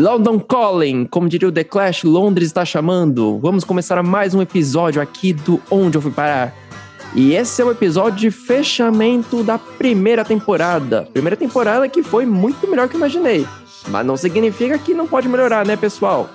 London Calling, como diria o The Clash, Londres está chamando. Vamos começar mais um episódio aqui do Onde Eu Fui Parar. E esse é o episódio de fechamento da primeira temporada. Primeira temporada que foi muito melhor que eu imaginei. Mas não significa que não pode melhorar, né, pessoal?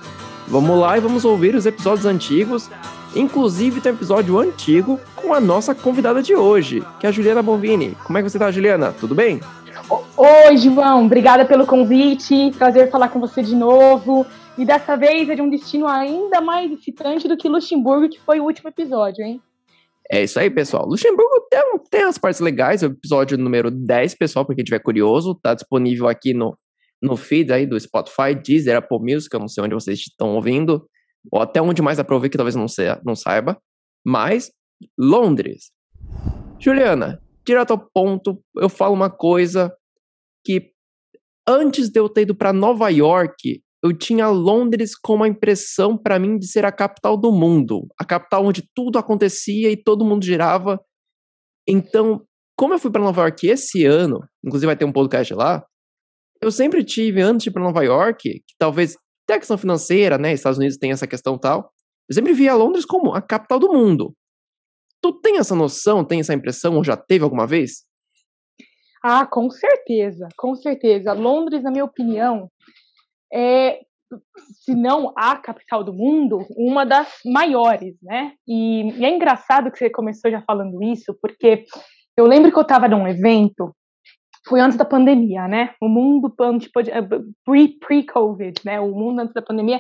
Vamos lá e vamos ouvir os episódios antigos. Inclusive tem um episódio antigo com a nossa convidada de hoje, que é a Juliana Bonvini. Como é que você tá, Juliana? Tudo bem? Oi, João, obrigada pelo convite. Prazer falar com você de novo. E dessa vez é de um destino ainda mais excitante do que Luxemburgo, que foi o último episódio, hein? É isso aí, pessoal. Luxemburgo tem, tem as partes legais, é o episódio número 10, pessoal, para quem tiver curioso, tá disponível aqui no, no feed aí do Spotify, Deezer, Apple Music, eu não sei onde vocês estão ouvindo, ou até onde mais ouvir que talvez não, sei, não saiba. Mas, Londres. Juliana, direto ao ponto, eu falo uma coisa que antes de eu ter ido para Nova York, eu tinha Londres como a impressão para mim de ser a capital do mundo, a capital onde tudo acontecia e todo mundo girava. Então, como eu fui para Nova York esse ano, inclusive vai ter um podcast lá, eu sempre tive antes de ir para Nova York, que talvez até a questão financeira, né, Estados Unidos tem essa questão tal, eu sempre via Londres como a capital do mundo. Tu tem essa noção, tem essa impressão, ou já teve alguma vez? Ah, com certeza, com certeza. Londres, na minha opinião, é, se não a capital do mundo, uma das maiores, né? E, e, é engraçado que você começou já falando isso, porque eu lembro que eu estava num evento, foi antes da pandemia, né? O mundo tipo, pre-COVID, né? O mundo antes da pandemia.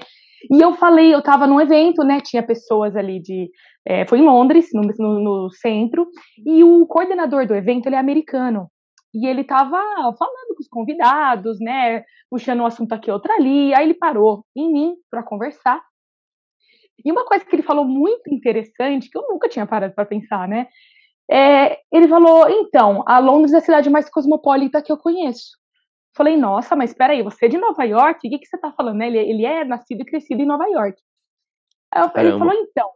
E eu falei, eu estava num evento, né? Tinha pessoas ali de. É, foi em Londres, no, no, no centro, e o coordenador do evento ele é americano e ele estava falando com os convidados, né, puxando um assunto aqui, outro ali, aí ele parou em mim para conversar. E uma coisa que ele falou muito interessante, que eu nunca tinha parado para pensar, né, é, ele falou, então, a Londres é a cidade mais cosmopolita que eu conheço. Falei, nossa, mas espera aí, você é de Nova York? O que, que você está falando? Ele, ele é nascido e crescido em Nova York. Aí eu, ele falou, então.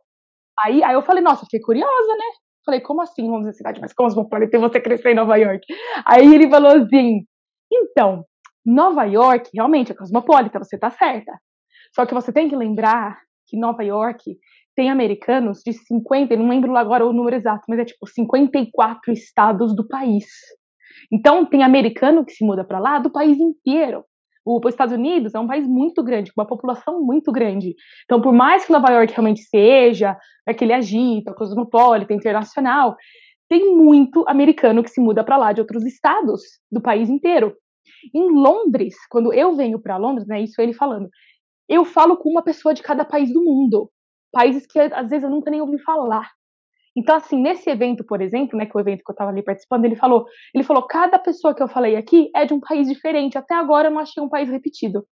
Aí, aí eu falei, nossa, fiquei curiosa, né? Falei, como assim Londres é cidade mais cosmopolita e você crescer em Nova York? Aí ele falou assim, então, Nova York realmente é cosmopolita, você tá certa. Só que você tem que lembrar que Nova York tem americanos de 50, não lembro agora o número exato, mas é tipo 54 estados do país. Então tem americano que se muda para lá do país inteiro. Os Estados Unidos é um país muito grande, com uma população muito grande. Então, por mais que Nova York realmente seja aquele agito, cosmopolita, internacional, tem muito americano que se muda para lá de outros estados do país inteiro. Em Londres, quando eu venho para Londres, né, isso ele falando, eu falo com uma pessoa de cada país do mundo, países que às vezes eu nunca nem ouvi falar. Então, assim, nesse evento, por exemplo, né, que é o evento que eu estava ali participando, ele falou, ele falou, cada pessoa que eu falei aqui é de um país diferente. Até agora eu não achei um país repetido.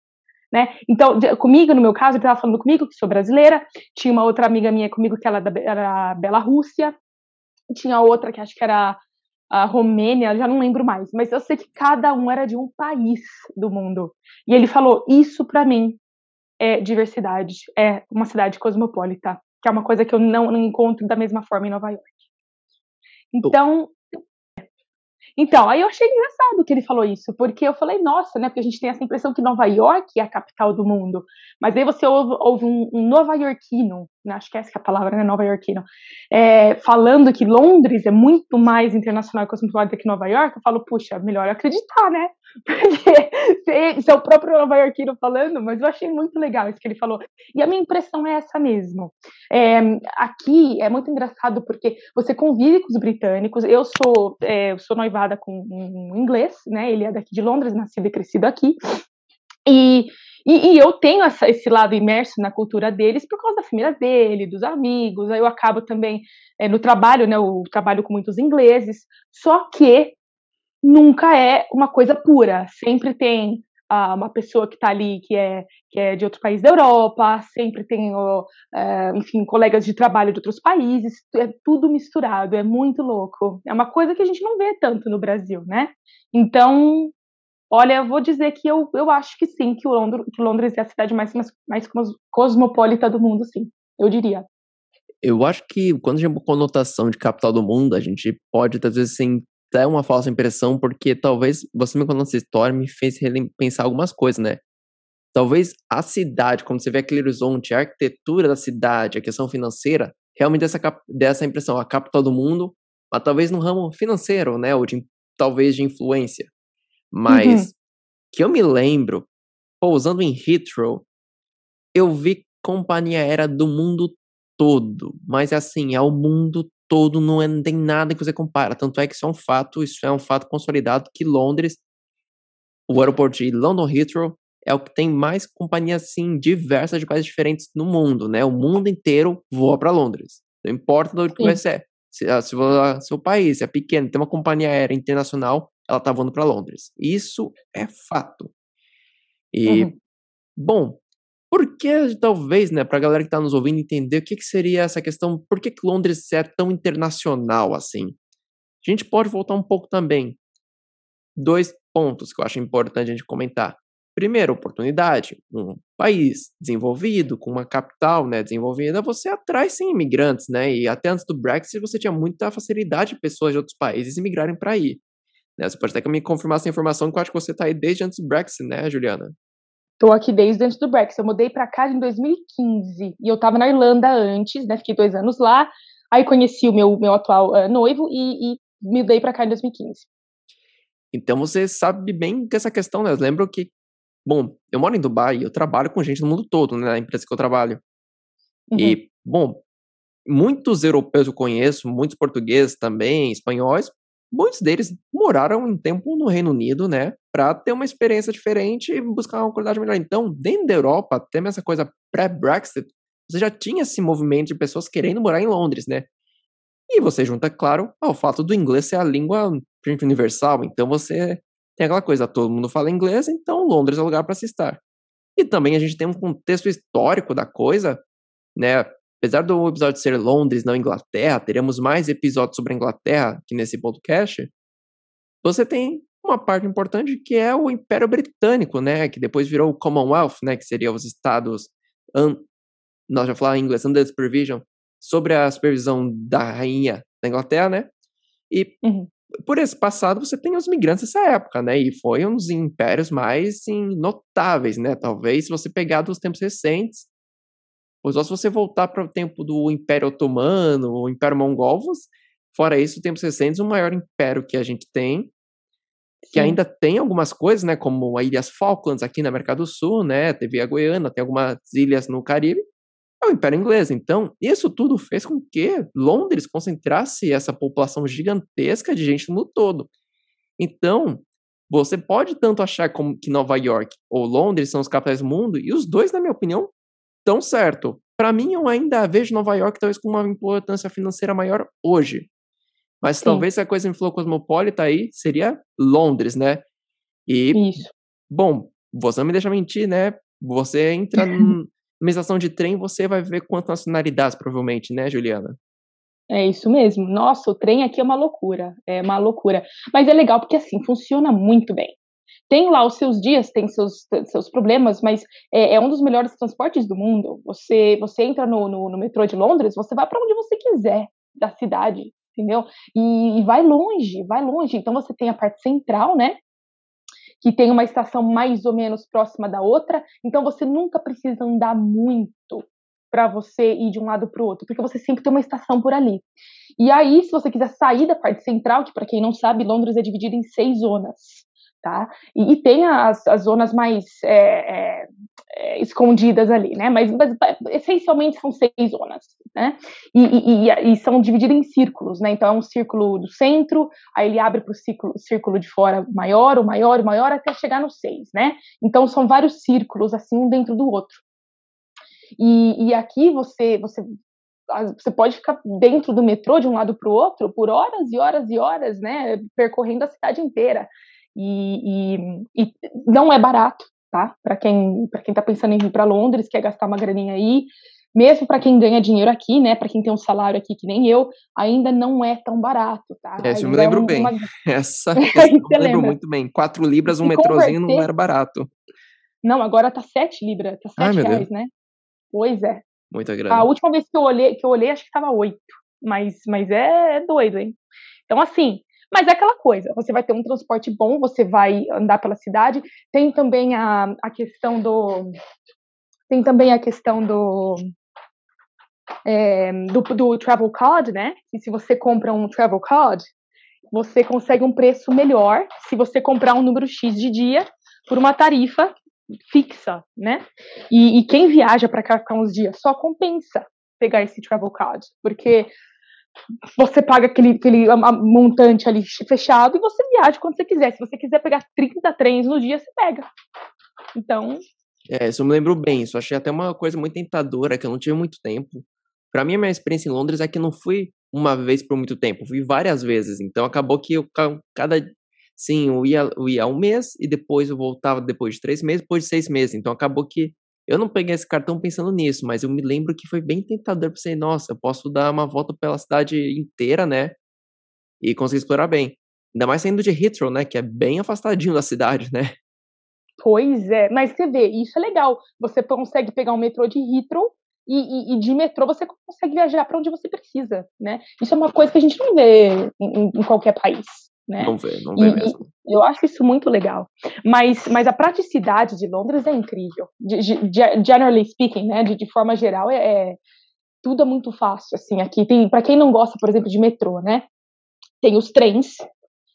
Né? Então, comigo, no meu caso, ele estava falando comigo, que sou brasileira, tinha uma outra amiga minha comigo que ela era da Rússia, tinha outra que acho que era a Romênia, já não lembro mais, mas eu sei que cada um era de um país do mundo. E ele falou: Isso para mim é diversidade, é uma cidade cosmopolita que é uma coisa que eu não, não encontro da mesma forma em Nova York. Então, então, aí eu achei engraçado que ele falou isso, porque eu falei, nossa, né? Porque a gente tem essa impressão que Nova York é a capital do mundo. Mas aí você ouve, ouve um, um nova-iorquino, né, acho que essa que é a palavra, né? Nova-iorquino, é, falando que Londres é muito mais internacional e cosmopolita que Nova York, eu falo, puxa, melhor acreditar, né? Porque isso é o próprio nova-iorquino falando, mas eu achei muito legal isso que ele falou. E a minha impressão é essa mesmo. É, aqui é muito engraçado porque você convive com os britânicos, eu sou, é, sou noivada com um inglês, né? Ele é daqui de Londres, nascido e crescido aqui. E, e, e eu tenho essa, esse lado imerso na cultura deles por causa da família dele, dos amigos. Aí eu acabo também é, no trabalho, né? Eu trabalho com muitos ingleses. Só que nunca é uma coisa pura. Sempre tem ah, uma pessoa que está ali que é, que é de outro país da Europa, sempre tem, é, enfim, colegas de trabalho de outros países, é tudo misturado, é muito louco. É uma coisa que a gente não vê tanto no Brasil, né? Então, olha, eu vou dizer que eu, eu acho que sim, que, Londres, que Londres é a cidade mais, mais, mais cosmopolita do mundo, sim, eu diria. Eu acho que quando a gente tem uma conotação de capital do mundo, a gente pode, às vezes, sim, até uma falsa impressão, porque talvez você me contando essa história me fez pensar algumas coisas, né? talvez a cidade, como você vê aquele horizonte, a arquitetura da cidade, a questão financeira, realmente dessa, dessa impressão, a capital do mundo, mas talvez no ramo financeiro, né, ou de, talvez de influência. Mas uhum. que eu me lembro, pousando em Heathrow, eu vi companhia aérea do mundo todo, mas assim, é o mundo todo, não, é, não tem nada que você compara. Tanto é que isso é um fato, isso é um fato consolidado que Londres, o aeroporto de London Heathrow, é o que tem mais companhias assim diversas de países diferentes no mundo, né? O mundo inteiro voa para Londres. Não importa onde vai ser. Se, ah, se o seu país é pequeno, tem uma companhia aérea internacional, ela tá voando para Londres. Isso é fato. E uhum. bom, por que talvez, né, para a galera que está nos ouvindo entender o que, que seria essa questão, por que, que Londres é tão internacional assim? A gente pode voltar um pouco também. Dois pontos que eu acho importante a gente comentar. Primeiro, oportunidade. Um país desenvolvido, com uma capital né, desenvolvida, você atrai sim imigrantes, né? E até antes do Brexit você tinha muita facilidade de pessoas de outros países imigrarem para aí. Né? Você pode até me confirmar essa informação, que eu acho que você está aí desde antes do Brexit, né, Juliana? Estou aqui desde antes do Brexit. Eu mudei para cá em 2015 e eu estava na Irlanda antes, né? Fiquei dois anos lá. Aí conheci o meu, meu atual uh, noivo e, e mudei para cá em 2015. Então você sabe bem que essa questão, né? Eu lembro que Bom, eu moro em Dubai, eu trabalho com gente do mundo todo, né, na empresa que eu trabalho. Uhum. E, bom, muitos europeus eu conheço, muitos portugueses também, espanhóis, muitos deles moraram um tempo no Reino Unido, né, para ter uma experiência diferente e buscar uma qualidade melhor. Então, dentro da Europa, até essa coisa pré-Brexit, você já tinha esse movimento de pessoas querendo morar em Londres, né? E você junta, claro, ao fato do inglês ser a língua universal, então você tem aquela coisa, todo mundo fala inglês, então Londres é o lugar para se estar. E também a gente tem um contexto histórico da coisa, né? Apesar do episódio ser Londres, não Inglaterra, teremos mais episódios sobre a Inglaterra aqui nesse podcast. Você tem uma parte importante que é o Império Britânico, né? Que depois virou o Commonwealth, né? Que seria os estados. Nós já falamos em inglês, under supervision, sobre a supervisão da rainha da Inglaterra, né? E uhum por esse passado você tem os migrantes dessa época, né? E foi um dos impérios mais assim, notáveis, né? Talvez se você pegar dos tempos recentes, ou só se você voltar para o tempo do Império Otomano, o Império Mongol, fora isso, tempos recentes, o maior império que a gente tem, que Sim. ainda tem algumas coisas, né? Como as Ilhas Falklands aqui na América do Sul, né? Teve a Guiana, tem algumas ilhas no Caribe, é o Império Inglês. Então, isso tudo fez com que Londres concentrasse essa população gigantesca de gente no todo. Então, você pode tanto achar como que Nova York ou Londres são os capitais do mundo, e os dois, na minha opinião, estão certo. Para mim, eu ainda vejo Nova York talvez com uma importância financeira maior hoje. Mas Sim. talvez se a coisa inflou cosmopolita aí, seria Londres, né? E, Isso. bom, você não me deixa mentir, né? Você entra numa estação de trem, você vai ver quantas nacionalidades, provavelmente, né, Juliana? É isso mesmo. Nossa, o trem aqui é uma loucura. É uma loucura. Mas é legal porque, assim, funciona muito bem. Tem lá os seus dias, tem seus, seus problemas, mas é, é um dos melhores transportes do mundo. Você, você entra no, no, no metrô de Londres, você vai para onde você quiser da cidade, entendeu? E, e, vai longe, vai longe. Então você tem a parte central, né? que tem uma estação mais ou menos próxima da outra, então você nunca precisa andar muito para você ir de um lado para o outro, porque você sempre tem uma estação por ali. E aí, se você quiser sair da parte central, que para quem não sabe, Londres é dividida em seis zonas, tá? E, e tem as, as zonas mais é, é, é, escondidas ali, né? Mas, mas, essencialmente são seis zonas, né? E, e, e, são divididas em círculos, né? Então é um círculo do centro, aí ele abre para o círculo, círculo de fora maior, o maior, o maior, até chegar no seis, né? Então são vários círculos assim um dentro do outro. E, aqui você você você pode ficar dentro do metrô de um lado para o outro por horas e horas e horas, né? Percorrendo a cidade inteira. E, e, e, não é barato, tá? Para quem para quem está pensando em vir para Londres, quer gastar uma graninha aí, mesmo para quem ganha dinheiro aqui, né? Para quem tem um salário aqui que nem eu, ainda não é tão barato, tá? É, eu me lembro é bem. Essa eu me lembro muito bem. Quatro libras, um metrozinho converter... não era barato. Não, agora tá sete libras, tá sete Ai, reais, né? Pois é. Muita grana. A última vez que eu olhei, que eu olhei, acho que tava oito. Mas, mas é, é doido, hein? Então, assim, Mas é aquela coisa, você vai ter um transporte bom, você vai andar pela cidade. Tem também a, a questão do. Tem também a questão do, é, do, do travel card, né? E se você compra um travel card, você consegue um preço melhor se você comprar um número X de dia por uma tarifa fixa, né? E, e quem viaja para cá ficar uns dias só compensa pegar esse travel card, porque você paga aquele, aquele montante ali fechado e você viaja quando você quiser. Se você quiser pegar 30 trens no dia, você pega. Então. É, isso eu me lembro bem. Isso achei até uma coisa muito tentadora, que eu não tive muito tempo. Para mim, a minha experiência em Londres é que não fui uma vez por muito tempo, fui várias vezes. Então acabou que eu cada sim, eu ia, eu ia um mês e depois eu voltava depois de três meses, depois de seis meses. Então acabou que eu não peguei esse cartão pensando nisso, mas eu me lembro que foi bem tentador você, nossa, eu posso dar uma volta pela cidade inteira, né? E conseguir explorar bem. Ainda mais saindo de Heathrow, né? Que é bem afastadinho da cidade, né? Pois é, mas você vê, isso é legal. Você consegue pegar um metrô de Heathrow e, e, e de metrô você consegue viajar para onde você precisa, né? Isso é uma coisa que a gente não vê em, em qualquer país. Né? Não vê, não vê e, mesmo. eu acho isso muito legal. Mas, mas a praticidade de Londres é incrível. De, de, generally speaking, né? De, de forma geral, é, é, tudo é muito fácil. Assim, aqui tem, para quem não gosta, por exemplo, de metrô, né? Tem os trens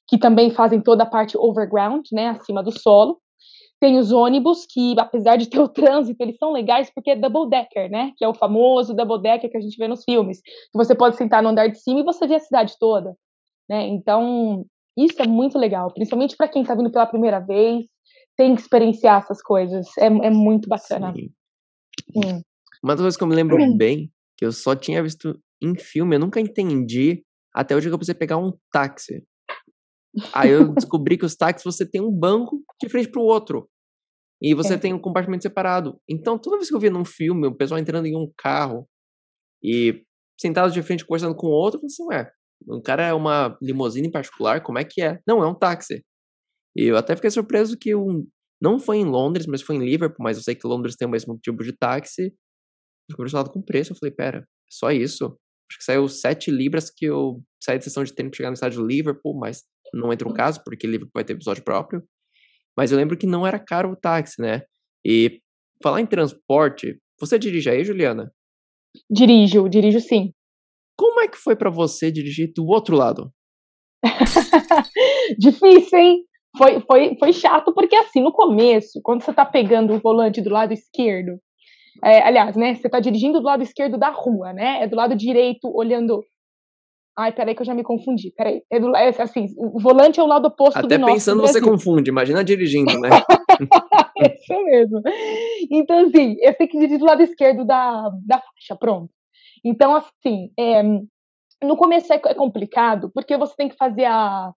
que também fazem toda a parte overground, né? Acima do solo. Tem os ônibus que, apesar de ter o trânsito, eles são legais porque é double decker, né? Que é o famoso double decker que a gente vê nos filmes. Que você pode sentar no andar de cima e você vê a cidade toda. Né? Então, isso é muito legal, principalmente para quem está vindo pela primeira vez, tem que experienciar essas coisas. É, é muito bacana. Hum. Uma das coisas que eu me lembro hum. bem, que eu só tinha visto em filme, eu nunca entendi até o dia que eu precisei pegar um táxi. Aí eu descobri que os táxis você tem um banco de frente para o outro. E você é. tem um compartimento separado. Então, toda vez que eu via num filme, o pessoal entrando em um carro e sentado de frente conversando com o outro, eu falei assim, ué, o cara é uma limusine em particular, como é que é? Não, é um táxi. E eu até fiquei surpreso que um, não foi em Londres, mas foi em Liverpool, mas eu sei que Londres tem o mesmo tipo de táxi. Fiquei impressionado com o preço, eu falei, pera, só isso? Acho que saiu 7 libras que eu saí de sessão de tempo para chegar no estádio de Liverpool, mas não entra o caso, porque Liverpool vai ter episódio próprio. Mas eu lembro que não era caro o táxi, né? E falar em transporte, você dirige aí, Juliana? Dirijo, dirijo sim. Como é que foi para você dirigir do outro lado? Difícil, hein? Foi, foi, foi chato, porque assim, no começo, quando você tá pegando o volante do lado esquerdo, é, aliás, né, você tá dirigindo do lado esquerdo da rua, né? É do lado direito, olhando Ai, peraí que eu já me confundi. Peraí. É, do, é assim, o volante é o lado oposto Até do nosso. Até pensando você confunde, imagina dirigindo, né? é isso mesmo. Então, assim, eu tenho que dirigir do lado esquerdo da, da faixa, pronto. Então, assim, é, no começo é, é, complicado, porque você tem que fazer a.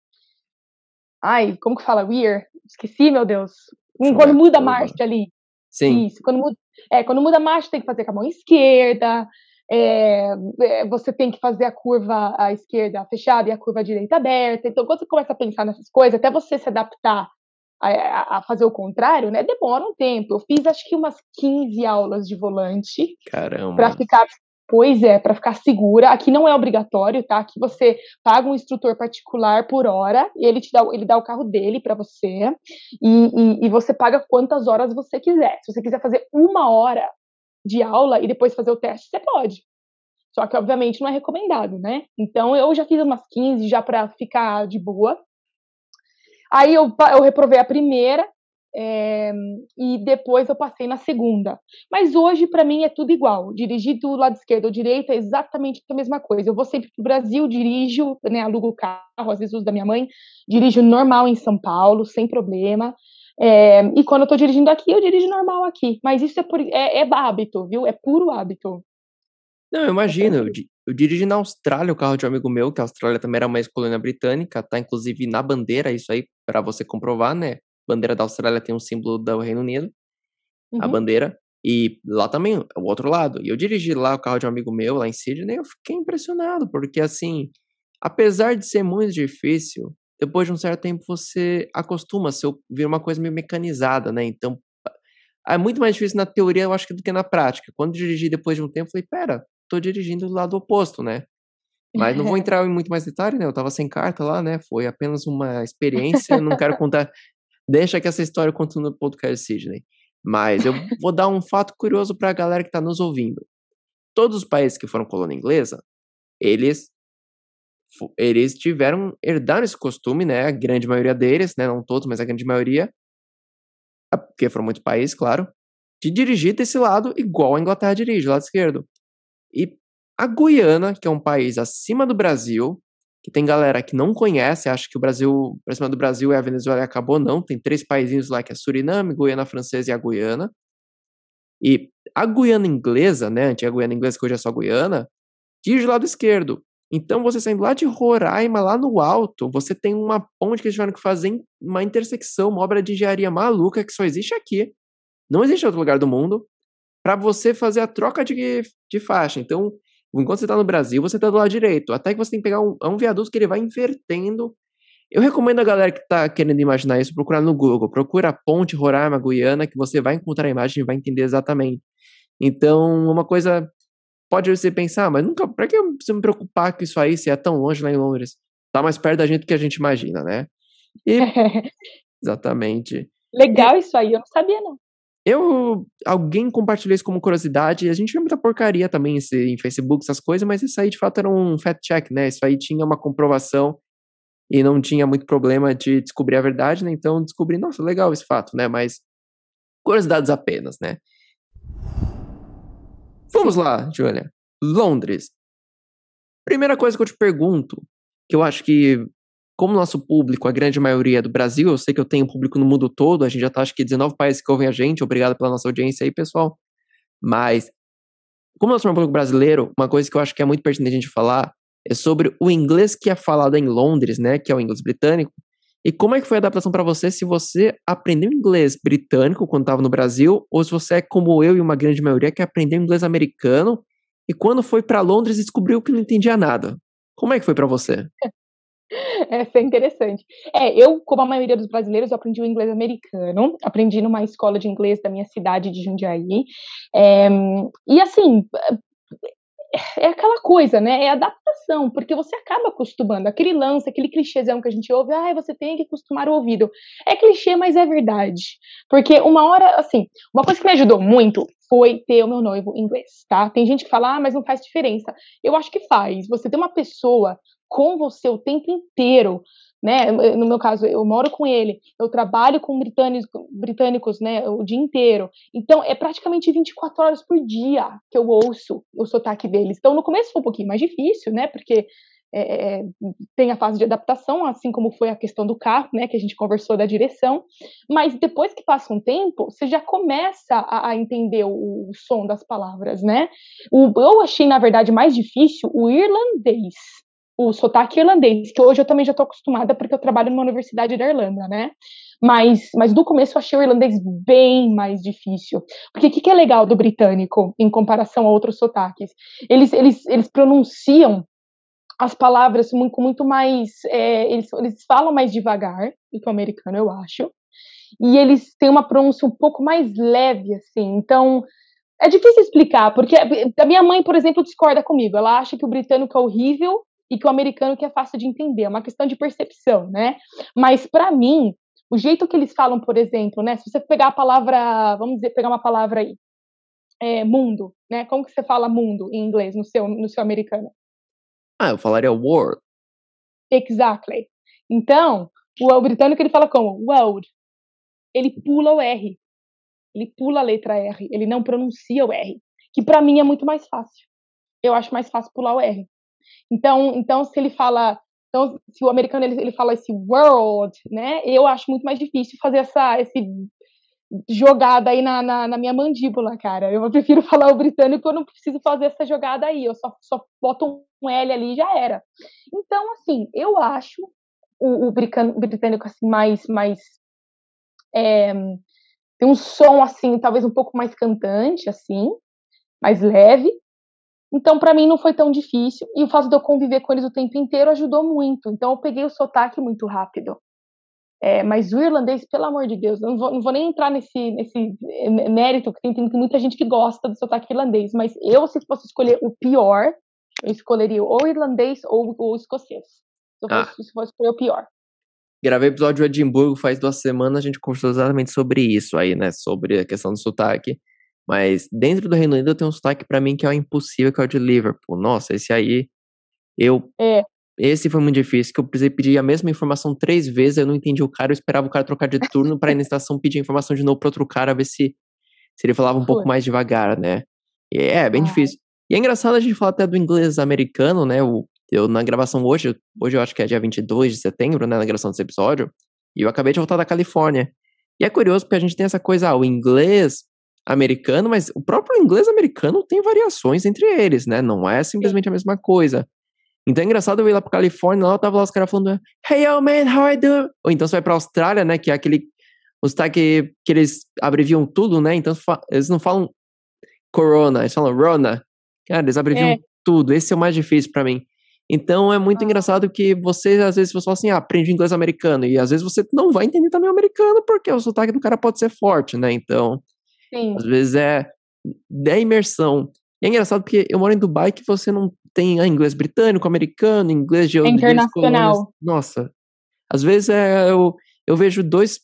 Ai, como que fala? Weir? Esqueci, meu Deus. Quando muda a marcha ali. Sim. Isso. Quando muda, é, quando muda a marcha, tem que fazer com a mão esquerda. É, é, você tem que fazer a curva à esquerda fechada e a curva à direita aberta. Então, quando você começa a pensar nessas coisas, até você se adaptar a, a, fazer o contrário, né, demora um tempo. Eu fiz acho que umas 15 aulas de volante para ficar Pois é, para ficar segura. Aqui não é obrigatório, tá? Aqui você paga um instrutor particular por hora e ele te dá, ele dá o carro dele para você e, e, e, você paga quantas horas você quiser. Se você quiser fazer uma hora de aula e depois fazer o teste, você pode. Só que, obviamente, não é recomendado, né? Então, eu já fiz umas 15 já para ficar de boa. Aí eu, eu reprovei a primeira é, e depois eu passei na segunda. Mas hoje, para mim, é tudo igual. Dirigir do lado esquerdo ou direito é exatamente a mesma coisa. Eu vou sempre para o Brasil, dirijo, né, alugo o carro, às vezes uso da minha mãe, dirijo normal em São Paulo, sem problema. É, e quando eu estou dirigindo aqui, eu dirijo normal aqui. Mas isso é, por, é, é hábito, viu? É puro hábito. Não, eu imagino. Eu, eu dirigi na Austrália o carro de um amigo meu, que a Austrália também era uma ex-colônia britânica, tá inclusive na bandeira, isso aí, para você comprovar, né? Bandeira da Austrália tem um símbolo do Reino Unido, uhum. a bandeira. E lá também, o outro lado. E eu dirigi lá o carro de um amigo meu, lá em Sydney, eu fiquei impressionado, porque assim, apesar de ser muito difícil, depois de um certo tempo você acostuma, se vir uma coisa meio mecanizada, né? Então, é muito mais difícil na teoria, eu acho, do que na prática. Quando dirigi depois de um tempo, eu falei, pera, tô dirigindo do lado oposto, né? Mas não vou entrar em muito mais detalhe, né? Eu tava sem carta lá, né? Foi apenas uma experiência, não quero contar. Deixa que essa história continue no podcast Sidney. Mas eu vou dar um fato curioso para a galera que está nos ouvindo. Todos os países que foram colônia inglesa, eles eles tiveram herdaram esse costume, né? A grande maioria deles, né? Não todos, mas a grande maioria, porque foram muitos países, claro, de dirigir desse lado igual a Inglaterra dirige, lado esquerdo. E a Guiana, que é um país acima do Brasil, que tem galera que não conhece, acha que o Brasil, por cima do Brasil é a Venezuela e acabou, não. Tem três países lá que é Suriname, Guiana Francesa e a Guiana. E a Guiana inglesa, né, antiga Guiana inglesa, que hoje é só Guiana, dirige do lado esquerdo. Então, você saindo lá de Roraima, lá no alto, você tem uma ponte que eles tiveram que fazer uma intersecção, uma obra de engenharia maluca que só existe aqui. Não existe em outro lugar do mundo. Para você fazer a troca de, de faixa. Então, Enquanto você está no Brasil, você está do lado direito. Até que você tem que pegar um, é um viaduto que ele vai invertendo. Eu recomendo a galera que está querendo imaginar isso procurar no Google. Procura a ponte Roraima Guiana, que você vai encontrar a imagem e vai entender exatamente. Então, uma coisa pode você pensar, mas nunca, para que eu preciso me preocupar com isso aí se é tão longe lá em Londres? Tá mais perto da gente do que a gente imagina, né? E, exatamente. Legal isso aí, eu não sabia não. Eu, alguém compartilhou isso como curiosidade, a gente vê muita porcaria também esse, em Facebook, essas coisas, mas isso aí de fato era um fact check, né? Isso aí tinha uma comprovação e não tinha muito problema de descobrir a verdade, né? Então descobri, nossa, legal esse fato, né? Mas curiosidades apenas, né? Vamos lá, Julia. Londres. Primeira coisa que eu te pergunto, que eu acho que como nosso público, a grande maioria é do Brasil, eu sei que eu tenho público no mundo todo, a gente já tá acho que 19 países que ouvem a gente, obrigado pela nossa audiência aí, pessoal. Mas, como nosso público brasileiro, uma coisa que eu acho que é muito pertinente a gente falar é sobre o inglês que é falado em Londres, né, que é o inglês britânico, e como é que foi a adaptação para você se você aprendeu inglês britânico quando estava no Brasil, ou se você é como eu e uma grande maioria que aprendeu inglês americano e quando foi para Londres descobriu que não entendia nada. Como é que foi para você? Essa é interessante. É, eu, como a maioria dos brasileiros, aprendi o inglês americano, aprendi numa escola de inglês da minha cidade de Jundiaí. É, e assim, é aquela coisa, né? É adaptação, porque você acaba acostumando. Aquele lance, aquele clichêzão que a gente ouve, ah, você tem que acostumar o ouvido. É clichê, mas é verdade. Porque uma hora, assim, uma coisa que me ajudou muito foi ter o meu noivo inglês, tá? Tem gente que fala, ah, mas não faz diferença. Eu acho que faz. Você ter uma pessoa com você o tempo inteiro, né? No meu caso, eu moro com ele, eu trabalho com britânicos, britânicos, né, o dia inteiro. Então, é praticamente 24 horas por dia que eu ouço o sotaque deles. Então, no começo foi um pouquinho mais difícil, né? Porque é, é, tem a fase de adaptação, assim como foi a questão do carro, né, que a gente conversou da direção, mas depois que passa um tempo, você já começa a, a entender o, o, som das palavras, né? O, eu achei, na verdade, mais difícil o irlandês, o sotaque irlandês, que hoje eu também já estou acostumada porque eu trabalho numa universidade da Irlanda, né? Mas, mas no começo eu achei o irlandês bem mais difícil. Porque o que, que, é legal do britânico em comparação a outros sotaques? Eles, eles, eles pronunciam as palavras com muito mais. É, eles, eles falam mais devagar do que o americano, eu acho. E eles têm uma pronúncia um pouco mais leve, assim. Então, é difícil explicar, porque a minha mãe, por exemplo, discorda comigo. Ela acha que o britânico é horrível e que o americano que é fácil de entender, é uma questão de percepção, né? Mas para mim, o jeito que eles falam, por exemplo, né? Se você pegar a palavra, vamos dizer, pegar uma palavra aí, é, mundo, né? Como que você fala mundo em inglês no seu no seu americano? Ah, eu falaria world. Exactly. Então, o, o britânico ele fala como world. Ele pula o R. Ele pula a letra R. Ele não pronuncia o R. Que para mim é muito mais fácil. Eu acho mais fácil pular o R. Então, então se ele fala, então, se o americano ele, ele fala esse world, né? Eu acho muito mais difícil fazer essa esse jogada aí na, na, na, minha mandíbula, cara. Eu prefiro falar o britânico, eu não preciso fazer essa jogada aí, eu só, só boto um L ali e já era. Então, assim, eu acho o, o britânico assim mais mais é, tem um som assim, talvez um pouco mais cantante assim, mais leve, então, para mim, não foi tão difícil. E o fato de eu conviver com eles o tempo inteiro ajudou muito. Então, eu peguei o sotaque muito rápido. É, mas o irlandês, pelo amor de Deus, não vou, não vou nem entrar nesse, nesse mérito, que tem, tem muita gente que gosta do sotaque irlandês. Mas eu, se fosse escolher o pior, Eu escolheria ou irlandês ou, ou escocês. Se eu fosse, ah. se fosse o pior. Gravei episódio de Edimburgo faz duas semanas, a gente conversou exatamente sobre isso aí, né? Sobre a questão do sotaque. Mas dentro do Reino Unido eu tenho um sotaque para mim que é o impossível, que é o de Liverpool. Nossa, esse aí eu. É. Esse foi muito difícil, que eu precisei pedir a mesma informação três vezes, eu não entendi o cara, eu esperava o cara trocar de turno para ir na estação pedir informação de novo para outro cara, ver se, se ele falava um pouco mais devagar, né? E é, bem ah. difícil. E é engraçado a gente falar até do inglês americano, né? O, eu, na gravação hoje, hoje eu acho que é dia 22 de setembro, né? Na gravação desse episódio, e eu acabei de voltar da Califórnia. E é curioso porque a gente tem essa coisa, ah, o inglês americano, mas o próprio inglês americano tem variações entre eles, né? Não é simplesmente a mesma coisa. Então é engraçado eu ir lá pra Califórnia, lá tava lá os caras falando, hey yo man, how I do? Ou então você vai pra Austrália, né? Que é aquele. Sotaque que eles abreviam tudo, né? Então eles não falam Corona, eles falam Rona. Cara, eles abreviam é. tudo. Esse é o mais difícil para mim. Então é muito ah. engraçado que você, às vezes, você fala assim, ah, aprende inglês americano. E às vezes você não vai entender também o americano, porque o sotaque do cara pode ser forte, né? Então, Sim. às vezes é, é imersão. E é engraçado porque eu moro em Dubai que você não tem ah, inglês britânico, americano, inglês de é internacional. Nossa, às vezes é, eu, eu vejo dois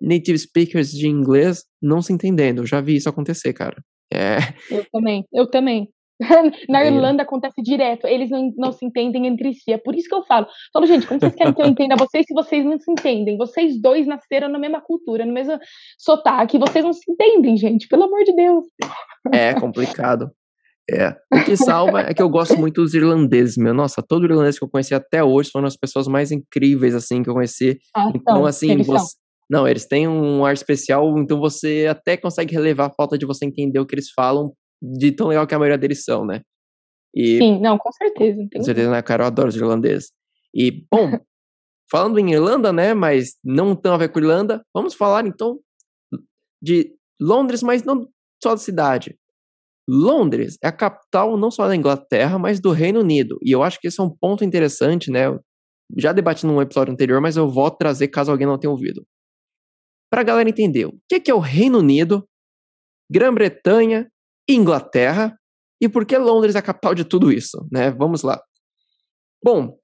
native speakers de inglês não se entendendo. Eu já vi isso acontecer, cara. É. Eu também, eu também. Na. Irlanda acontece direto, eles não, não se entendem entre si. É por isso que eu falo. Falo, gente, como vocês querem que eu entenda vocês se vocês não se entendem? Vocês dois nasceram na mesma cultura, no mesmo sotaque, vocês não se entendem, gente, pelo amor de Deus. É complicado. É. O que salva é que eu gosto muito dos irlandeses, meu. Nossa, todo irlandês que eu conheci até hoje foram as pessoas mais incríveis, assim, que eu conheci. Ah, então, então assim, você. Não, eles têm um ar especial, então você até consegue relevar a falta de você entender o que eles falam de tão legal que a maioria deles são, né? E, Sim, não, com certeza. Com certeza, né, cara? Eu adoro os irlandeses. E, bom, falando em Irlanda, né, mas não tão a ver com Irlanda, vamos falar então de Londres, mas não só da cidade. Londres é a capital não só da Inglaterra, mas do Reino Unido. E eu acho que esse é um ponto interessante, né? Eu já debati num episódio anterior, mas eu vou trazer caso alguém não tenha ouvido. Para a galera entender, o que é o Reino Unido, Grã-Bretanha Inglaterra e por que Londres é a capital de tudo isso, né? Vamos lá. Bom,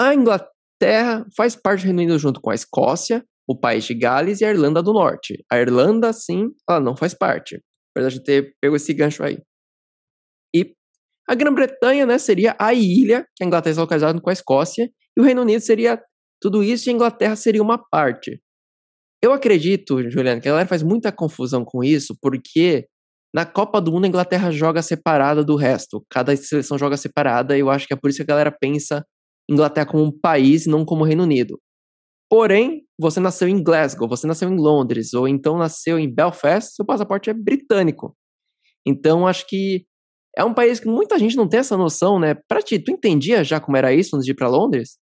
a Inglaterra faz parte do Reino Unido junto com a Escócia, o País de Gales e a Irlanda do Norte. A Irlanda, sim, ela não faz parte. Apesar de ter pego esse gancho aí. E a Grã-Bretanha, né, seria a ilha que a Inglaterra está localizada com a Escócia, e o Reino Unido seria tudo isso e a Inglaterra seria uma parte. Eu acredito, Juliana, que a galera faz muita confusão com isso, porque na Copa do Mundo, a Inglaterra joga separada do resto. Cada seleção joga separada, e eu acho que é por isso que a galera pensa Inglaterra como um país, não como Reino Unido. Porém, você nasceu em Glasgow, você nasceu em Londres, ou então nasceu em Belfast, seu passaporte é britânico. Então, acho que é um país que muita gente não tem essa noção, né? Pra ti, tu entendia já como era isso antes de ir pra Londres?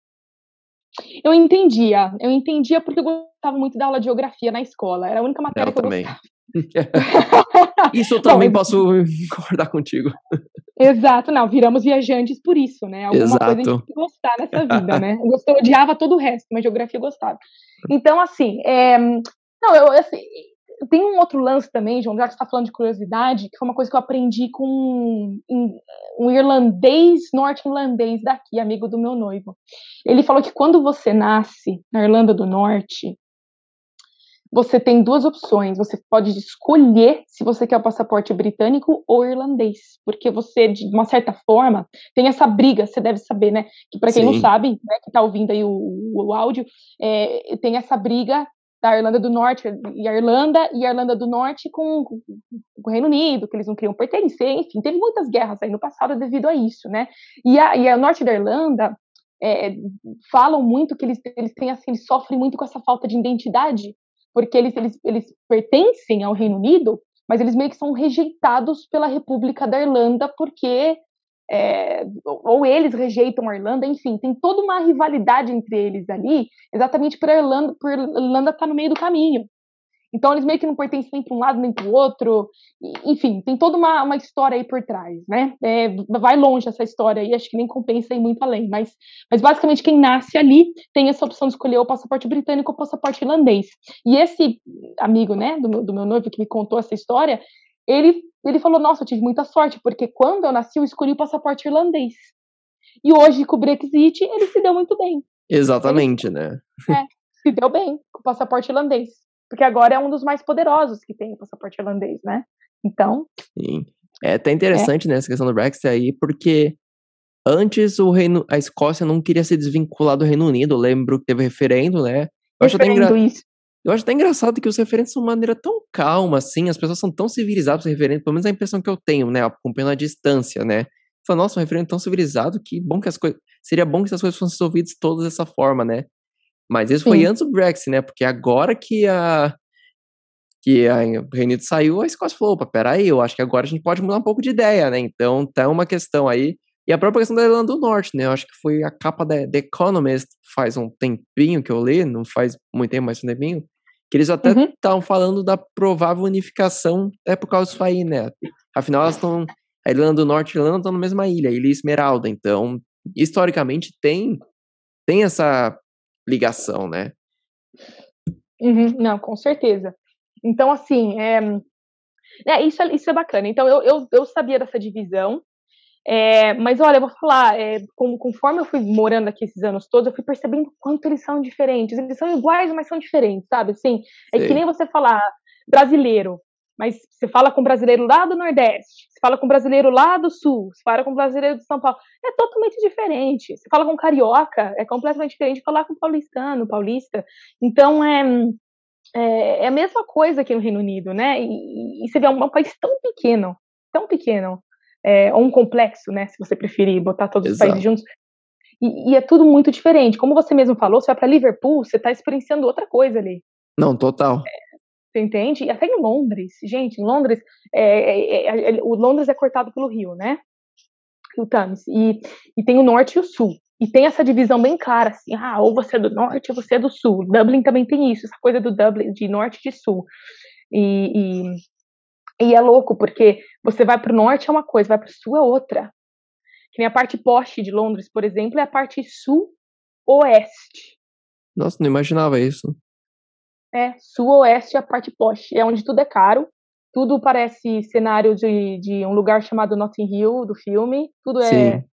Eu entendia, eu entendia porque eu gostava muito da aula de geografia na escola, era a única matéria eu que eu também. gostava. isso eu também Bom, posso concordar contigo. Exato, não, viramos viajantes por isso, né? Alguma Exato. coisa a gente tem que gostar nessa vida, né? Eu, gostava, eu odiava todo o resto, mas geografia eu gostava. Então, assim, é, não, eu, assim, tem um outro lance também, João, já que você está falando de curiosidade, que foi uma coisa que eu aprendi com um, um irlandês, norte-irlandês daqui, amigo do meu noivo. Ele falou que quando você nasce na Irlanda do Norte, você tem duas opções. Você pode escolher se você quer o passaporte britânico ou irlandês, porque você, de uma certa forma, tem essa briga. Você deve saber, né? Que para quem Sim. não sabe, né, que está ouvindo aí o, o áudio, é, tem essa briga da Irlanda do Norte e a Irlanda e a Irlanda do Norte com, com, o Reino Unido, que eles não queriam pertencer, enfim, teve muitas guerras aí no passado devido a isso, né? E a, e a norte da Irlanda é, falam muito que eles, eles têm assim, eles sofrem muito com essa falta de identidade porque eles, eles, eles pertencem ao Reino Unido, mas eles meio que são rejeitados pela República da Irlanda, porque é, ou eles rejeitam a Irlanda, enfim, tem toda uma rivalidade entre eles ali, exatamente por a Irlanda, por Irlanda estar tá no meio do caminho. Então eles meio que não pertencem nem para um lado nem para o outro. Enfim, tem toda uma, uma história aí por trás, né? É, vai longe essa história aí, acho que nem compensa ir muito além. Mas, mas basicamente quem nasce ali tem essa opção de escolher o passaporte britânico ou o passaporte irlandês. E esse amigo, né, do meu, do meu noivo que me contou essa história, ele, ele falou: Nossa, eu tive muita sorte, porque quando eu nasci, eu escolhi o passaporte irlandês. E hoje, com o Brexit, ele se deu muito bem. Exatamente, ele, né? É, se deu bem com o passaporte irlandês. Porque agora é um dos mais poderosos que tem o passaporte irlandês, né? Então. Sim. É até interessante, é. né, essa questão do Brexit aí, porque antes o Reino, a Escócia não queria se desvincular do Reino Unido. Eu lembro que teve referendo, né? Eu acho, até engra... eu acho até engraçado que os referendos são de maneira tão calma, assim, as pessoas são tão civilizadas os referendos, pelo menos a impressão que eu tenho, né? Acompanhando a distância, né? Fala, nossa, um referendo tão civilizado que bom que as coisas. Seria bom que as coisas fossem resolvidas todas dessa forma, né? Mas isso Sim. foi antes do Brexit, né? Porque agora que a que a, Reino Unido saiu, a Escócia falou, opa, peraí, eu acho que agora a gente pode mudar um pouco de ideia, né? Então tá uma questão aí. E a própria questão da Irlanda do Norte, né? Eu acho que foi a capa da The Economist faz um tempinho que eu li, não faz muito tempo, mas um tempinho, que eles até estavam uhum. falando da provável unificação, é por causa disso aí, né? Afinal, elas estão. A Irlanda do Norte e a Irlanda estão na mesma ilha, Ilha Esmeralda. Então, historicamente, tem, tem essa ligação, né? Uhum, não, com certeza. Então, assim, é, é, isso, é, isso é bacana. Então, eu, eu, eu sabia dessa divisão, é, mas olha, eu vou falar, é, com, conforme eu fui morando aqui esses anos todos, eu fui percebendo quanto eles são diferentes. Eles são iguais, mas são diferentes, sabe? Assim, é Sim. que nem você falar brasileiro, mas você fala com brasileiro lá do Nordeste, você fala com brasileiro lá do Sul, você fala com brasileiro de São Paulo, é totalmente diferente. Você fala com carioca, é completamente diferente de falar com paulistano, paulista. Então, é, é, é, a mesma coisa aqui no Reino Unido, né? E, e você vê um, um, país tão pequeno, tão pequeno, é, ou um complexo, né? Se você preferir botar todos Exato. os países juntos. E, e, é tudo muito diferente. Como você mesmo falou, você vai para Liverpool, você está experienciando outra coisa ali. Não, total. É, você entende? E até em Londres, gente, em Londres, é, é, é, o Londres é cortado pelo rio, né? Rio Thames. E, e tem o norte e o sul. E tem essa divisão bem clara, assim, ah, ou você é do norte ou você é do sul. Dublin também tem isso, essa coisa do Dublin, de norte e de sul. E, e, e é louco, porque você vai para o norte é uma coisa, vai para o sul é outra. Que nem a parte poste de Londres, por exemplo, é a parte sul-oeste. Nossa, não imaginava isso. É, sul-oeste é a parte poste, é onde tudo é caro, tudo parece cenário de, de um lugar chamado Notting Hill, do filme, tudo é.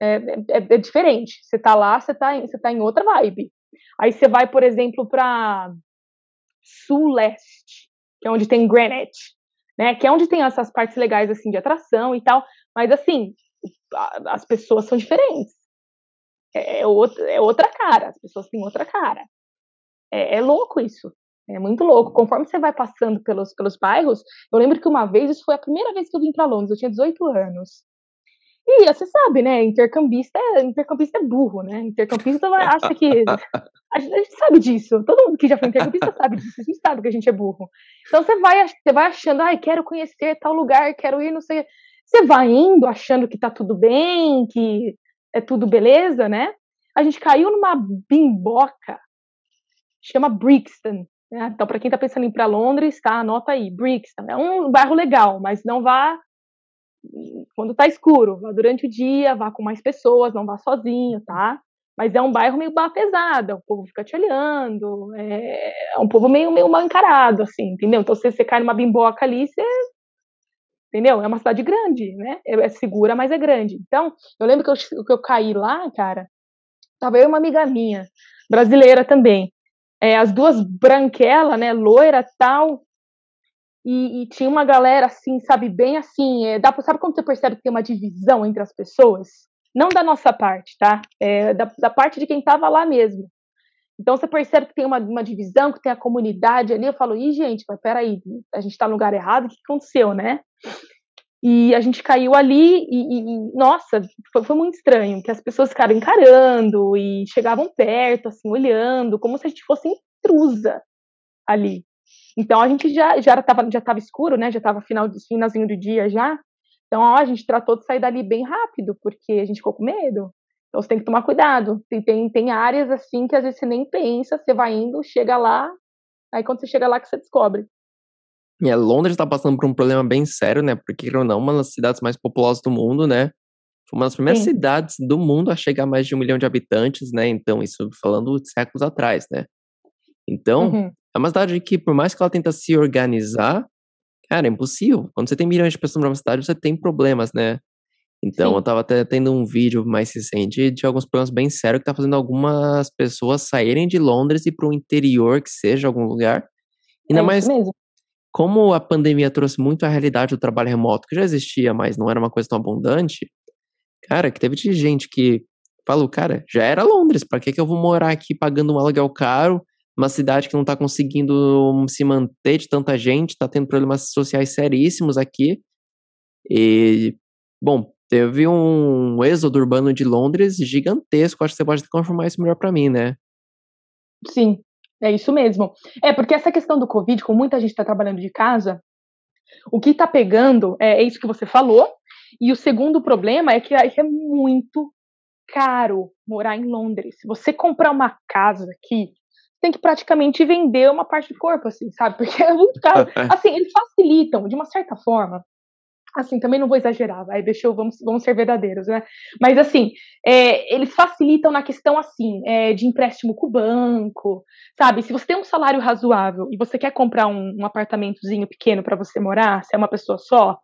É, é, é, diferente. Você tá lá, você tá, em, você tá em outra vibe. Aí você vai, por exemplo, para sul-leste, que é onde tem Greenwich, né? Que é onde tem essas partes legais assim de atração e tal. Mas assim, as pessoas são diferentes. É, é, é outra cara. As pessoas têm outra cara. É, é louco isso. É muito louco. Conforme você vai passando pelos, pelos bairros, eu lembro que uma vez, isso foi a primeira vez que eu vim para Londres, eu tinha 18 anos. E você sabe, né? Intercambista é, intercambista é burro, né? Intercambista acha que. A gente, a gente, sabe disso. Todo mundo que já foi intercambista sabe disso. A gente sabe que a gente é burro. Então você vai, você vai achando, ai, quero conhecer tal lugar, quero ir, não sei. Você vai indo achando que tá tudo bem, que é tudo beleza, né? A gente caiu numa bimboca, chama Brixton. Né? Então, para quem tá pensando em ir para Londres, tá? Anota aí, Brixton. É um bairro legal, mas não vá quando está escuro, vá durante o dia, vá com mais pessoas, não vá sozinho, tá? Mas é um bairro meio pesado, o povo fica te olhando, é, é um povo meio, meio mal encarado, assim, entendeu? Então, se você cai numa bimboca ali, você. Entendeu? É uma cidade grande, né? É, é segura, mas é grande. Então, eu lembro que eu, que eu caí lá, cara, tava eu e uma amiga minha, brasileira também. É, as duas branquelas, né, loira tal, e, e, tinha uma galera assim, sabe, bem assim, é, dá, sabe quando você percebe que tem uma divisão entre as pessoas? Não da nossa parte, tá? É, da, da parte de quem estava lá mesmo. Então você percebe que tem uma, uma divisão, que tem a comunidade ali. Eu falo, ih, gente, mas peraí, a gente está no lugar errado, o que aconteceu, né? E a gente caiu ali e, e nossa, foi, foi, muito estranho, que as pessoas ficaram encarando e chegavam perto, assim, olhando, como se a gente fosse intrusa ali. Então a gente já já estava já tava escuro, né? Já estava final finalzinho do dia já. Então ó, a gente tratou de sair dali bem rápido, porque a gente ficou com medo. Então você tem que tomar cuidado. Tem, tem, tem áreas assim que às vezes você nem pensa, você vai indo, chega lá, aí quando você chega lá que você descobre. E é, Londres está passando por um problema bem sério, né? Porque, não, é uma das cidades mais populosas do mundo, né? Foi uma das primeiras Sim. cidades do mundo a chegar a mais de um milhão de habitantes, né? Então, isso falando de séculos atrás, né? Então, uhum. É uma cidade que, por mais que ela tenta se organizar, Cara, é impossível. Quando você tem milhões de pessoas numa cidade, você tem problemas, né? Então, Sim. eu tava até tendo um vídeo mais recente de alguns problemas bem sérios que tá fazendo algumas pessoas saírem de Londres e para o interior, que seja algum lugar. Ainda é mais mesmo. Como a pandemia trouxe muito a realidade do trabalho remoto, que já existia, mas não era uma coisa tão abundante. Cara, que teve de gente que falou, cara, já era Londres, para que que eu vou morar aqui pagando um aluguel caro, uma cidade que não tá conseguindo se manter de tanta gente, tá tendo problemas sociais seríssimos aqui. E, bom, teve um êxodo urbano de Londres gigantesco. Acho que você pode confirmar isso melhor para mim, né? Sim, é isso mesmo. É, porque essa questão do Covid, como muita gente está trabalhando de casa, o que está pegando é, é, isso que você falou. E o segundo problema é que é muito caro morar em Londres. Se você comprar uma casa aqui, tem que praticamente vender uma parte do corpo, assim, sabe? Porque é muito caro. Assim, eles facilitam, de uma certa forma, assim, também não vou exagerar, vai, deixa eu, vamos, vamos ser verdadeiros, né? Mas, assim, é, eles facilitam na questão, assim, é, de empréstimo com o banco, sabe? Se você tem um salário razoável e você quer comprar um, um apartamentozinho pequeno para você morar, se é uma pessoa só,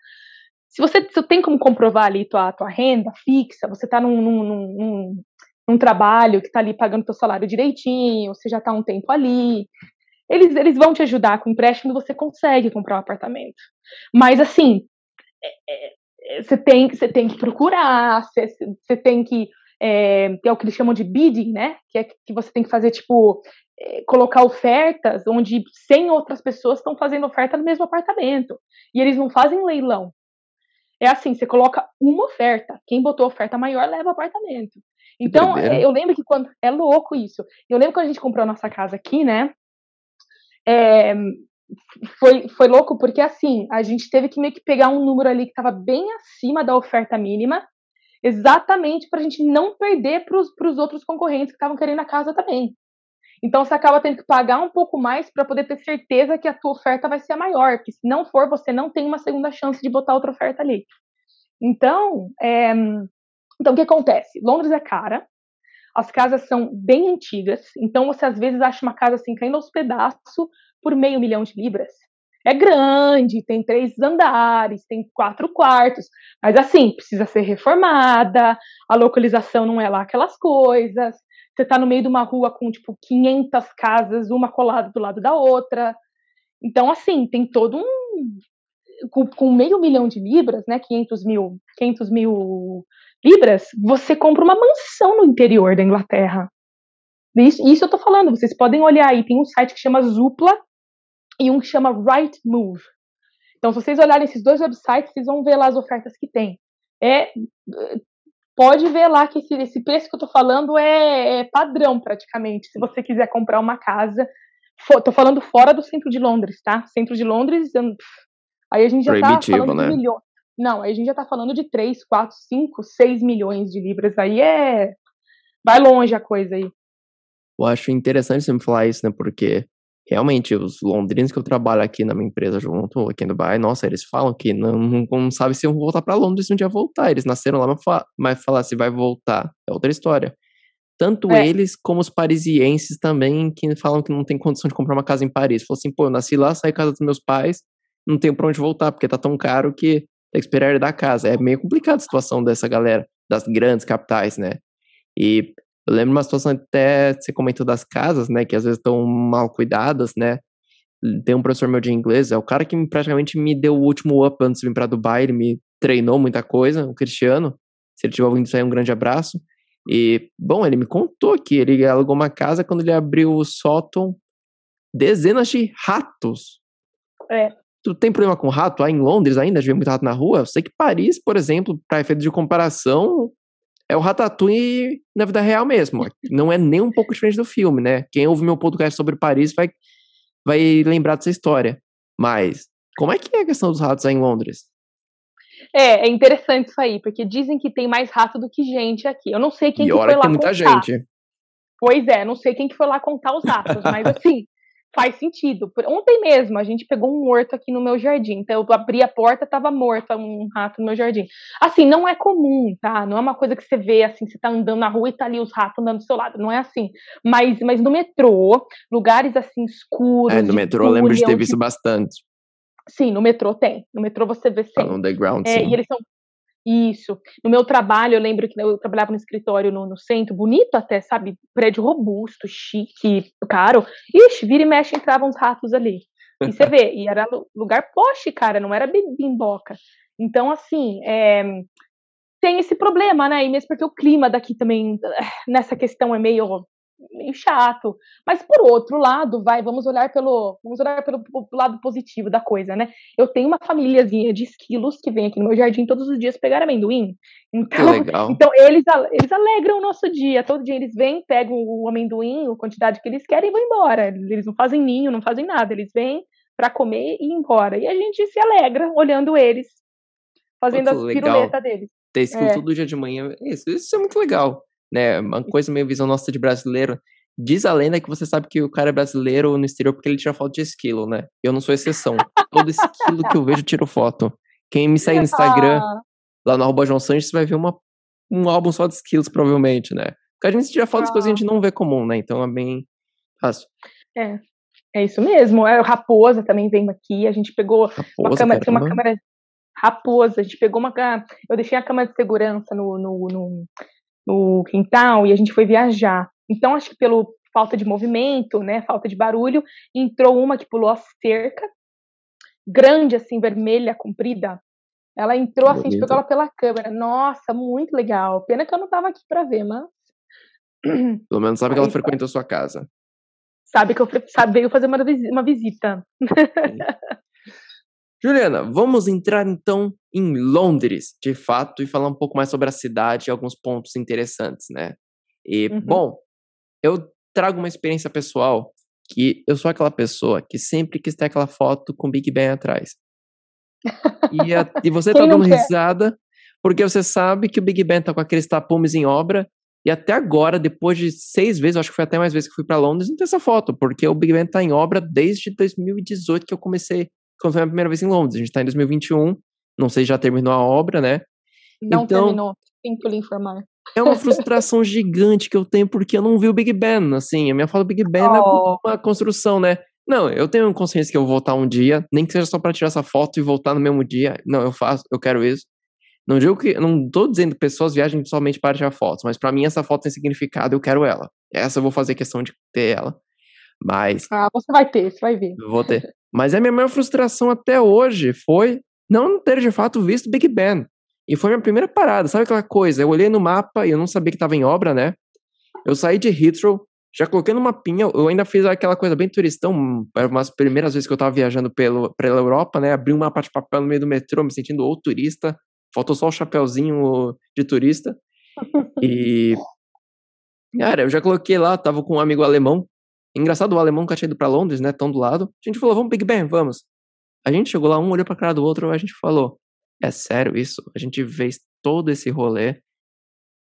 se você, se tem como comprovar ali tua, tua renda fixa, você tá num, num, num, num trabalho que tá ali pagando teu salário direitinho, você já tá um tempo ali, eles, eles vão te ajudar com empréstimo, você consegue comprar um apartamento. Mas, assim, você tem, você tem que procurar, você, você tem que é, é o que eles chamam de bidding, né? Que é que você tem que fazer, tipo, é, colocar ofertas onde 100 outras pessoas estão fazendo oferta no mesmo apartamento. E eles não fazem leilão. É assim, você coloca uma oferta. Quem botou oferta maior leva o apartamento. Então, eu lembro que quando. É louco isso. Eu lembro quando a gente comprou a nossa casa aqui, né? É, foi, foi louco porque assim, a gente teve que meio que pegar um número ali que estava bem acima da oferta mínima, exatamente para a gente não perder para os outros concorrentes que estavam querendo a casa também. Então você acaba tendo que pagar um pouco mais para poder ter certeza que a tua oferta vai ser a maior, porque se não for, você não tem uma segunda chance de botar outra oferta ali. Então, é... então o que acontece? Londres é cara, as casas são bem antigas, então você às vezes acha uma casa assim caindo aos pedaços por meio milhão de libras. É grande, tem três andares, tem quatro quartos, mas assim, precisa ser reformada, a localização não é lá aquelas coisas, você está no meio de uma rua com, tipo, 500 casas, uma colada do lado da outra. Então, assim, tem todo um... Com, com meio milhão de libras, né, 500 mil, 500 mil libras, você compra uma mansão no interior da Inglaterra. Isso, isso eu tô falando, vocês podem olhar aí, tem um site que chama Zupla, e um que chama Right Move. Então, se vocês olharem esses dois websites, vocês vão ver lá as ofertas que tem. É, pode ver lá que esse, esse preço que eu estou falando é, é, padrão, praticamente. Se você quiser comprar uma casa, estou falando fora do centro de Londres, tá? Centro de Londres, aí a gente já está falando né? de milhões. Não, aí a gente já está falando de 3, 4, 5, 6 milhões de libras. Aí é. Vai longe a coisa aí. Eu acho interessante você me falar isso, né? Porque realmente, os londrinos que eu trabalho aqui na minha empresa junto, aqui em Dubai, nossa, eles falam que não, não, não sabem se vão voltar para Londres se um dia voltar. Eles nasceram lá, mas, fa mas falar se vai voltar é outra história. Tanto é. eles como os parisienses também, que falam que não tem condição de comprar uma casa em Paris. Falam assim, pô, eu nasci lá, saí da casa dos meus pais, não tenho pra onde voltar, porque tá tão caro que esperar da casa. É meio complicada a situação dessa galera, das grandes capitais, né? E eu lembro uma situação até, você comentou das casas, né, que às vezes estão mal cuidadas, né, tem um professor meu de inglês, é o cara que praticamente me deu o último up antes de vir para Dubai, ele me treinou muita coisa, o Cristiano, se ele estiver ouvindo isso aí, um grande abraço, e, bom, ele me contou que ele alugou uma casa quando ele abriu o sótão, dezenas de ratos. É. Tu tem problema com rato? Aí em Londres ainda, vê muito rato na rua? Eu sei que Paris, por exemplo, para efeito de comparação, é o Ratatouille na vida real mesmo. Não é nem um pouco diferente do filme, né? Quem ouve meu podcast sobre Paris vai, vai lembrar dessa história. Mas, como é que é a questão dos ratos aí em Londres? É, é interessante isso aí, porque dizem que tem mais rato do que gente aqui. Eu não sei quem e que foi lá tem muita contar. gente. Pois é, não sei quem que foi lá contar os ratos, mas assim, faz sentido. Ontem mesmo a gente pegou um morto aqui no meu jardim. Então eu abri a porta, tava morto um rato no meu jardim. Assim, não é comum, tá? Não é uma coisa que você vê assim, você tá andando na rua e tá ali os ratos andando do seu lado. Não é assim. Mas, mas no metrô, lugares assim escuros. É, no metrô eu lembro de ter visto bastante. Sim, no metrô tem. No metrô você vê sempre. Ah, no underground, É, sim. e eles são. Isso. No meu trabalho, eu lembro que eu trabalhava no escritório no, no centro, bonito até, sabe? Prédio robusto, chique, caro. Ixi, vira e mexe entravam uns ratos ali. E você vê, e era lu- lugar poste, cara, não era bim- bimboca. Então, assim, é, tem esse problema, né? E mesmo porque o clima daqui também, eh, nessa questão, é meio, meio chato. Mas por outro lado, vai, vamos olhar pelo, vamos olhar pelo, lado positivo da coisa, né? Eu tenho uma famíliazinha de esquilos que vem aqui no meu jardim todos os dias pegar amendoim. Que Então, legal. então eles, a- eles alegram o nosso dia. Todo dia eles vêm, pegam o amendoim, a quantidade que eles querem e vão embora. Eles não fazem ninho, não fazem nada. Eles vêm para comer e ir embora. E a gente se alegra olhando eles, fazendo que as legal. piruletas deles. Ter esquilo É. todo dia de manhã, isso, isso é muito legal, né? Uma coisa meio visão nossa de brasileiro. Diz a lenda que você sabe que o cara é brasileiro no exterior porque ele tira foto de esquilo, né? Eu não sou exceção. Todo esquilo que eu vejo, eu tiro foto. Quem me segue no Instagram, Ah, lá no arroba João Sanches, vai ver uma, um álbum só de esquilos, provavelmente, né? Porque a gente tira foto das coisas que a gente não vê comum, né? Então é bem fácil. é isso mesmo. É, o Raposa também veio aqui. A gente pegou uma Raposa, câmera, tinha uma câmera raposa, a gente pegou uma eu deixei a câmera de segurança no, no, no, no quintal e a gente foi viajar. Então acho que pelo falta de movimento, né, falta de barulho, entrou uma que pulou a cerca, grande assim, vermelha, comprida. Ela entrou assim, a gente Bonito. pegou ela pela câmera. Nossa, muito legal. Pena que eu não tava aqui para ver, mas Pelo menos sabe que ela Aí, frequentou sua casa. sabe que eu sabe, veio fazer uma, uma visita. Juliana, vamos entrar então em Londres, de fato, e falar um pouco mais sobre a cidade e alguns pontos interessantes, né? E, Uhum. bom, eu trago uma experiência pessoal que eu sou aquela pessoa que sempre quis ter aquela foto com Big Ben atrás. E, a- e você tá dando quer? risada porque você sabe que o Big Ben tá com aqueles tapumes em obra e até agora, depois de seis vezes, acho que foi até mais vezes que fui para Londres, não tem essa foto, porque o Big Ben tá em obra desde 2018 que eu comecei, quando foi a primeira vez em Londres. A gente tá em 2021, não sei se já terminou a obra, né? Não Então- terminou. Sinto lhe informar. É uma frustração gigante que eu tenho porque eu não vi o Big Ben, assim, a minha foto do Big Ben é Oh. uma construção, né? Não, eu tenho consciência que eu vou voltar um dia, nem que seja só pra tirar essa foto e voltar no mesmo dia. Não, eu faço, eu quero isso. Não digo que, não tô dizendo que pessoas viajem somente para tirar fotos, mas pra mim essa foto tem significado, eu quero ela. Essa eu vou fazer questão de ter ela. Mas Ah, você vai ter, você vai ver. vou ter. Mas a minha maior frustração até hoje foi não ter de fato visto Big Ben. E foi a minha primeira parada, sabe aquela coisa? Eu olhei no mapa e eu não sabia que estava em obra, né? Eu saí de Heathrow, já coloquei no mapinha, eu ainda fiz aquela coisa bem turistão, umas primeiras vezes que eu tava viajando pelo, pela Europa, né? Abri um mapa de papel no meio do metrô, me sentindo ou turista, faltou só o chapeuzinho de turista. E. Cara, eu já coloquei lá, tava com um amigo alemão. Engraçado, o alemão nunca tinha ido pra Londres, né? Tão do lado. A gente falou, vamos Big Ben, vamos. A gente chegou lá, um olhou pra cara do outro, a gente falou, é sério isso? A gente fez todo esse rolê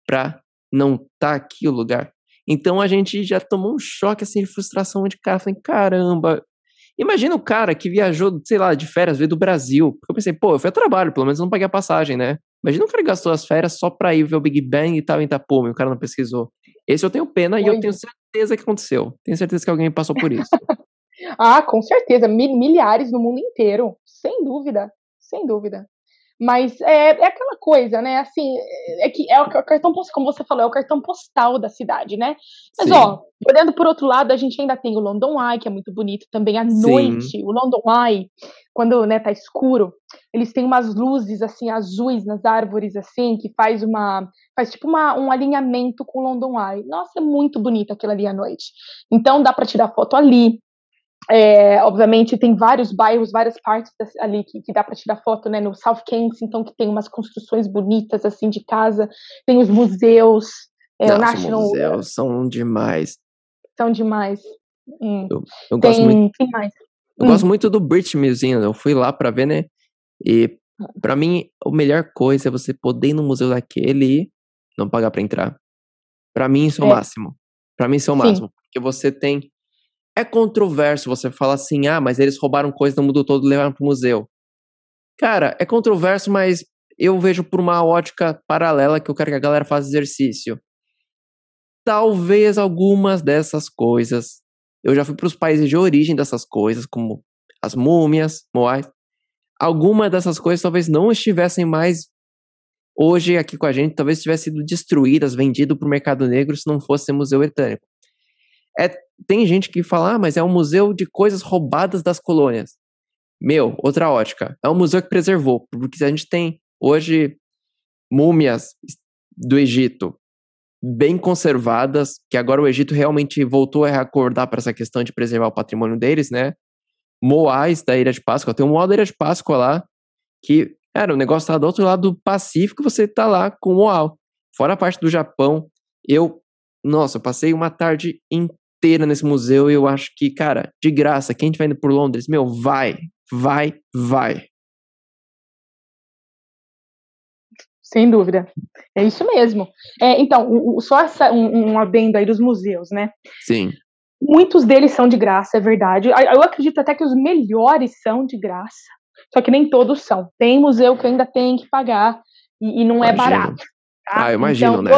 pra não tá aqui o lugar. Então a gente já tomou um choque assim de frustração de cara, falei, caramba. Imagina o cara que viajou, sei lá, de férias, veio do Brasil. Eu pensei, pô, eu fui a trabalho, pelo menos eu não paguei a passagem, né? Imagina o cara que gastou as férias só pra ir ver o Big Bang e tal em Itapume, o cara não pesquisou. Esse eu tenho pena e eu tenho certeza que aconteceu. Tenho certeza que alguém passou por isso. Ah, com certeza, mi- milhares no mundo inteiro, sem dúvida, sem dúvida. Mas é, é aquela coisa, né? Assim, é é que é o ca- cartão postal, como você falou, é o cartão postal da cidade, né? Mas, Sim. ó, olhando por outro lado, a gente ainda tem o London Eye, que é muito bonito também à Sim. noite. O London Eye, quando né, tá escuro, eles têm umas luzes assim azuis nas árvores assim, que faz uma faz tipo uma, um alinhamento com o London Eye. Nossa, é muito bonito aquilo ali à noite. Então dá para tirar foto ali. É, obviamente tem vários bairros, várias partes ali que, que dá para tirar foto, né? No South Kensington que tem umas construções bonitas assim de casa, tem os museus, é, Nossa, National museus são demais. são demais. Hum. Eu gosto muito Tem, tem mais. Eu Hum. gosto muito do British Museum, eu fui lá pra ver, né? E pra mim, a melhor coisa é você poder ir no museu daquele e não pagar pra entrar. Pra mim, isso é o É. máximo. Pra mim, isso é o Sim. máximo. Porque você tem. É controverso você falar assim, ah, mas eles roubaram coisa do mundo todo e levaram pro museu. Cara, é controverso, mas eu vejo por uma ótica paralela que eu quero que a galera faça exercício. Talvez algumas dessas coisas. Eu já fui para os países de origem dessas coisas, como as múmias, moais. alguma dessas coisas talvez não estivessem mais hoje aqui com a gente, talvez tivessem sido destruídas, vendido para o mercado negro se não fosse Museu Britânico. É, tem gente que fala, ah, mas é um museu de coisas roubadas das colônias. Meu, outra ótica. É um museu que preservou, porque a gente tem hoje múmias do Egito bem conservadas, que agora o Egito realmente voltou a acordar para essa questão de preservar o patrimônio deles, né? Moais da Ilha de Páscoa, tem um moal da Ilha de Páscoa lá, que, cara, o negócio tá do outro lado do Pacífico, você tá lá com o moal. Fora a parte do Japão, eu, nossa, passei uma tarde inteira nesse museu e eu acho que, cara, de graça, quem tiver indo por Londres, meu, vai, vai, vai. Sem dúvida. É isso mesmo. É, então, só essa, um, um adendo aí dos museus, né? Sim. Muitos deles são de graça, é verdade. Eu acredito até que os melhores são de graça. Só que nem todos são. Tem museu que ainda tem que pagar e, e não é imagino. é barato. Tá? Ah, imagino, então, né?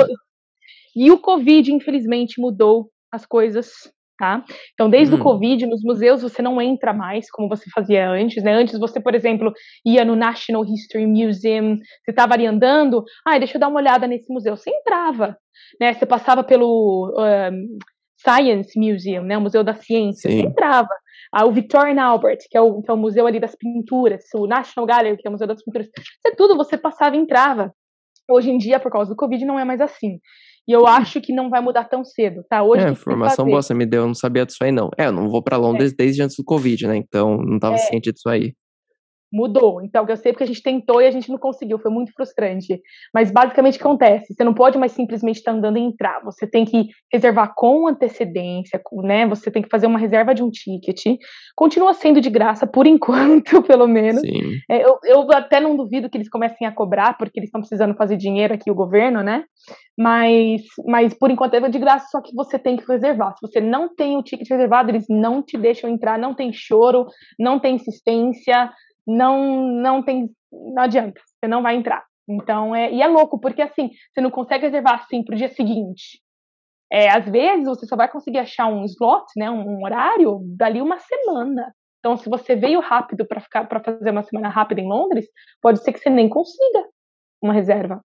E o Covid, infelizmente, mudou as coisas Tá? Então, desde hum. o Covid, nos museus você não entra mais como você fazia antes, né? Antes você, por exemplo, ia no National History Museum, você estava ali andando, ah, deixa eu dar uma olhada nesse museu. Você entrava, né? Você passava pelo um, Science Museum, né? O Museu da Ciência, Sim. você entrava. Ah, o Victorian Albert, que é o, que é o museu ali das pinturas, o National Gallery, que é o museu das pinturas, isso é tudo você passava e entrava. Hoje em dia, por causa do Covid, não é mais assim. E eu acho que não vai mudar tão cedo, tá? Hoje. É, informação boa você me deu, eu não sabia disso aí, não. É, eu não vou para Londres é. desde antes do Covid, né? Então não estava é. ciente disso aí mudou. Então, eu sei porque a gente tentou e a gente não conseguiu, foi muito frustrante. Mas basicamente acontece? Você não pode mais simplesmente estar andando e entrar, você tem que reservar com antecedência, né? Você tem que fazer uma reserva de um ticket. Continua sendo de graça, por enquanto, pelo menos. É, eu, eu até não duvido que eles comecem a cobrar, porque eles estão precisando fazer dinheiro aqui, o governo, né? Mas, mas por enquanto é de graça, só que você tem que reservar. Se você não tem o ticket reservado, eles não te deixam entrar, não tem choro, não tem insistência, não não tem não adianta, você não vai entrar. Então, é, e é louco, porque assim, você não consegue reservar assim para o dia seguinte. É, às vezes você só vai conseguir achar um slot, né, um horário, dali uma semana. Então, se você veio rápido para ficar para fazer uma semana rápida em Londres, pode ser que você nem consiga uma reserva.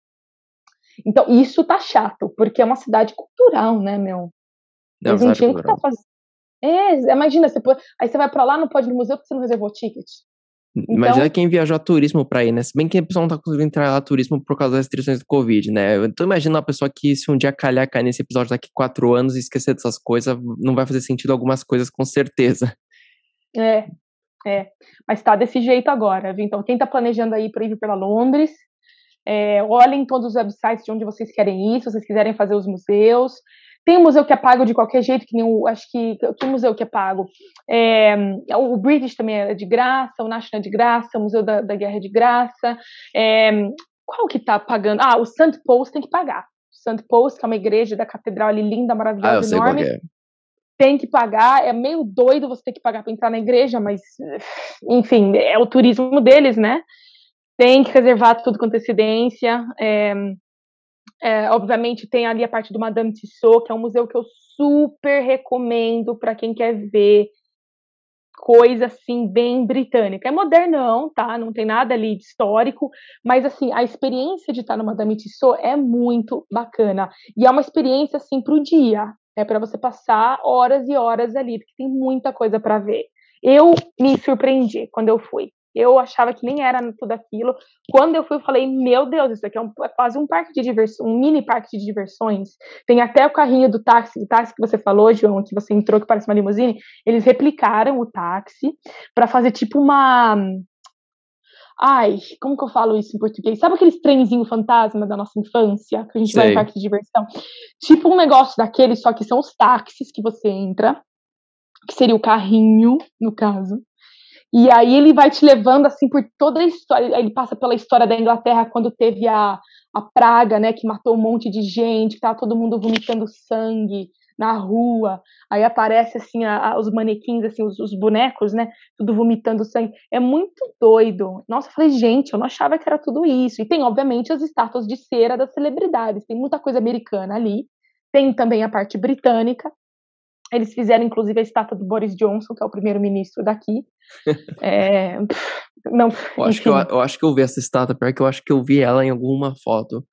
Então, isso tá chato, porque é uma cidade cultural, né, meu? É Eles não tinham que estar tá fazendo. É, imagina, você pode... aí você vai para lá, não pode ir no museu porque você não reservou ticket. Então, Imagina quem viajou a turismo para ir, né? Se bem que a pessoa não tá conseguindo entrar lá turismo por causa das restrições do Covid, né? Então imagina uma pessoa que se um dia calhar cair nesse episódio daqui quatro anos e esquecer dessas coisas, não vai fazer sentido algumas coisas com certeza. É, é. Mas tá desse jeito agora, viu? Então quem tá planejando aí para ir para Londres, é, olhem todos os websites de onde vocês querem ir, se vocês quiserem fazer os museus. Tem museu que é pago de qualquer jeito, que nem o. Acho que. Que museu que é pago? É, o British também é de graça, o National é de graça, o Museu da, da Guerra é de graça. É, qual que tá pagando? Ah, o St. Paul's tem que pagar. St. Paul's, que é uma igreja da catedral ali linda, maravilhosa, ah, enorme. É. Tem que pagar, é meio doido você ter que pagar para entrar na igreja, mas enfim, é o turismo deles, né? Tem que reservar tudo com antecedência. É, é, obviamente tem ali a parte do Madame Tussauds, que é um museu que eu super recomendo para quem quer ver coisa assim bem britânica. É modernão, tá? Não tem nada ali de histórico, mas assim, a experiência de estar no Madame Tussauds é muito bacana. E é uma experiência assim para o dia, é para você passar horas e horas ali, porque tem muita coisa para ver. Eu me surpreendi quando eu fui. Eu achava que nem era tudo aquilo. Quando eu fui, eu falei, meu Deus, isso aqui é, um, é quase um parque de diversão, um mini parque de diversões. Tem até o carrinho do táxi, o táxi que você falou, João, que você entrou que parece uma limusine. Eles replicaram o táxi para fazer tipo uma Ai, como que eu falo isso em português? Sabe aqueles trenzinho fantasma da nossa infância, que a gente Sei. vai em parque de diversão? Tipo um negócio daquele, só que são os táxis que você entra, que seria o carrinho, no caso. E aí ele vai te levando assim por toda a história. Ele passa pela história da Inglaterra quando teve a, a praga, né, que matou um monte de gente, que tava todo mundo vomitando sangue na rua. Aí aparece assim a, a, os manequins, assim, os, os, bonecos, né, tudo vomitando sangue. É muito doido. Nossa, eu falei, gente, eu não achava que era tudo isso. E tem, obviamente, as estátuas de cera das celebridades. Tem muita coisa americana ali. Tem também a parte britânica, eles fizeram, inclusive, a estátua do Boris Johnson, que é o primeiro-ministro daqui. é, Não, eu acho, que eu, eu, acho que eu vi essa estátua, pior que eu acho que eu vi ela em alguma foto.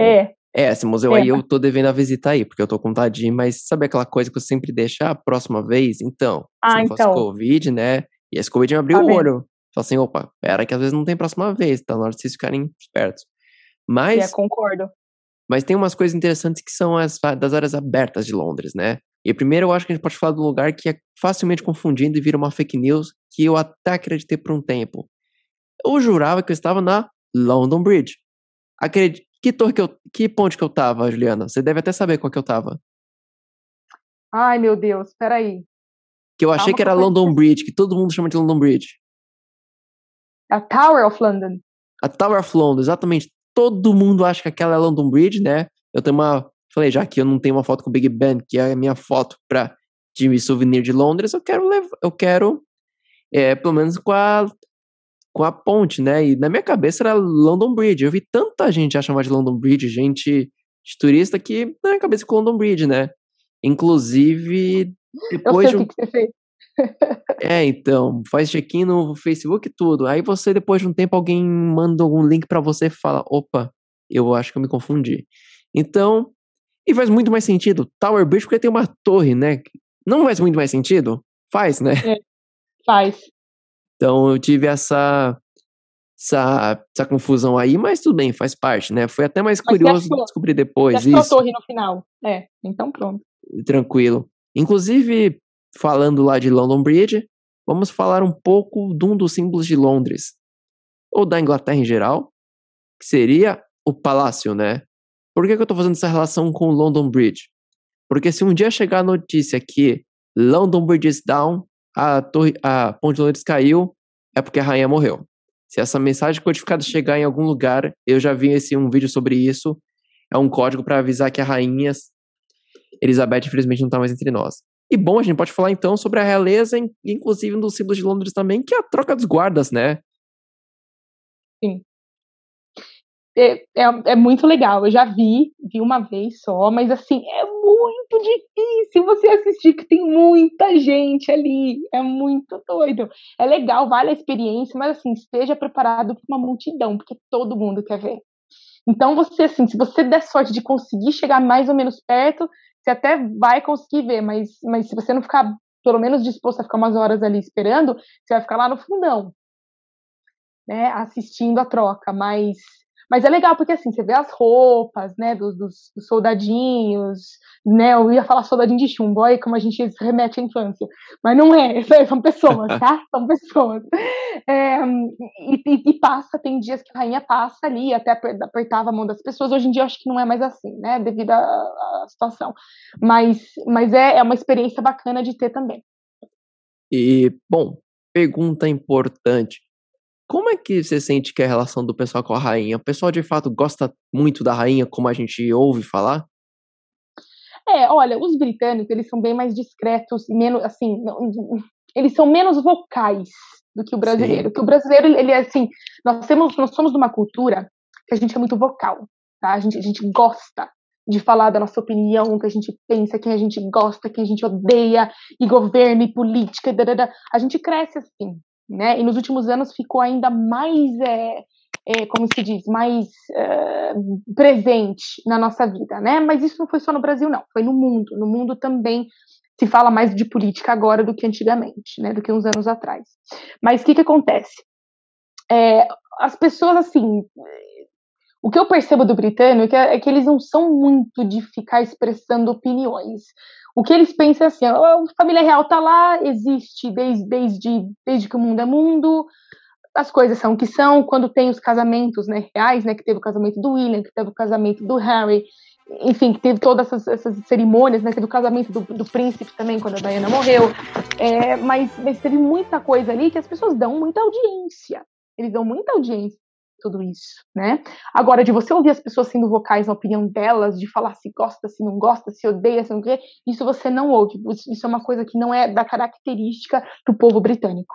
É. É, esse museu é. aí eu tô devendo a visitar aí, porque eu tô com vontade ir, mas sabe aquela coisa que eu sempre deixo, ah, próxima vez? Então, ah, se não então. fosse Covid, né? E esse Covid me abriu tá o olho. Fala assim, opa, pera que às vezes não tem próxima vez, tá na hora de vocês ficarem espertos. Mas... É, concordo. Mas tem umas coisas interessantes que são as das áreas abertas de Londres, né? E primeiro eu acho que a gente pode falar do lugar que é facilmente confundido e vira uma fake news que eu até acreditei por um tempo. Eu jurava que eu estava na London Bridge. Acredite, que torre que eu, que ponte que eu tava, Juliana? Você deve até saber qual que eu tava. Ai, meu Deus, peraí. Que eu achei Calma que era London Bridge, que todo mundo chama de London Bridge. A Tower of London. A Tower of London, exatamente. Todo mundo acha que aquela é London Bridge, né? Eu tenho uma. Falei, já que eu não tenho uma foto com o Big Ben, que é a minha foto pra, de souvenir de Londres, eu quero levar. Eu quero. É, pelo menos com a com a ponte, né? E na minha cabeça era London Bridge. Eu vi tanta gente a chamar de London Bridge, gente de turista, que na minha cabeça ficou London Bridge, né? Inclusive, depois de um... que você fez. é, então, faz check-in no Facebook e tudo. Aí você, depois de um tempo, alguém manda algum link para você e fala: opa, eu acho que eu me confundi. Então, e faz muito mais sentido. Tower Bridge porque tem uma torre, né? Não faz muito mais sentido? Faz, né? É, faz. Então eu tive essa, essa, essa confusão aí, mas tudo bem, faz parte, né? Foi até mais curioso descobrir depois você isso. a torre no final. É, então pronto. Tranquilo. Inclusive, falando lá de London Bridge, vamos falar um pouco de um dos símbolos de Londres, ou da Inglaterra em geral, que seria o palácio, né? Por que, que eu estou fazendo essa relação com London Bridge? Porque se um dia chegar a notícia que London Bridge is down, a, torre, a ponte de Londres caiu, é porque a rainha morreu. Se essa mensagem codificada chegar em algum lugar, eu já vi esse, um vídeo sobre isso, é um código para avisar que a rainha Elizabeth, infelizmente, não está mais entre nós. E bom, a gente pode falar então sobre a realeza, inclusive um dos símbolos de Londres também, que é a troca dos guardas, né? Sim é, é, é, muito legal. Eu já vi, vi uma vez só, mas assim, é muito difícil você assistir, que tem muita gente ali. É muito doido. É legal, vale a experiência, mas assim, esteja preparado para uma multidão, porque todo mundo quer ver. Então, você, assim, se você der sorte de conseguir chegar mais ou menos perto, você até vai conseguir ver, mas, mas se você não ficar, pelo menos, disposto a ficar umas horas ali esperando, você vai ficar lá no fundão, né, assistindo a troca. Mas mas é legal porque assim, você vê as roupas, né, dos, dos, dos soldadinhos, né? Eu ia falar soldadinho de chumbo, olha como a gente remete à infância. Mas não é, são pessoas, tá? São pessoas. É, e, e, e, passa, tem dias que a rainha passa ali, até apertava a mão das pessoas. Hoje em dia eu acho que não é mais assim, né? Devido à, à situação. Mas, mas é, é uma experiência bacana de ter também. E, bom, pergunta importante. Como é que você sente que é a relação do pessoal com a rainha? O pessoal de fato gosta muito da rainha, como a gente ouve falar? É, olha, os britânicos, eles são bem mais discretos, menos, assim, eles são menos vocais do que o brasileiro. Sim. Que o brasileiro, ele é assim, nós temos, nós somos de uma cultura que a gente é muito vocal, tá? A gente, a gente gosta de falar da nossa opinião, o que a gente pensa, quem a gente gosta, quem a gente odeia, e governo, e política, e a gente cresce assim, né? E nos últimos anos ficou ainda mais, é, é, como se diz, mais é, presente na nossa vida, né? Mas isso não foi só no Brasil, não, foi no mundo. No mundo também se fala mais de política agora do que antigamente, né? Do que uns anos atrás. Mas o que que acontece? É, as pessoas, assim, o que eu percebo do britânico é, é que eles não são muito de ficar expressando opiniões. O que eles pensam é assim, a família real está lá, existe desde, desde, desde que o mundo é mundo, as coisas são o que são, quando tem os casamentos né, reais, né, que teve o casamento do William, que teve o casamento do Harry, enfim, que teve todas essas, essas cerimônias, né, teve o casamento do, do, príncipe também, quando a Diana morreu, é, mas, mas teve muita coisa ali que as pessoas dão muita audiência, eles dão muita audiência tudo isso, né? Agora, de você ouvir as pessoas sendo vocais na opinião delas, de falar se gosta, se não gosta, se odeia, se não quer, isso você não ouve. Isso é uma coisa que não é da característica do povo britânico.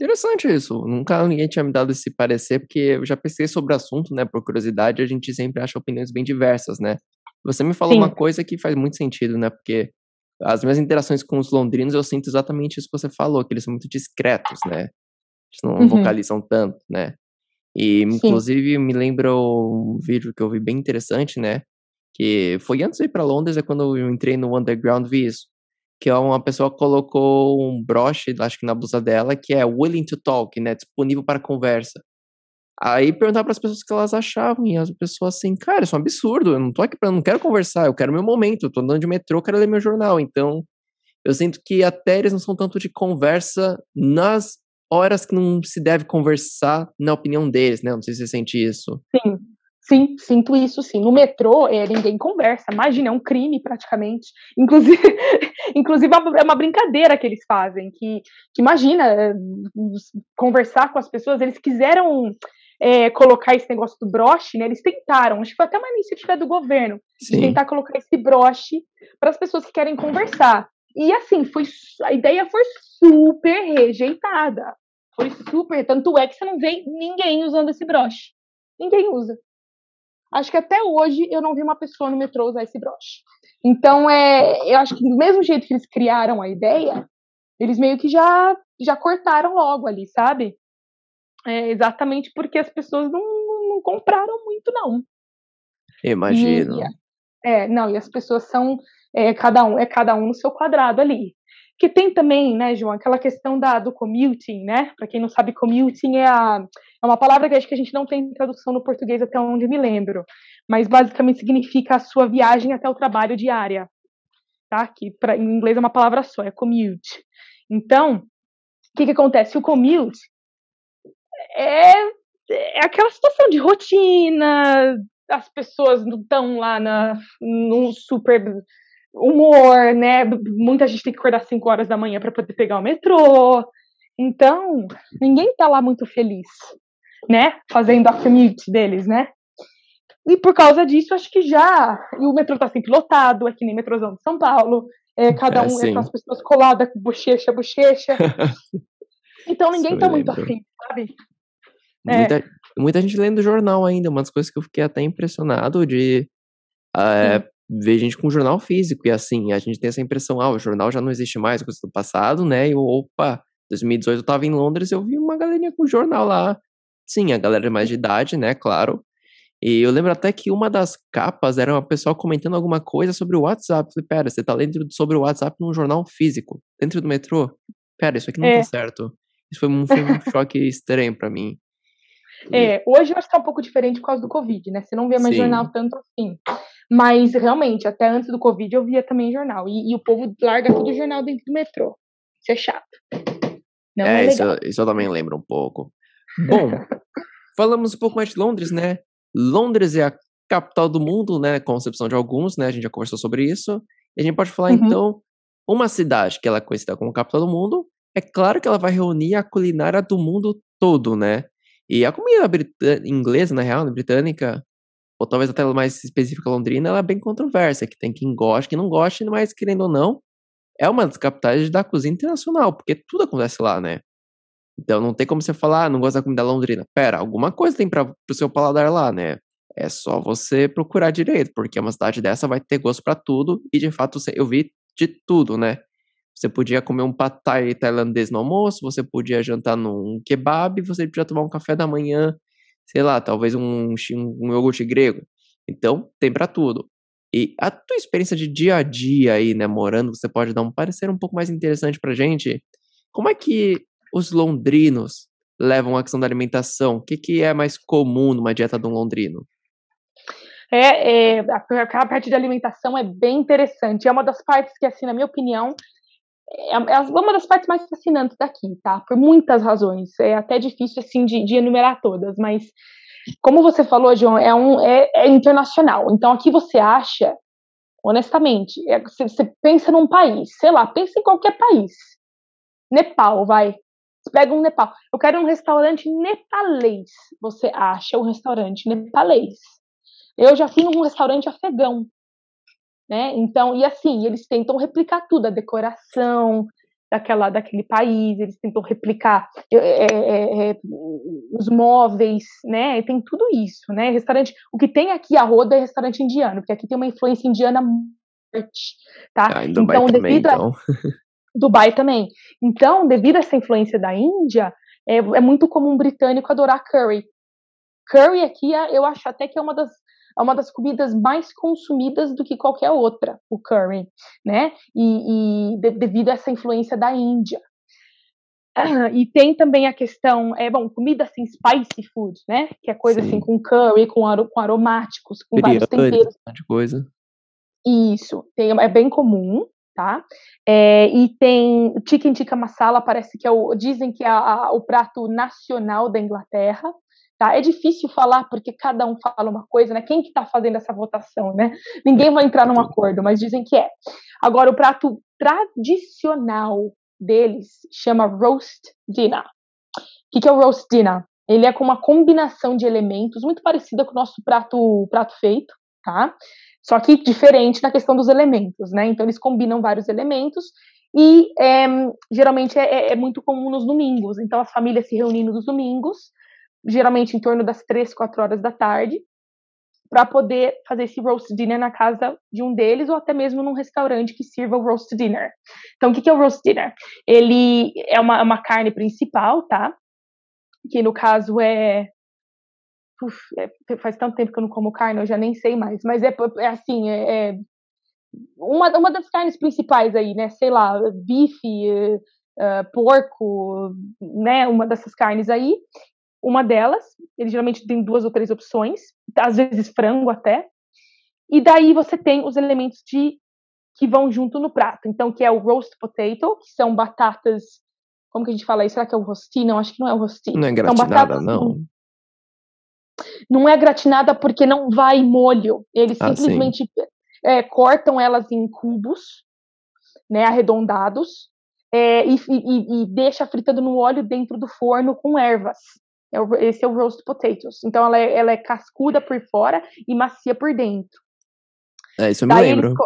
Interessante isso. Nunca ninguém tinha me dado esse parecer, porque eu já pensei sobre o assunto, né? Por curiosidade, a gente sempre acha opiniões bem diversas, né? Você me falou Sim. uma coisa que faz muito sentido, né? Porque as minhas interações com os londrinos, eu sinto exatamente isso que você falou, que eles são muito discretos, né? não uhum. vocalizam tanto, né? E, inclusive, Sim. me lembra um vídeo que eu vi bem interessante, né? Que foi antes de ir para Londres, é quando eu entrei no Underground vi isso. Que é uma pessoa colocou um broche, acho que na blusa dela, que é willing to talk, né? Disponível para conversa. Aí perguntar para as pessoas o que elas achavam, e as pessoas assim, cara, isso é um absurdo, eu não tô aqui para não quero conversar, eu quero meu momento, eu tô andando de metrô, quero ler meu jornal. Então, eu sinto que até eles não são tanto de conversa nas horas que não se deve conversar na opinião deles, né? Não sei se você sente isso. Sim, sim, sinto isso sim. No metrô, é, ninguém conversa. Imagina, é um crime praticamente. Inclusive, inclusive é uma brincadeira que eles fazem. Que, que imagina, eh, conversar com as pessoas, eles quiseram é, colocar esse negócio do broche, né? Eles tentaram, acho que foi até uma iniciativa do governo, de tentar colocar esse broche para as pessoas que querem conversar. E assim, foi a ideia foi super rejeitada. Foi super. Tanto é que você não vê ninguém usando esse broche. Ninguém usa. Acho que até hoje eu não vi uma pessoa no metrô usar esse broche. Então, é, eu acho que do mesmo jeito que eles criaram a ideia, eles meio que já, já cortaram logo ali, sabe? É, exatamente porque as pessoas não, não compraram muito, não. Imagino. E, é, não, e as pessoas são é, cada um é cada um no seu quadrado ali. Que tem também, né, João, aquela questão da, do commuting, né? Para quem não sabe, commuting é, a, é uma palavra que acho que a gente não tem tradução no português até onde me lembro, mas basicamente significa a sua viagem até o trabalho diária, tá? Que pra, em inglês é uma palavra só, é commute. Então, o que, que acontece? O commute é, é aquela situação de rotina, as pessoas não estão lá na, num super humor, né? Muita gente tem que acordar 5 horas da manhã para poder pegar o metrô. Então, ninguém tá lá muito feliz, né? Fazendo a commute deles, né? E por causa disso, acho que já. E o metrô tá sempre lotado, aqui nem metrôzão de São Paulo. É, cada é, um é com as pessoas coladas, bochecha, bochecha. então ninguém Isso tá muito afim, sabe? Muita, é. muita gente lendo jornal ainda, umas coisas que eu fiquei até impressionado de. Uh, ver gente com jornal físico. E assim, a gente tem essa impressão, ah, o jornal já não existe mais, coisa do passado, né? E opa, 2018 eu tava em Londres eu vi uma galerinha com jornal lá. Sim, a galera mais de idade, né? Claro. E eu lembro até que uma das capas era uma pessoa comentando alguma coisa sobre o WhatsApp. falei, pera, você tá lendo sobre o WhatsApp num jornal físico, dentro do metrô? Pera, isso aqui não tá é. tá certo. Isso foi um, foi um choque estranho para mim. É, hoje eu acho que tá um pouco diferente por causa do Covid, né? Você não vê mais Sim. jornal tanto assim. Mas realmente, até antes do Covid eu via também jornal. E, e o povo larga todo o jornal dentro do metrô. Isso é chato. Não é, é isso, isso eu também lembro um pouco. Bom, falamos um pouco mais de Londres, né? Londres é a capital do mundo, né? Concepção de alguns, né? A gente já conversou sobre isso. E a gente pode falar, uhum. então, uma cidade que ela é conhecida como capital do mundo, é claro que ela vai reunir a culinária do mundo todo, né? E a comida inglesa, na real, né, britânica, ou talvez até mais específica londrina, ela é bem controversa, que tem quem goste, quem não goste, mas querendo ou não, é uma das capitais da cozinha internacional, porque tudo acontece lá, né? Então não tem como você falar, ah, não gosta da comida londrina. Pera, alguma coisa tem para o seu paladar lá, né? É só você procurar direito, porque uma cidade dessa vai ter gosto para tudo, e de fato eu vi de tudo, né? Você podia comer um patai tailandês no almoço, você podia jantar num kebab, você podia tomar um café da manhã, sei lá, talvez um, um iogurte grego. Então, tem para tudo. E a tua experiência de dia a dia aí, né, morando, você pode dar um parecer um pouco mais interessante pra gente? Como é que os londrinos levam a questão da alimentação? O que, que é mais comum numa dieta de um londrino? É, é, a parte de alimentação é bem interessante. É uma das partes que, assim, na minha opinião, é, é uma das partes mais fascinantes daqui, tá? Por muitas razões. É até difícil, assim, de, de enumerar todas, mas como você falou, João, é, um, é, é internacional. Então, aqui você acha, honestamente, é, você, você, pensa num país, sei lá, pensa em qualquer país. Nepal, vai. Pega um Nepal. Eu quero um restaurante nepalês. Você acha um restaurante nepalês. Eu já fui num restaurante afegão né? Então, e assim, eles tentam replicar tudo, a decoração daquela, daquele país, eles tentam replicar é, é, é, os móveis, né? Tem tudo isso, né? Restaurante, o que tem aqui a roda é restaurante indiano, porque aqui tem uma influência indiana forte, tá? Ah, Dubai então, também, devido então. A, Dubai também. Então, devido a essa influência da Índia, É, é muito comum britânico adorar curry. Curry aqui, eu acho até que é uma das é uma das comidas mais consumidas do que qualquer outra, o curry, né? E, e de, devido a essa influência da Índia. E tem também a questão, é bom, comida assim, spicy food, né? Que é coisa assim, Sim. assim com curry, com, aro, com aromáticos, com vários temperos. De coisa. Isso, tem, é bem comum, tá? É, e tem chicken tikka masala, parece que é o, dizem que é a, a, o prato nacional da Inglaterra, tá? É difícil falar porque cada um fala uma coisa, né? Quem que tá fazendo essa votação, né? Ninguém vai entrar num acordo, mas dizem que é. Agora, o prato tradicional deles chama roast dinner. O que, que é o roast dinner? Ele é com uma combinação de elementos muito parecida com o nosso prato, prato feito, tá? Só que diferente na questão dos elementos, né? Então eles combinam vários elementos e é, geralmente é, é, muito comum nos domingos. Então as famílias se reunindo nos domingos, geralmente em torno das três, quatro horas da tarde, para poder fazer esse roast dinner na casa de um deles ou até mesmo num restaurante que sirva o roast dinner. Então o que, que é o roast dinner? Ele é uma, uma carne principal, tá? Que no caso é Uf, é, faz tanto tempo que eu não como carne, eu já nem sei mais. Mas é, é assim, é, é, uma, uma das carnes principais aí, né? Sei lá, bife, uh, porco, né? Uma dessas carnes aí. Uma delas, ele geralmente tem duas ou três opções, às vezes frango até. E daí você tem os elementos de que vão junto no prato. Então, que é o roast potato, que são batatas. Como que a gente fala isso? Será que é o rosti? Não, acho que não é o rosti. Não é gratinada, não. Não é gratinada porque não vai molho. Eles ah, simplesmente é, cortam elas em cubos, né, arredondados, é, e, e, e, deixa fritando no óleo dentro do forno com ervas. É esse é o roast potatoes. Então ela é, ela é cascuda por fora e macia por dentro. É, isso eu me Daí lembro. Eles,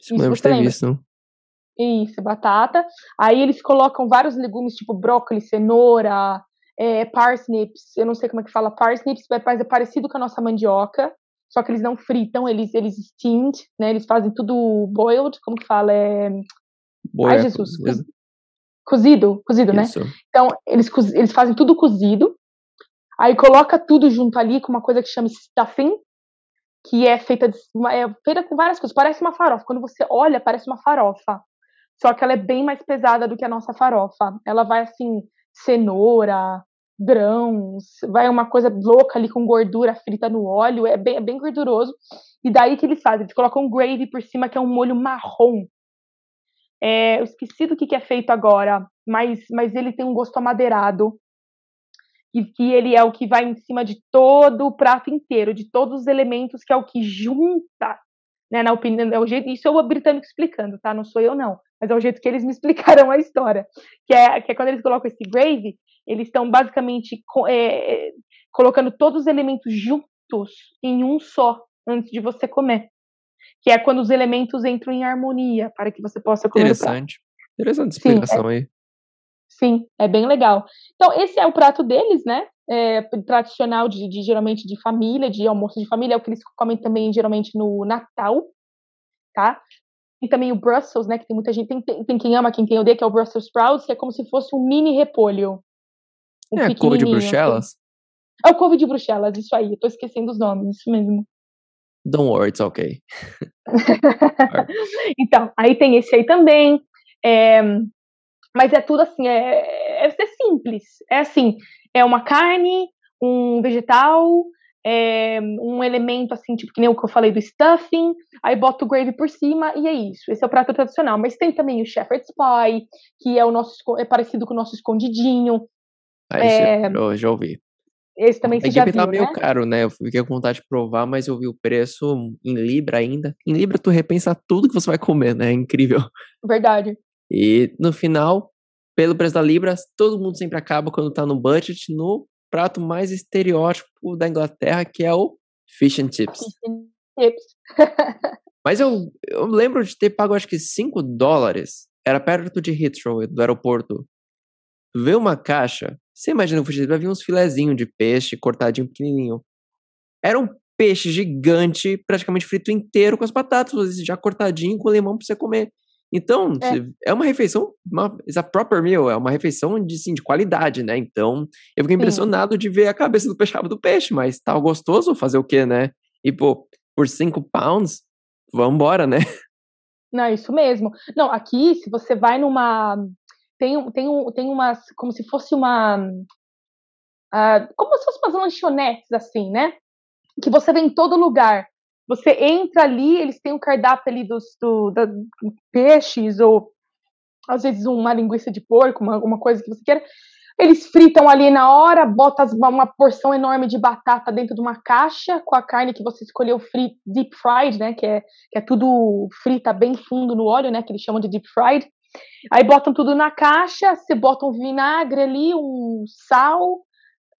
isso eu me lembro de ter lembra? visto. Isso, batata. Aí eles colocam vários legumes, tipo brócolis, cenoura, é, parsnips, eu não sei como é que fala parsnips, mas é parecido com a nossa mandioca, só que eles não fritam, eles, eles steamed, né, eles fazem tudo boiled, como que fala, é... Boia, Ai, Jesus, cozido, cozido, cozido né? Então, eles, eles fazem tudo cozido, aí coloca tudo junto ali com uma coisa que chama stuffing, que é feita, de, é feita com várias coisas, parece uma farofa, quando você olha, parece uma farofa, só que ela é bem mais pesada do que a nossa farofa, ela vai assim, cenoura, grãos, vai uma coisa louca ali com gordura frita no óleo, é bem, é bem gorduroso. E daí que eles fazem? Eles colocam um gravy por cima, que é um molho marrom. É, eu esqueci do que, que é feito agora, mas, mas ele tem um gosto amadeirado. E que ele é o que vai em cima de todo o prato inteiro, de todos os elementos, que é o que junta, né? Na opinião, é o jeito, isso é o britânico explicando, tá? Não sou eu, não. Mas é o jeito que eles me explicaram a história. Que é, que é quando eles colocam esse gravy, eles estão basicamente é, é, colocando todos os elementos juntos em um só antes de você comer. Que é quando os elementos entram em harmonia para que você possa comer. Interessante. Interessante explicação sim, é, aí. Sim, é bem legal. Então, esse é o prato deles, né? É, tradicional de, de, geralmente de família, de almoço de família, é o que eles comem também geralmente no Natal, tá? Tem também o Brussels, né? Que tem muita gente, tem, tem, tem quem ama, quem tem odeia, que é o Brussels sprouts, que é como se fosse um mini repolho. Um é, couve de Bruxelas? Assim. É o couve de Bruxelas, isso aí. Eu tô esquecendo os nomes, isso mesmo. Don't worry, it's okay. então, aí tem esse aí também. É, mas é tudo assim, é, é, é simples. É assim, é uma carne, um vegetal, é, um elemento assim, tipo que nem o que eu falei do stuffing, aí bota o gravy por cima e é isso. Esse é o prato tradicional. Mas tem também o shepherd's pie, que é o nosso é parecido com o nosso escondidinho, ah, é... eu já ouvi. Esse também você já tá viu, tá meio né? caro, né? Eu fiquei com vontade de provar, mas eu vi o preço em Libra ainda. Em Libra tu repensa tudo que você vai comer, né? É incrível. Verdade. E no final, pelo preço da Libra, todo mundo sempre acaba quando tá no budget no prato mais estereótipo da Inglaterra, que é o fish and chips. Fish and chips. mas eu, eu lembro de ter pago acho que 5 dólares. Era perto de Heathrow, do aeroporto. Vê uma caixa você imagina o fugido, vai vir uns filezinhos de peixe cortadinho pequenininho. Era um peixe gigante, praticamente frito inteiro com as batatas, já cortadinho com limão para você comer. Então, é, é uma refeição, uma, a proper meal, é uma refeição de, sim, de qualidade, né? Então, eu fiquei impressionado sim. de ver a cabeça do peixe do peixe, mas tá gostoso fazer o quê, né? E, pô, por cinco pounds, vambora, né? Não, é isso mesmo. Não, aqui, se você vai numa. Tem, tem, tem umas. Como se fosse uma. Uh, como se fosse umas lanchonetes, assim, né? Que você vê em todo lugar. Você entra ali, eles têm um cardápio ali dos do, da, peixes, ou às vezes uma linguiça de porco, uma, alguma coisa que você queira. Eles fritam ali na hora, bota uma porção enorme de batata dentro de uma caixa com a carne que você escolheu free, deep fried, né? Que é, que é tudo frita bem fundo no óleo, né? Que eles chamam de deep fried. Aí botam tudo na caixa, você bota um vinagre ali, um sal,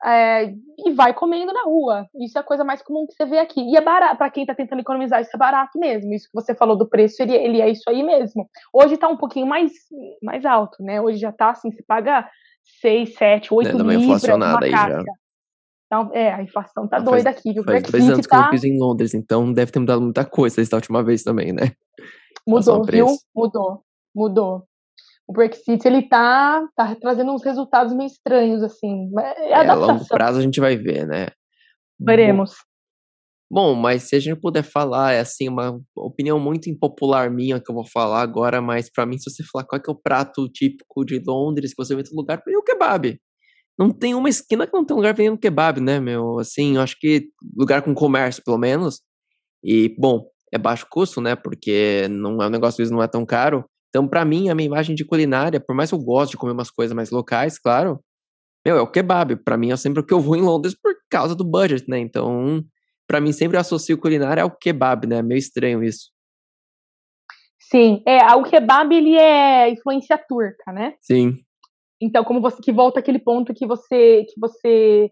é, e vai comendo na rua. Isso é a coisa mais comum que você vê aqui. E é barato, para quem está tentando economizar, isso é barato mesmo. Isso que você falou do preço, ele, ele é isso aí mesmo. Hoje está um pouquinho mais, mais alto, né? Hoje já está assim, você paga 6, 7, 8 é, libras inflacionada aí já. Então, é, a inflação tá doida aqui, viu? Faz dois anos tá... que eu fiz em Londres, então deve ter mudado muita coisa desde a última vez também, né? Mudou, viu? Mudou, mudou. O Brexit, ele tá, tá trazendo uns resultados meio estranhos, assim. É, é a longo prazo a gente vai ver, né? Veremos. Bom, mas se a gente puder falar, é assim, uma opinião muito impopular minha que eu vou falar agora, mas para mim, se você falar qual é, é o prato típico de Londres, que você vê em todo lugar, é o kebab. Não tem uma esquina que não tem um lugar vendendo kebab, né, meu? Assim, eu acho que lugar com comércio, pelo menos. E, bom, é baixo custo, né? Porque não é um negócio, não é tão caro. Então, para mim, a minha imagem de culinária, por mais que eu goste de comer umas coisas mais locais, claro, meu, é o kebab. Para mim, é sempre o que eu vou em Londres por causa do budget, né? Então, para mim sempre associo culinária ao kebab, né? Meio estranho isso. Sim, é, o kebab ele é influência turca, né? Sim. Então, como você que volta aquele ponto que você que você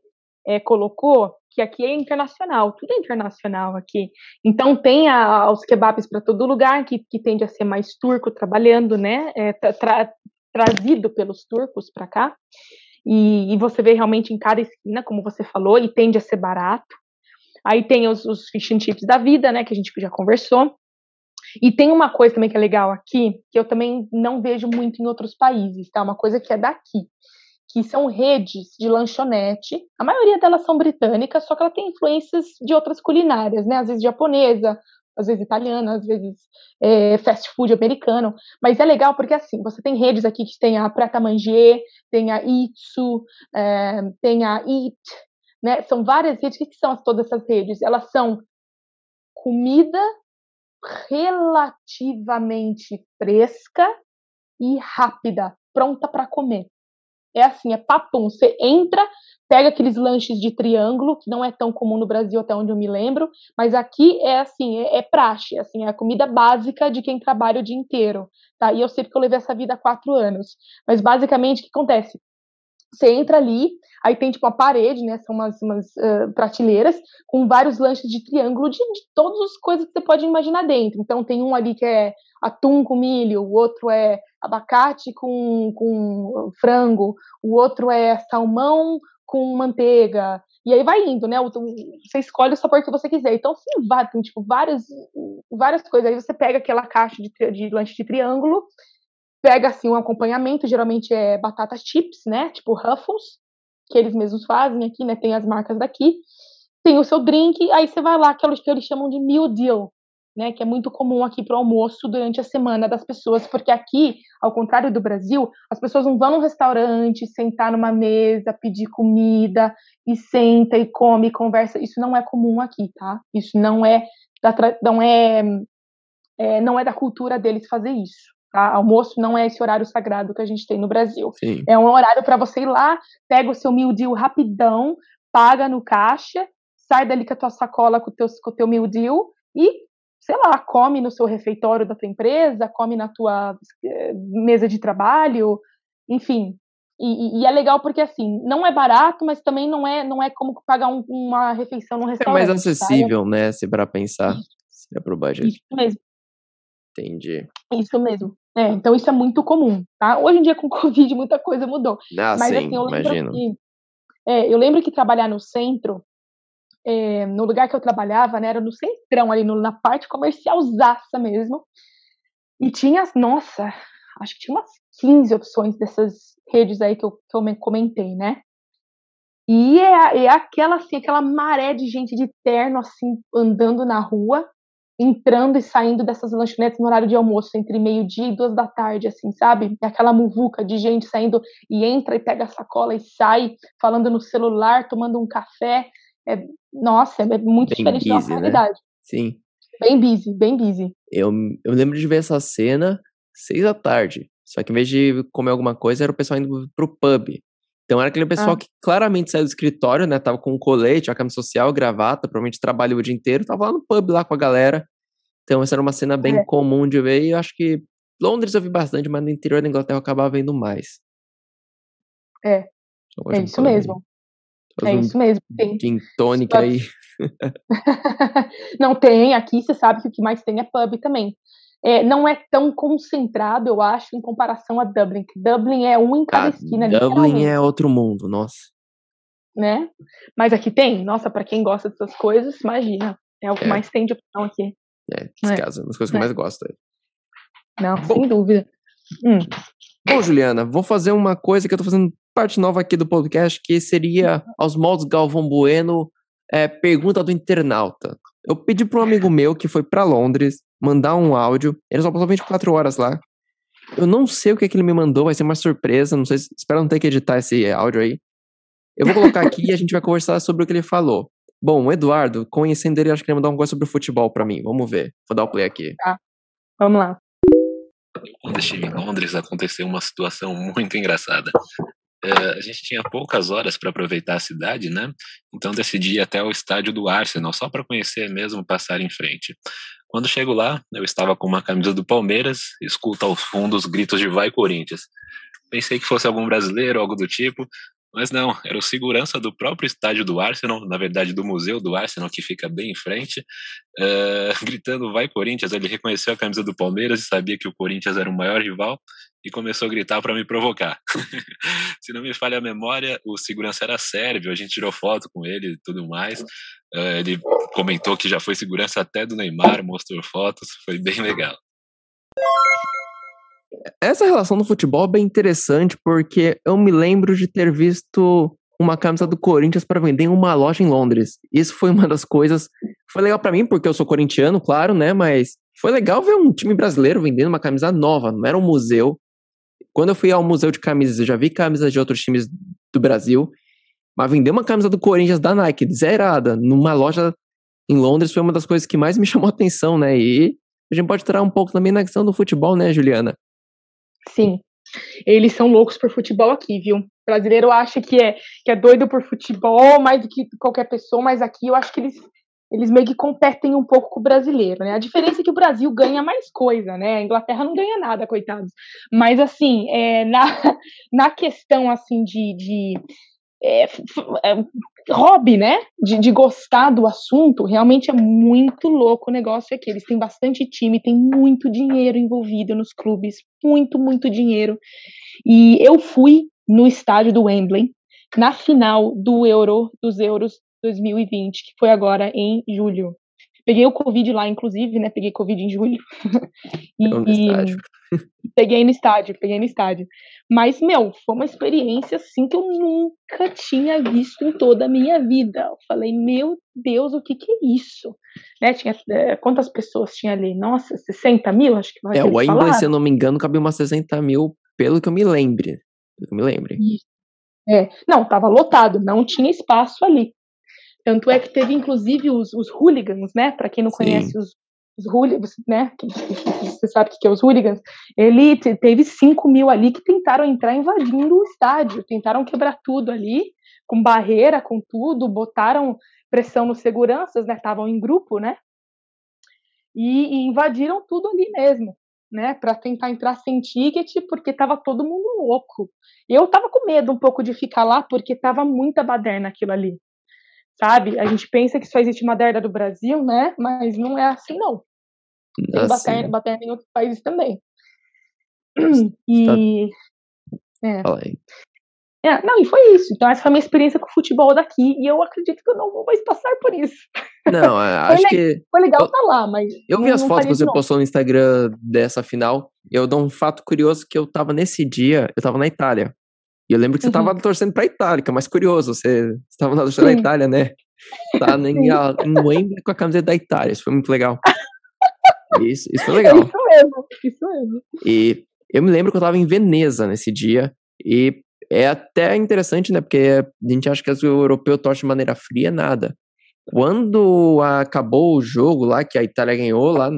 é, colocou, que aqui é internacional, tudo é internacional aqui. Então tem a, os kebabs para todo lugar, que, que tende a ser mais turco trabalhando, né? É, tra, trazido pelos turcos para cá. E, e, você vê realmente em cada esquina, como você falou, e tende a ser barato. Aí tem os, os fish and chips da vida, né, que a gente já conversou. E tem uma coisa também que é legal aqui, que eu também não vejo muito em outros países, tá? Uma coisa que é daqui, que são redes de lanchonete. A maioria delas são britânicas, só que ela tem influências de outras culinárias, né? Às vezes japonesa, às vezes italiana, às vezes é, fast food americano. Mas é legal porque, assim, você tem redes aqui que tem a Prata Manger, tem a Itsu, é, tem a Eat, né? São várias redes. O que são todas essas redes? Elas são comida relativamente fresca e rápida, pronta para comer. É assim, é papum. Você entra, pega aqueles lanches de triângulo, que não é tão comum no Brasil até onde eu me lembro, mas aqui é assim, é, é praxe, assim, é a comida básica de quem trabalha o dia inteiro, tá? E eu sei que eu levei essa vida há quatro anos. Mas basicamente o que acontece? Você entra ali, aí tem tipo a parede, né? São umas, umas uh, prateleiras com vários lanches de triângulo de, de todas as coisas que você pode imaginar dentro. Então tem um ali que é atum com milho, o outro é abacate com, com frango, o outro é salmão com manteiga. E aí vai indo, né? Você escolhe o sabor que você quiser. Então, sim, tem tipo várias, várias coisas. Aí você pega aquela caixa de, de lanche de triângulo pega assim um acompanhamento, geralmente é batata chips, né? Tipo Ruffles, que eles mesmos fazem aqui, né? Tem as marcas daqui. Tem o seu drink, aí você vai lá, aqueles que eles chamam de meal deal, né? Que é muito comum aqui para o almoço durante a semana das pessoas, porque aqui, ao contrário do Brasil, as pessoas não vão num restaurante, sentar numa mesa, pedir comida e senta e come, e conversa. Isso não é comum aqui, tá? Isso não é da, não é, é não é da cultura deles fazer isso. Tá? Almoço não é esse horário sagrado que a gente tem no Brasil. Sim. É um horário para você ir lá, pega o seu meal deal rapidão, paga no caixa, sai dali com a tua sacola com o teu, com o teu meal deal e, sei lá, come no seu refeitório da tua empresa, come na tua eh, mesa de trabalho, enfim. E, e, é legal porque, assim, não é barato, mas também não é, não é como pagar um, uma refeição num restaurante. É mais acessível, tá? né, se para pensar, se é pro budget. Isso mesmo. Entendi. Isso mesmo. É, então isso é muito comum, tá? Hoje em dia com o Covid muita coisa mudou. Ah, Mas sim, assim, eu lembro imagino. que é, eu lembro que trabalhar no centro, é, no lugar que eu trabalhava, né, era no centrão ali, no, na parte comercialzaça mesmo. E tinha, nossa, acho que tinha umas 15 opções dessas redes aí que eu, que eu comentei, né? E é, é aquela, assim, aquela maré de gente de terno, assim, andando na rua, entrando e saindo dessas lanchonetes no horário de almoço, entre meio-dia e duas da tarde, assim, sabe? É aquela muvuca de gente saindo e entra e pega a sacola e sai, falando no celular, tomando um café. É, nossa, é muito bem diferente busy, da nossa né? realidade. Sim. Bem busy, bem busy. Eu, eu lembro de ver essa cena seis da tarde. Só que em vez de comer alguma coisa, era o pessoal indo pro pub. Então era aquele pessoal ah. que claramente saiu do escritório, né? Tava com um colete, a camisa social, gravata, provavelmente trabalhou o dia inteiro, tava lá no pub lá com a galera. Então essa era uma cena bem é. comum de ver e eu acho que Londres eu vi bastante, mas no interior da Inglaterra eu acabava vendo mais. É. É isso mesmo. É isso mesmo. Tem. Gin tônica aí. Não tem, aqui você sabe que o que mais tem é pub também é, não é tão concentrado, eu acho, em comparação a Dublin. Dublin é um em cada ah, esquina. Dublin é outro mundo, nossa. Né? Mas aqui tem, nossa, para quem gosta dessas coisas, imagina. É o que é. mais tem de opção aqui. É, é. caso, uma das coisas que eu é. mais gosto. Não, Bom, sem dúvida. Hum. Bom, Juliana, vou fazer uma coisa que eu tô fazendo parte nova aqui do podcast, que seria aos modos Galvão Bueno, é, pergunta do internauta. Eu pedi para um amigo meu que foi para Londres mandar um áudio. Ele só passou 24 horas lá. Eu não sei o que, é que ele me mandou, vai ser uma surpresa. Não sei, espero não ter que editar esse áudio aí. Eu vou colocar aqui e a gente vai conversar sobre o que ele falou. Bom, o Eduardo, conhecendo ele, acho que ele mandou uma coisa sobre o futebol para mim. Vamos ver. Vou dar o play aqui. Tá. Vamos lá. Quando eu estive em Londres, aconteceu uma situação muito engraçada. É, a gente tinha poucas horas para aproveitar a cidade, né? Então decidi ir até o estádio do Arsenal, só para conhecer mesmo, passar em frente. Quando chego lá, eu estava com uma camisa do Palmeiras, escuto ao fundo os gritos de Vai Corinthians. Pensei que fosse algum brasileiro, algo do tipo, mas não, era o segurança do próprio estádio do Arsenal, na verdade do museu do Arsenal, que fica bem em frente, uh, gritando Vai Corinthians. Ele reconheceu a camisa do Palmeiras e sabia que o Corinthians era o maior rival e começou a gritar para me provocar. Se não me falha a memória, o segurança era sérvio, a gente tirou foto com ele e tudo mais. Uh, ele comentou que já foi segurança até do Neymar, mostrou fotos, foi bem legal. Essa relação no futebol é bem interessante porque eu me lembro de ter visto uma camisa do Corinthians para vender em uma loja em Londres. Isso foi uma das coisas. Foi legal para mim porque eu sou corintiano, claro, né? Mas foi legal ver um time brasileiro vendendo uma camisa nova, não era um museu. Quando eu fui ao museu de camisas, eu já vi camisas de outros times do Brasil, mas vender uma camisa do Corinthians da Nike zerada numa loja em Londres foi uma das coisas que mais me chamou a atenção, né? E a gente pode entrar um pouco também na questão do futebol, né, Juliana? Sim. Eles são loucos por futebol aqui, viu? O brasileiro acha que é, que é doido por futebol mais do que qualquer pessoa, mas aqui eu acho que eles, eles meio que competem um pouco com o brasileiro, né? A diferença é que o Brasil ganha mais coisa, né? A Inglaterra não ganha nada, coitados. Mas, assim, é, na, na questão, assim, de, de é, é, hobby, né? De, de gostar do assunto, realmente é muito louco o negócio aqui. Eles têm bastante time, tem muito dinheiro envolvido nos clubes, muito, muito dinheiro. E eu fui no estádio do Wembley na final do Euro, dos Euros 2020, que foi agora em julho. Peguei o Covid lá, inclusive, né? Peguei Covid em julho. e, no estádio. peguei no estádio, peguei no estádio. Mas, meu, foi uma experiência assim que eu nunca tinha visto em toda a minha vida. Eu falei, meu Deus, o que que é isso? Né, tinha, é, quantas pessoas tinha ali? Nossa, 60 mil? Acho que É, o Wembley, se eu não me engano, cabia umas 60 mil, pelo que eu me lembre. Pelo que eu me lembre. Isso. É, não, estava lotado, não tinha espaço ali. Tanto é que teve, inclusive, os, os hooligans, né? Para quem não Sim. conhece os, os hooligans, né? Você sabe o que é os hooligans? Ele teve 5 mil ali que tentaram entrar invadindo o estádio, tentaram quebrar tudo ali, com barreira, com tudo, botaram pressão nos seguranças, né? Estavam em grupo, né? E, e invadiram tudo ali mesmo, né? Para tentar entrar sem ticket, porque tava todo mundo louco. Eu tava com medo um pouco de ficar lá, porque tava muita baderna aquilo ali sabe? A gente pensa que só existe Madeira do Brasil, né? Mas não é assim, não. Tem assim. baterna, em outros países também. E. É. É, não, e foi isso. Então, essa foi a minha experiência com o futebol daqui. E eu acredito que eu não vou mais passar por isso. Não, acho foi, que. Foi legal estar tá lá, mas. Eu vi as fotos que você postou no Instagram dessa final. Eu dou um fato curioso que eu tava nesse dia, eu tava na Itália. E eu lembro que você uhum. tava torcendo pra Itália, que é mais curioso. Você estava na torcida da Itália, né? Tá em, em Wembley com a camiseta da Itália. Isso foi muito legal. Isso, isso foi legal. É isso mesmo, isso mesmo. E eu me lembro que eu tava em Veneza nesse dia. E é até interessante, né? Porque a gente acha que o europeu torce de maneira fria, nada. Quando acabou o jogo lá, que a Itália ganhou lá,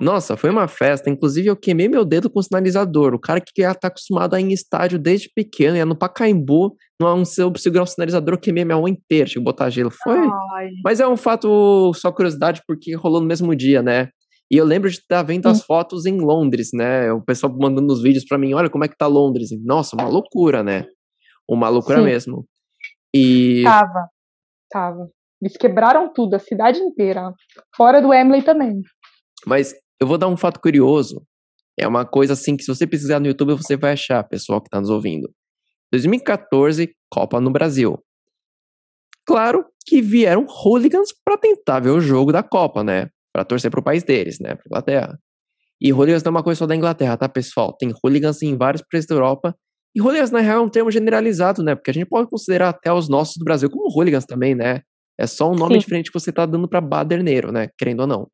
nossa, foi uma festa. Inclusive, eu queimei meu dedo com o sinalizador. O cara que já tá acostumado a ir em estádio desde pequeno, ia no Pacaembu, não segurar o sinalizador, eu queimei minha mão inteira, tinha que botar gelo. Foi. Ai. Mas é um fato, só curiosidade, porque rolou no mesmo dia, né? E eu lembro de estar vendo as fotos em Londres, né? O pessoal mandando os vídeos para mim, olha como é que tá Londres. Nossa, uma loucura, né? Uma loucura Sim. mesmo. E. Tava. Tava. Eles quebraram tudo, a cidade inteira. Fora do Emily também. Mas eu vou dar um fato curioso. É uma coisa assim que se você precisar no YouTube você vai achar, pessoal que está nos ouvindo. 2014, Copa no Brasil. Claro que vieram hooligans para tentar ver o jogo da Copa, né? Para torcer pro país deles, né? Pra Inglaterra. E hooligans não é uma coisa só da Inglaterra, tá, pessoal? Tem hooligans em vários países da Europa. E hooligans, na real, é um termo generalizado, né? Porque a gente pode considerar até os nossos do Brasil como hooligans também, né? É só um nome Sim. diferente que você tá dando pra baderneiro, né? Querendo ou não.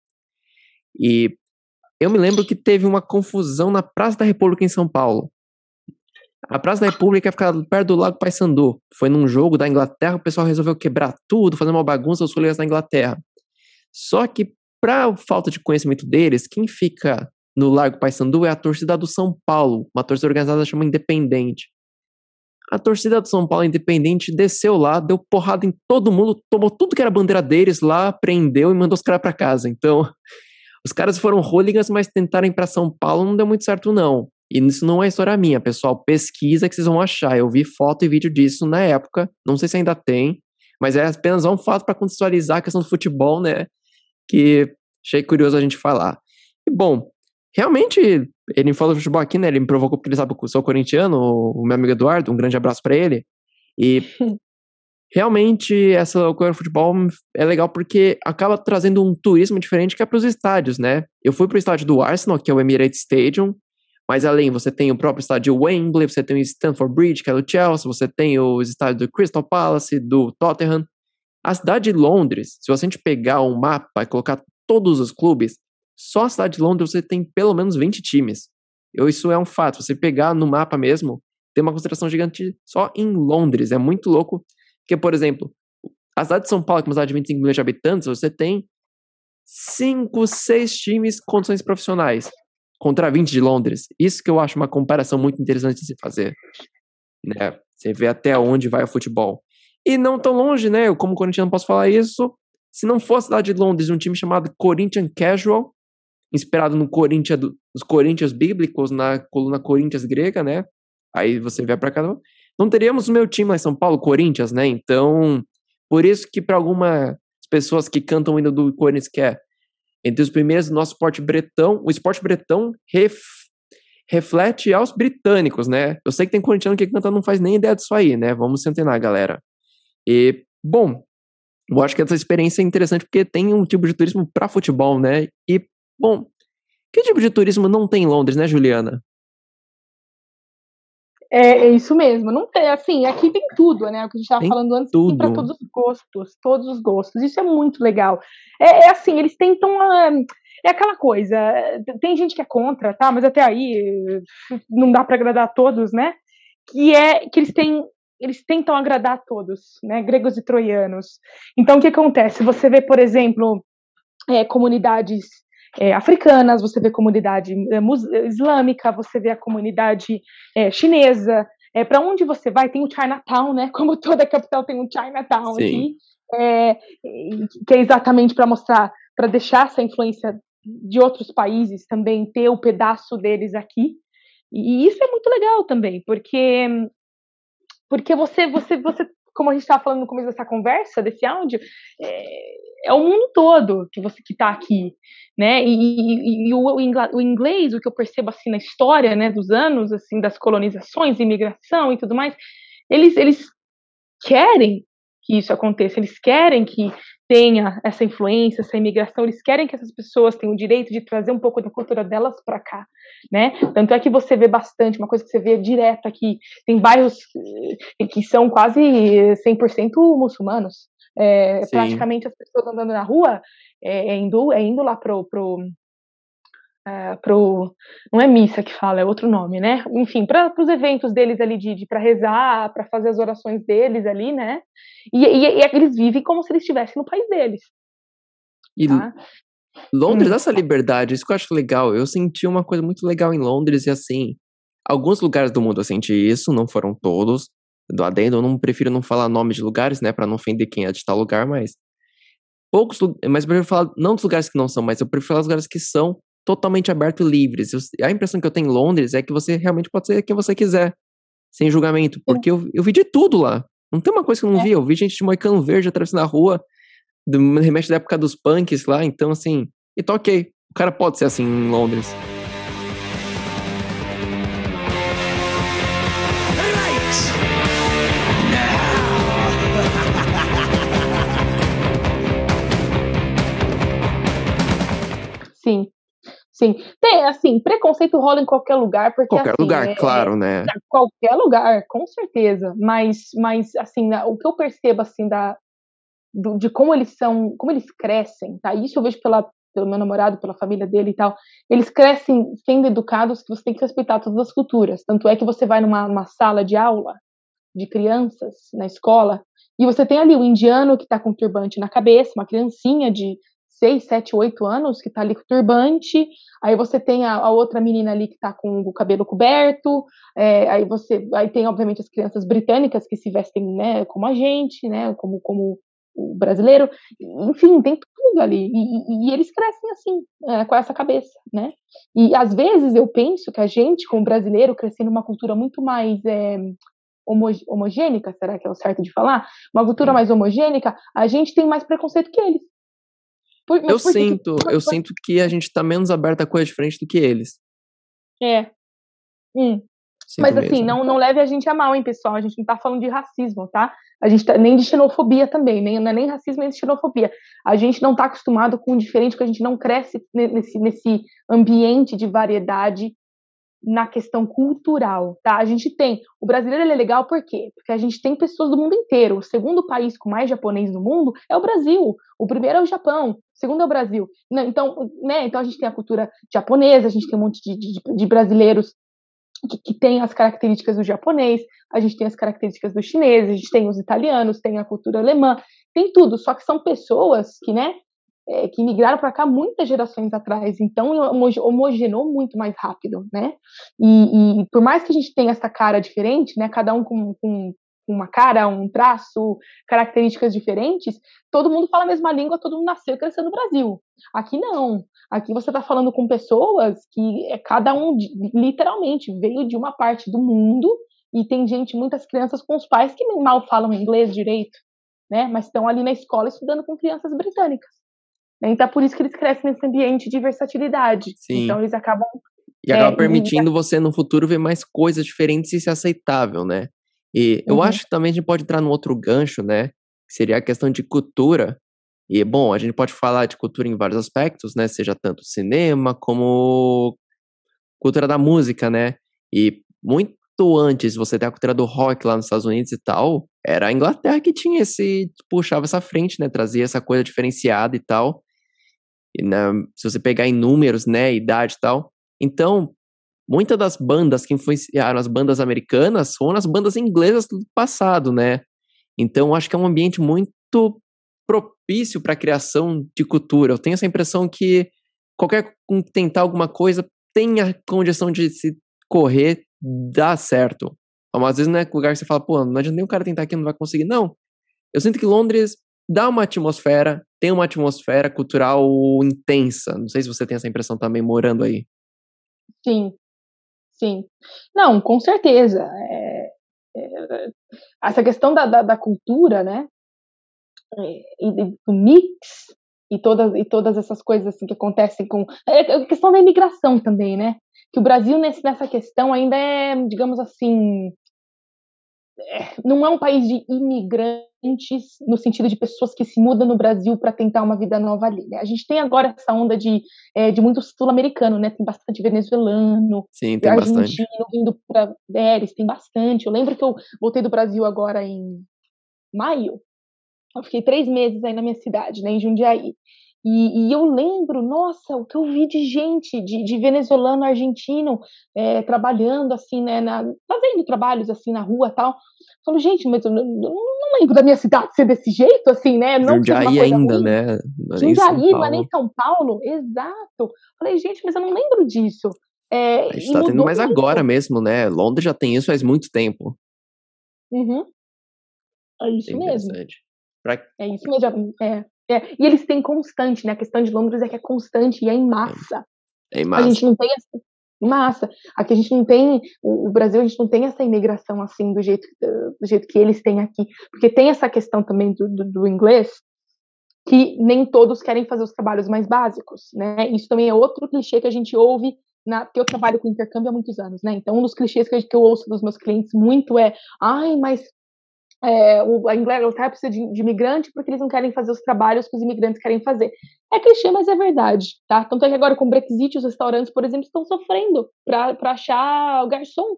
E eu me lembro que teve uma confusão na Praça da República em São Paulo. A Praça da República fica perto do Lago Paissandu. Foi num jogo da Inglaterra, o pessoal resolveu quebrar tudo, fazer uma bagunça os colegas da Inglaterra. Só que, para falta de conhecimento deles, quem fica no Largo Paissandu é a torcida do São Paulo, uma torcida organizada chama Independente. A torcida do São Paulo Independente desceu lá, deu porrada em todo mundo, tomou tudo que era bandeira deles lá, prendeu e mandou os caras para casa. Então, os caras foram hooligans, mas tentaram ir para São Paulo, não deu muito certo, não. E isso não é história minha, pessoal. Pesquisa que vocês vão achar. Eu vi foto e vídeo disso na época. Não sei se ainda tem, mas é apenas um fato para contextualizar a questão do futebol, né? Que achei curioso a gente falar. E bom, realmente, ele falou do futebol aqui, né? Ele me provocou porque ele sabe que eu sou corintiano, o meu amigo Eduardo. Um grande abraço para ele. E realmente essa loucura do futebol é legal porque acaba trazendo um turismo diferente que é para os estádios, né? Eu fui para o estádio do Arsenal, que é o Emirates Stadium, mas além você tem o próprio estádio Wembley, você tem o Stamford Bridge, que é do Chelsea, você tem os estádios do Crystal Palace, do Tottenham. A cidade de Londres, se você pegar um mapa e colocar todos os clubes, só a cidade de Londres você tem pelo menos 20 times. Eu, isso é um fato. Você pegar no mapa mesmo, tem uma concentração gigante só em Londres. É muito louco porque, por exemplo, a cidade de São Paulo, que é uma cidade de 25 milhões de habitantes, você tem cinco, seis times com condições profissionais contra 20 de Londres. Isso que eu acho uma comparação muito interessante de se fazer. Né? Você vê até onde vai o futebol. E não tão longe, né? Eu, como corintiano, posso falar isso. Se não for a cidade de Londres, um time chamado Corinthians Casual, inspirado no Corinthians, nos Corinthians bíblicos, na coluna Corinthians grega, né? Aí você vê para cá não teríamos o meu time lá em São Paulo, Corinthians, né? Então, por isso que para algumas pessoas que cantam ainda do Corinthians, que é entre os primeiros do nosso esporte bretão, o esporte bretão ref, reflete aos britânicos, né? Eu sei que tem corintiano que canta não faz nem ideia disso aí, né? Vamos centenar, galera. E, bom, eu acho que essa experiência é interessante porque tem um tipo de turismo para futebol, né? E, bom, que tipo de turismo não tem em Londres, né, Juliana? É, é, isso mesmo. Não tem, assim, aqui tem tudo, né? O que a gente estava falando antes, tem para todos os gostos, todos os gostos. Isso é muito legal. É, é assim, eles tentam. Uh, é aquela coisa. Tem gente que é contra, tá? Mas até aí não dá para agradar a todos, né? Que é que eles têm eles tentam agradar a todos, né? Gregos e troianos. Então, o que acontece? Você vê, por exemplo, é, comunidades é, africanas, você vê comunidade é, islâmica, você vê a comunidade é, chinesa. É, para onde você vai, tem o Chinatown, né? Como toda capital tem um Chinatown Sim. aqui, é, que é exatamente para mostrar, para deixar essa influência de outros países também ter o pedaço deles aqui. E isso é muito legal também, porque porque você você você como a gente estava falando no começo dessa conversa, desse áudio, é, é o mundo todo que você que está aqui, né? E, e, e o, o, inglês, o que eu percebo assim na história, né, dos anos, assim, das colonizações, imigração e tudo mais, eles eles querem que isso aconteça, eles querem que tenha essa influência, essa imigração, eles querem que essas pessoas tenham o direito de trazer um pouco da cultura delas para cá, né? Tanto é que você vê bastante, uma coisa que você vê direto aqui, tem bairros eh, que são quase 100% muçulmanos, é, praticamente as pessoas andando na rua é, é, indo, é indo lá pro, pro, é, pro não é missa que fala, é outro nome, né? Enfim, para os eventos deles ali de, de para rezar, para fazer as orações deles ali, né? E, e, e, eles vivem como se eles estivessem no país deles. E tá? Londres, hum. essa liberdade, isso que eu acho legal. Eu senti uma coisa muito legal em Londres e assim, alguns lugares do mundo eu senti isso, não foram todos. Do adendo, eu não prefiro não falar nome de lugares, né, para não ofender quem é de tal lugar, mas poucos, mas eu prefiro falar não dos lugares que não são, mas eu prefiro falar dos lugares que são totalmente abertos e livres. Eu, a impressão que eu tenho em Londres é que você realmente pode ser quem você quiser, sem julgamento, porque eu, eu vi de tudo lá. Não tem uma coisa que eu não é. vi, eu vi gente de moicano verde atravessando a rua, do remédio da época dos punks lá, então assim, e tá ok. O cara pode ser assim em Londres. Sim. Tem, assim, preconceito rola em qualquer lugar, porque. Qualquer assim, lugar, é, claro, né? Qualquer lugar, com certeza. Mas, mas assim, o que eu percebo, assim, da, do, de como eles são, como eles crescem, tá? Isso eu vejo pela, pelo meu namorado, pela família dele e tal. Eles crescem sendo educados que você tem que respeitar todas as culturas. Tanto é que você vai numa, numa sala de aula de crianças na escola e você tem ali o indiano que está com turbante na cabeça, uma criancinha de 6, 7, 8 anos, que está ali com turbante, aí você tem a, a, outra menina ali que está com o cabelo coberto, é, aí você aí tem, obviamente, as crianças britânicas que se vestem né, como a gente, né, como, como o brasileiro, enfim, tem tudo ali, e, e, e eles crescem assim, é, com essa cabeça, né, e às vezes eu penso que a gente, como brasileiro, crescendo numa cultura muito mais é, homogênica, será que é o certo de falar? Uma cultura mais homogênica, a gente tem mais preconceito que eles. Por, eu sinto, que... eu sinto que a gente tá menos aberto a coisa diferente do que eles. É. Hum. Mas assim, mesmo. não, não leve a gente a mal, hein, pessoal? A gente não tá falando de racismo, tá? A gente tá, nem de xenofobia também, nem, não é nem racismo nem de xenofobia. A gente não tá acostumado com o diferente, porque a gente não cresce nesse, nesse ambiente de variedade na questão cultural, tá? A gente tem, o brasileiro é legal por quê? Porque a gente tem pessoas do mundo inteiro. O segundo país com mais japonês no mundo é o Brasil. O primeiro é o Japão, o segundo é o Brasil. Então, né, então a gente tem a cultura japonesa, a gente tem um monte de, de, de brasileiros que, que tem as características do japonês, a gente tem as características do chinês, a gente tem os italianos, tem a cultura alemã, tem tudo, só que são pessoas que, né, é, que migraram para cá muitas gerações atrás, então homogenou muito mais rápido, né? E, e, por mais que a gente tenha essa cara diferente, né? Cada um com, com uma cara, um traço, características diferentes, todo mundo fala a mesma língua, todo mundo nasceu e cresceu no Brasil. Aqui não. Aqui você está falando com pessoas que é cada um literalmente veio de uma parte do mundo e tem gente, muitas crianças com os pais que mal falam inglês direito, né? Mas estão ali na escola estudando com crianças britânicas. Né? Então, é por isso que eles crescem nesse ambiente de versatilidade. Sim. Então, eles acabam. E acaba é, permitindo e... você no futuro ver mais coisas diferentes e ser aceitável, né? E eu uhum. acho que também a gente pode entrar num outro gancho, né? Que seria a questão de cultura. E, bom, a gente pode falar de cultura em vários aspectos, né? Seja tanto cinema como cultura da música, né? E muito antes você ter a cultura do rock lá nos Estados Unidos e tal, era a Inglaterra que tinha esse, puxava essa frente, né? Trazia essa coisa diferenciada e tal na, se você pegar em números, né, idade e tal. Então, muitas das bandas que influenciaram as bandas americanas foram as bandas inglesas do passado, né? Então, acho que é um ambiente muito propício para a criação de cultura. Eu tenho essa impressão que qualquer um tentar alguma coisa tem a condição de se correr, dar certo. Mas às vezes não é lugar que você fala, pô, não adianta nem o cara tentar aqui, não vai conseguir. Não. Eu sinto que Londres dá uma atmosfera, tem uma atmosfera cultural intensa. Não sei se você tem essa impressão também morando aí. Sim, sim. Não, com certeza. É, é, essa questão da, da, da cultura, né? É, e do mix e todas, e todas essas coisas assim que acontecem com. É a questão da imigração também, né? Que o Brasil nesse, nessa questão ainda é, digamos assim, é, não é um país de imigrantes no sentido de pessoas que se mudam no Brasil para tentar uma vida nova ali. Né? A gente tem agora essa onda de, é, de muito sul-americano, né? Tem bastante venezuelano, Sim, tem argentino bastante. vindo para Eles, tem bastante. Eu lembro que eu voltei do Brasil agora em maio. Eu fiquei três meses aí na minha cidade, né, em Jundiaí. E, e, eu lembro, nossa, o que eu vi de gente, de, de venezuelano, argentino, é, trabalhando assim, né, na, fazendo trabalhos assim na rua tal. Falo, gente, mas eu não, não, lembro da minha cidade ser desse jeito, assim, né? Não Jundiaí ainda, ruim. né? É Jundiaí, não é nem São Paulo, exato. Falei, gente, mas eu não lembro disso. É, a gente tá tendo mais muito. agora mesmo, né? Londres já tem isso faz muito tempo. Uhum. É isso mesmo. Pra... É isso mesmo. É, é, e eles têm constante, né? A questão de Londres é que é constante e é em massa. É em massa. A gente não tem essa massa. Aqui a gente não tem, o Brasil a gente não tem essa imigração assim do jeito, do jeito que eles têm aqui, porque tem essa questão também do, do, do inglês que nem todos querem fazer os trabalhos mais básicos, né? Isso também é outro clichê que a gente ouve na, porque eu trabalho com intercâmbio há muitos anos, né? Então, um dos clichês que eu ouço dos meus clientes muito é: ai, mas é, o, a Inglaterra precisa de, de imigrante porque eles não querem fazer os trabalhos que os imigrantes querem fazer. É clichê, mas é verdade, tá? Tanto é que agora com o Brexit, os restaurantes, por exemplo, estão sofrendo para achar o garçom.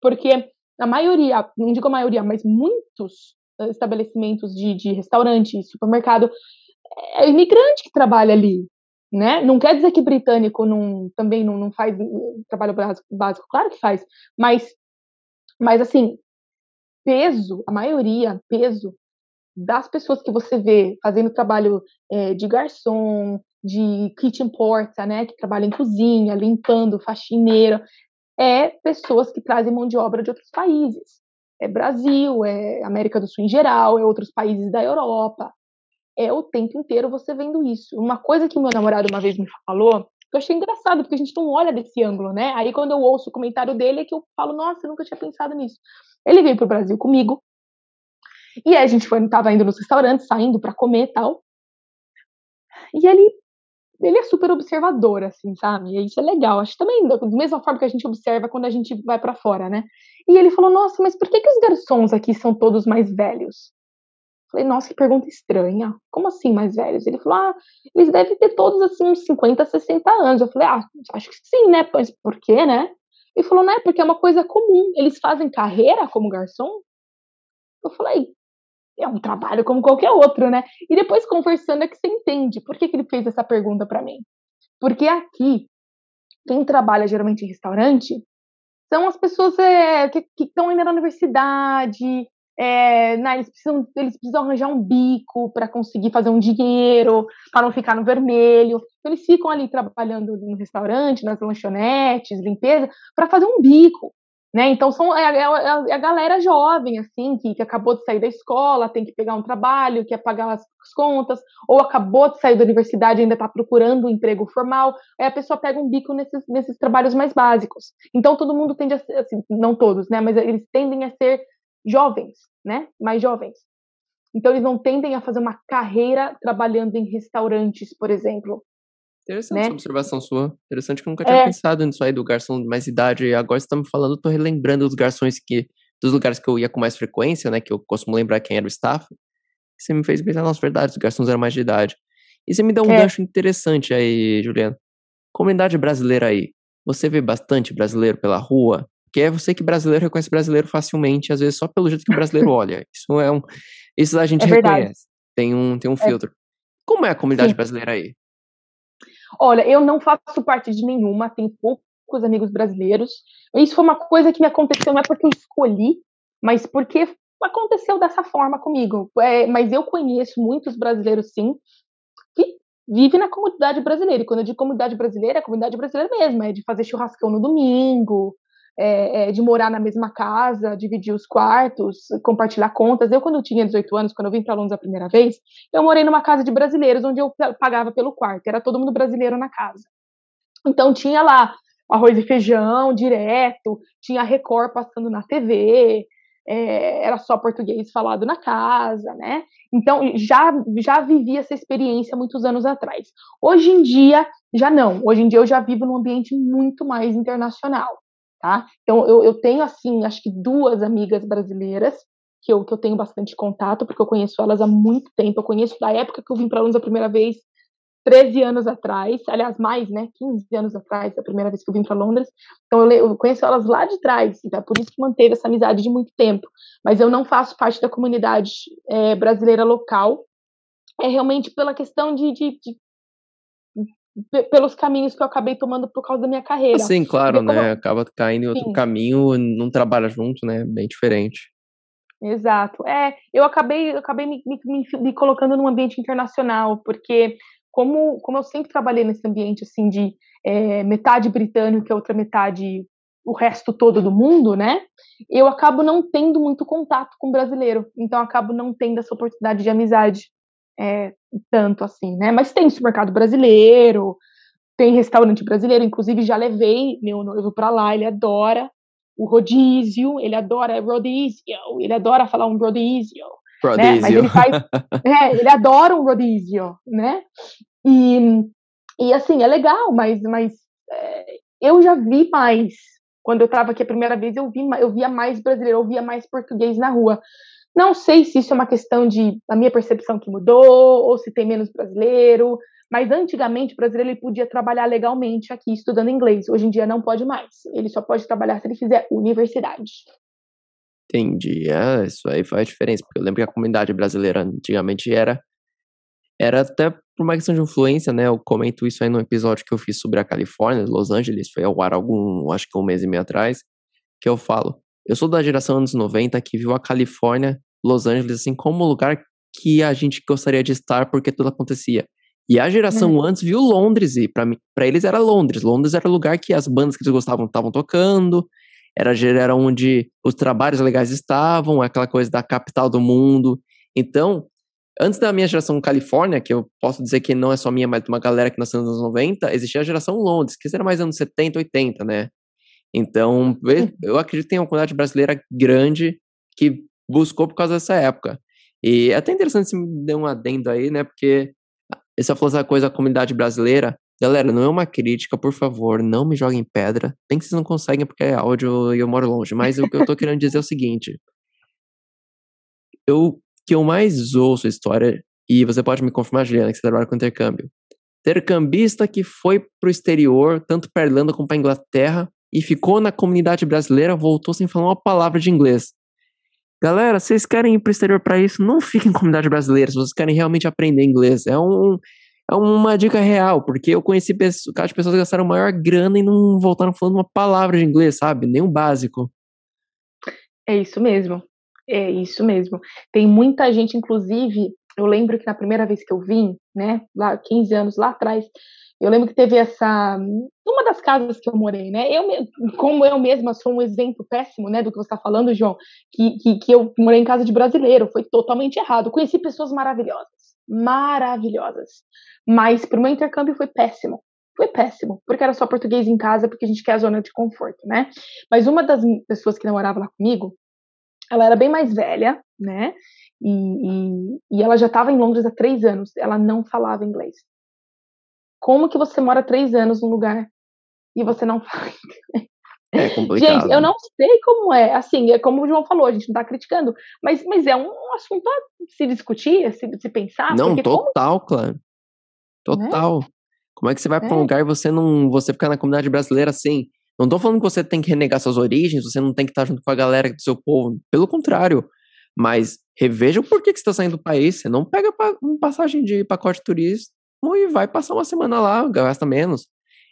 Porque a maioria, não digo a maioria, mas muitos eh, estabelecimentos de, de restaurante, supermercado, é imigrante que trabalha ali, né? Não quer dizer que britânico não, também não, não faz trabalho básico, claro que faz, mas, mas assim, peso, a maioria, peso das pessoas que você vê fazendo trabalho é, de garçom, de kitchen porta, né, que trabalha em cozinha, limpando, faxineira, é pessoas que trazem mão de obra de outros países. É Brasil, é América do Sul em geral, é outros países da Europa. É o tempo inteiro você vendo isso. Uma coisa que meu namorado uma vez me falou, eu achei engraçado, porque a gente não olha desse ângulo, né? Aí quando eu ouço o comentário dele é que eu falo, nossa, eu nunca tinha pensado nisso. Ele veio pro Brasil comigo. E aí a gente foi, tava indo nos restaurantes, saindo para comer e tal. E ele ele é super observador, assim, sabe? E isso é legal. Acho também, da mesma forma que a gente observa quando a gente vai para fora, né? E ele falou: Nossa, mas por que, que os garçons aqui são todos mais velhos? Falei, nossa, que pergunta estranha. Como assim mais velhos? Ele falou, ah, eles devem ter todos assim uns 50, 60 anos. Eu falei, ah, acho que sim, né? Mas por quê, né? Ele falou, não é porque é uma coisa comum. Eles fazem carreira como garçom? Eu falei, é um trabalho como qualquer outro, né? E depois conversando é que você entende por que, que ele fez essa pergunta para mim. Porque aqui, quem trabalha geralmente em restaurante são as pessoas é, que estão ainda na universidade, é, né, eles, precisam, eles precisam arranjar um bico para conseguir fazer um dinheiro, para não ficar no vermelho. Então, eles ficam ali trabalhando no restaurante, nas lanchonetes, limpeza, para fazer um bico. Né? Então, são, é, é, é, a galera jovem, assim, que, que acabou de sair da escola, tem que pegar um trabalho, quer pagar as, as contas, ou acabou de sair da universidade e ainda está procurando um emprego formal. Aí a pessoa pega um bico nesses, nesses trabalhos mais básicos. Então, todo mundo tende a ser, assim, não todos, né? Mas eles tendem a ser jovens, né? Mais jovens. Então eles não tendem a fazer uma carreira trabalhando em restaurantes, por exemplo. Interessante né? essa observação sua. Interessante que eu nunca tinha é... pensado nisso aí do garçom de mais idade. E agora você está me falando, eu tô relembrando os garçons que. dos lugares que eu ia com mais frequência, né? Que eu costumo lembrar quem era o staff. Você me fez pensar, nossa, verdade, os garçons eram mais de idade. E você me dá um é. gancho interessante aí, Juliana. Comunidade brasileira aí. Você vê bastante brasileiro pela rua? Que é você que brasileiro reconhece brasileiro facilmente, às vezes só pelo jeito que o brasileiro olha. Isso é um. Isso a gente é reconhece. Tem um, tem um é. filtro. É. Como é a comunidade Sim. brasileira aí? Olha, eu não faço parte de nenhuma, tenho poucos amigos brasileiros. Isso foi uma coisa que me aconteceu, não é porque eu escolhi, mas porque aconteceu dessa forma comigo. É, mas eu conheço muitos brasileiros, sim, que vivem na comunidade brasileira. E quando eu digo comunidade brasileira, é a comunidade brasileira mesmo, é de fazer churrascão no domingo, é, é, de morar na mesma casa, dividir os quartos, compartilhar contas. Eu, quando tinha 18 anos, quando eu vim para Londres a primeira vez, eu morei numa casa de brasileiros, onde eu pagava pelo quarto, era todo mundo brasileiro na casa. Então tinha lá arroz e feijão direto, tinha Record passando na TV, é, era só português falado na casa, né? Então já já vivi essa experiência muitos anos atrás. Hoje em dia já não. Hoje em dia eu já vivo num ambiente muito mais internacional tá? Então, eu, eu tenho, assim, acho que duas amigas brasileiras que eu, que eu tenho bastante contato, porque eu conheço elas há muito tempo. Eu conheço da época que eu vim para Londres a primeira vez, 13 anos atrás, aliás, mais, né? 15 anos atrás, a primeira vez que eu vim para Londres. Então, eu, eu, conheço elas lá de trás, então é por isso que manteve essa amizade de muito tempo. Mas eu não faço parte da comunidade é, brasileira local. É realmente pela questão de, de, de pelos caminhos que eu acabei tomando por causa da minha carreira. Sim, claro, né? Acaba caindo em outro Sim. caminho, não trabalha junto, né? Bem diferente. Exato. É, eu acabei, eu acabei me, me, me, colocando num ambiente internacional, porque como, como eu sempre trabalhei nesse ambiente assim de é, metade britânico e outra metade o resto todo do mundo, né? Eu acabo não tendo muito contato com brasileiro, então acabo não tendo essa oportunidade de amizade é, tanto assim, né? Mas tem supermercado brasileiro, tem restaurante brasileiro, inclusive já levei meu noivo para lá, ele adora o rodízio, ele adora rodízio, ele adora falar um rodízio, rodízio. Né? Mas ele faz, é, ele adora um rodízio, né? E, e assim, é legal, mas, mas é, eu já vi mais, quando eu estava aqui a primeira vez, eu, vi, eu via mais brasileiro, eu via mais português na rua. Não sei se isso é uma questão de a minha percepção que mudou, ou se tem menos brasileiro, mas antigamente o brasileiro ele podia trabalhar legalmente aqui estudando inglês. Hoje em dia não pode mais. Ele só pode trabalhar se ele fizer universidade. Entendi. É, isso aí faz diferença, porque eu lembro que a comunidade brasileira antigamente era era até por uma questão de influência, né? Eu comento isso aí no episódio que eu fiz sobre a Califórnia, Los Angeles, foi ao ar algum, acho que um mês e meio atrás, que eu falo, eu sou da geração anos 90 que viu a Califórnia, Los Angeles, assim, como um lugar que a gente gostaria de estar porque tudo acontecia. E a geração uhum. antes viu Londres e para para eles era Londres. Londres era o lugar que as bandas que eles gostavam estavam tocando, era era onde os trabalhos legais estavam, aquela coisa da capital do mundo. Então, antes da minha geração Califórnia, que eu posso dizer que não é só minha, mas de uma galera que nasceu nos anos 90, existia a geração Londres, que era mais anos 70, 80, né? Então, eu acredito que tem uma comunidade brasileira grande que buscou por causa dessa época. E é até interessante se me der um adendo aí, né? Porque essa falou essa coisa da comunidade brasileira. Galera, não é uma crítica, por favor, não me joguem pedra. Tem que vocês não conseguem porque é áudio e eu moro longe. Mas o que eu tô querendo dizer é o seguinte. Eu que eu mais ouço a história, e você pode me confirmar, Juliana, que você trabalha com intercâmbio. Intercambista que foi pro exterior, tanto para Irlanda como para Inglaterra, e ficou na comunidade brasileira, voltou sem falar uma palavra de inglês. Galera, vocês querem ir para o exterior para isso? Não fiquem em comunidade brasileira, se vocês querem realmente aprender inglês. É, um, é uma dica real, porque eu conheci pessoas, casos de pessoas que gastaram maior grana e não voltaram falando uma palavra de inglês, sabe? Nem o básico. É isso mesmo. É isso mesmo. Tem muita gente, inclusive, eu lembro que na primeira vez que eu vim, né, lá 15 anos lá atrás, eu lembro que teve essa. Uma das casas que eu morei, né? Eu, como eu mesma sou um exemplo péssimo, né, do que você está falando, João, que, que, que, eu morei em casa de brasileiro, foi totalmente errado. Conheci pessoas maravilhosas, maravilhosas. Mas para o meu intercâmbio foi péssimo. Foi péssimo, porque era só português em casa, porque a gente quer a zona de conforto, né? Mas uma das pessoas que namorava lá comigo, ela era bem mais velha, né? E, e, e ela já estava em Londres há três anos. Ela não falava inglês. Como que você mora três anos num lugar e você não fala É complicado. Gente, eu não sei como é. Assim, é como o João falou, a gente não tá criticando, mas, mas é um assunto a se discutir, a se, se pensar. Não, total, como... claro. Total. É? Como é que você vai é. para um lugar e você não. Você ficar na comunidade brasileira assim? Não tô falando que você tem que renegar suas origens, você não tem que estar junto com a galera do seu povo. Pelo contrário. Mas reveja o porquê que você está saindo do país. Você não pega uma passagem de pacote turista e vai passar uma semana lá, gasta menos.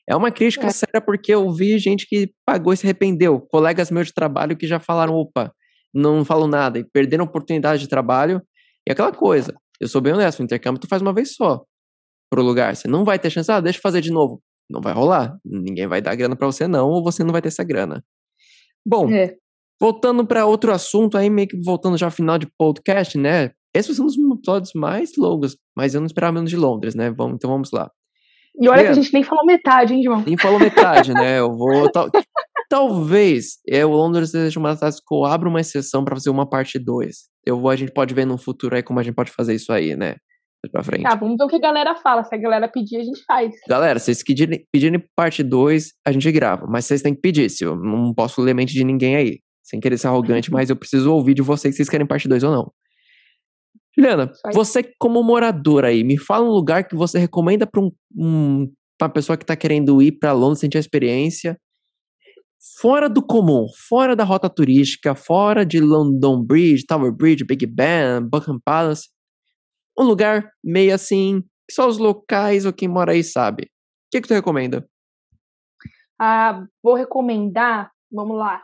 É uma crítica é. séria porque eu vi gente que pagou e se arrependeu. Colegas meus de trabalho que já falaram, opa, não falo nada, e perderam oportunidade de trabalho. E aquela coisa, eu sou bem honesto, o intercâmbio tu faz uma vez só pro lugar. Você não vai ter chance, ah, deixa eu fazer de novo. Não vai rolar. Ninguém vai dar grana para você não, ou você não vai ter essa grana. Bom, é. voltando para outro assunto aí, meio que voltando já ao final de podcast, né? Esses são os episódios mais longos, mas eu não esperava menos de Londres, né? Vamos, então vamos lá. E olha que a gente nem falou metade, hein, João? Nem falou metade, né? Eu vou. Tal, talvez é, o Londres seja uma das que eu abro uma exceção para fazer uma parte 2. Eu vou, a gente pode ver no futuro aí como a gente pode fazer isso aí, né? pra frente. Tá, vamos ver o que a galera fala. Se a galera pedir, a gente faz. Galera, se vocês pedirem, pedirem parte 2, a gente grava. Mas vocês têm que pedir, se eu não posso ler mente de ninguém aí. Sem querer ser arrogante, mas eu preciso ouvir de vocês se vocês querem parte 2 ou não. Juliana, você como moradora aí, me fala um lugar que você recomenda para um, um, uma pessoa que está querendo ir para Londres, sentir a experiência, fora do comum, fora da rota turística, fora de London Bridge, Tower Bridge, Big Ben, Buckingham Palace, um lugar meio assim, que só os locais ou quem mora aí sabe. O que, que tu recomenda? Ah, vou recomendar, vamos lá.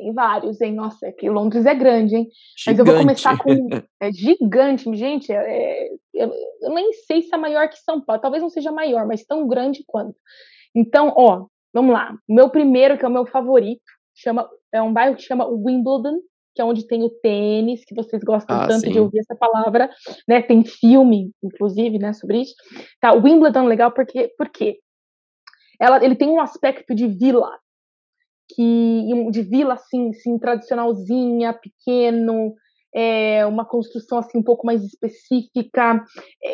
Tem vários, hein? Nossa, é que Londres é grande, hein? Gigante. Mas eu vou começar com. É gigante, gente. É, eu, eu, nem sei se é maior que São Paulo. Talvez não seja maior, mas tão grande quanto. Então, ó, vamos lá. O meu primeiro, que é o meu favorito, chama, é um bairro que chama Wimbledon, que é onde tem o tênis, que vocês gostam ah, tanto sim. de ouvir essa palavra, né? Tem filme, inclusive, né, sobre isso. Tá, Wimbledon é legal porque, porque ela, ele tem um aspecto de vila, que de vila assim, assim tradicionalzinha, pequeno, é, uma construção assim um pouco mais específica.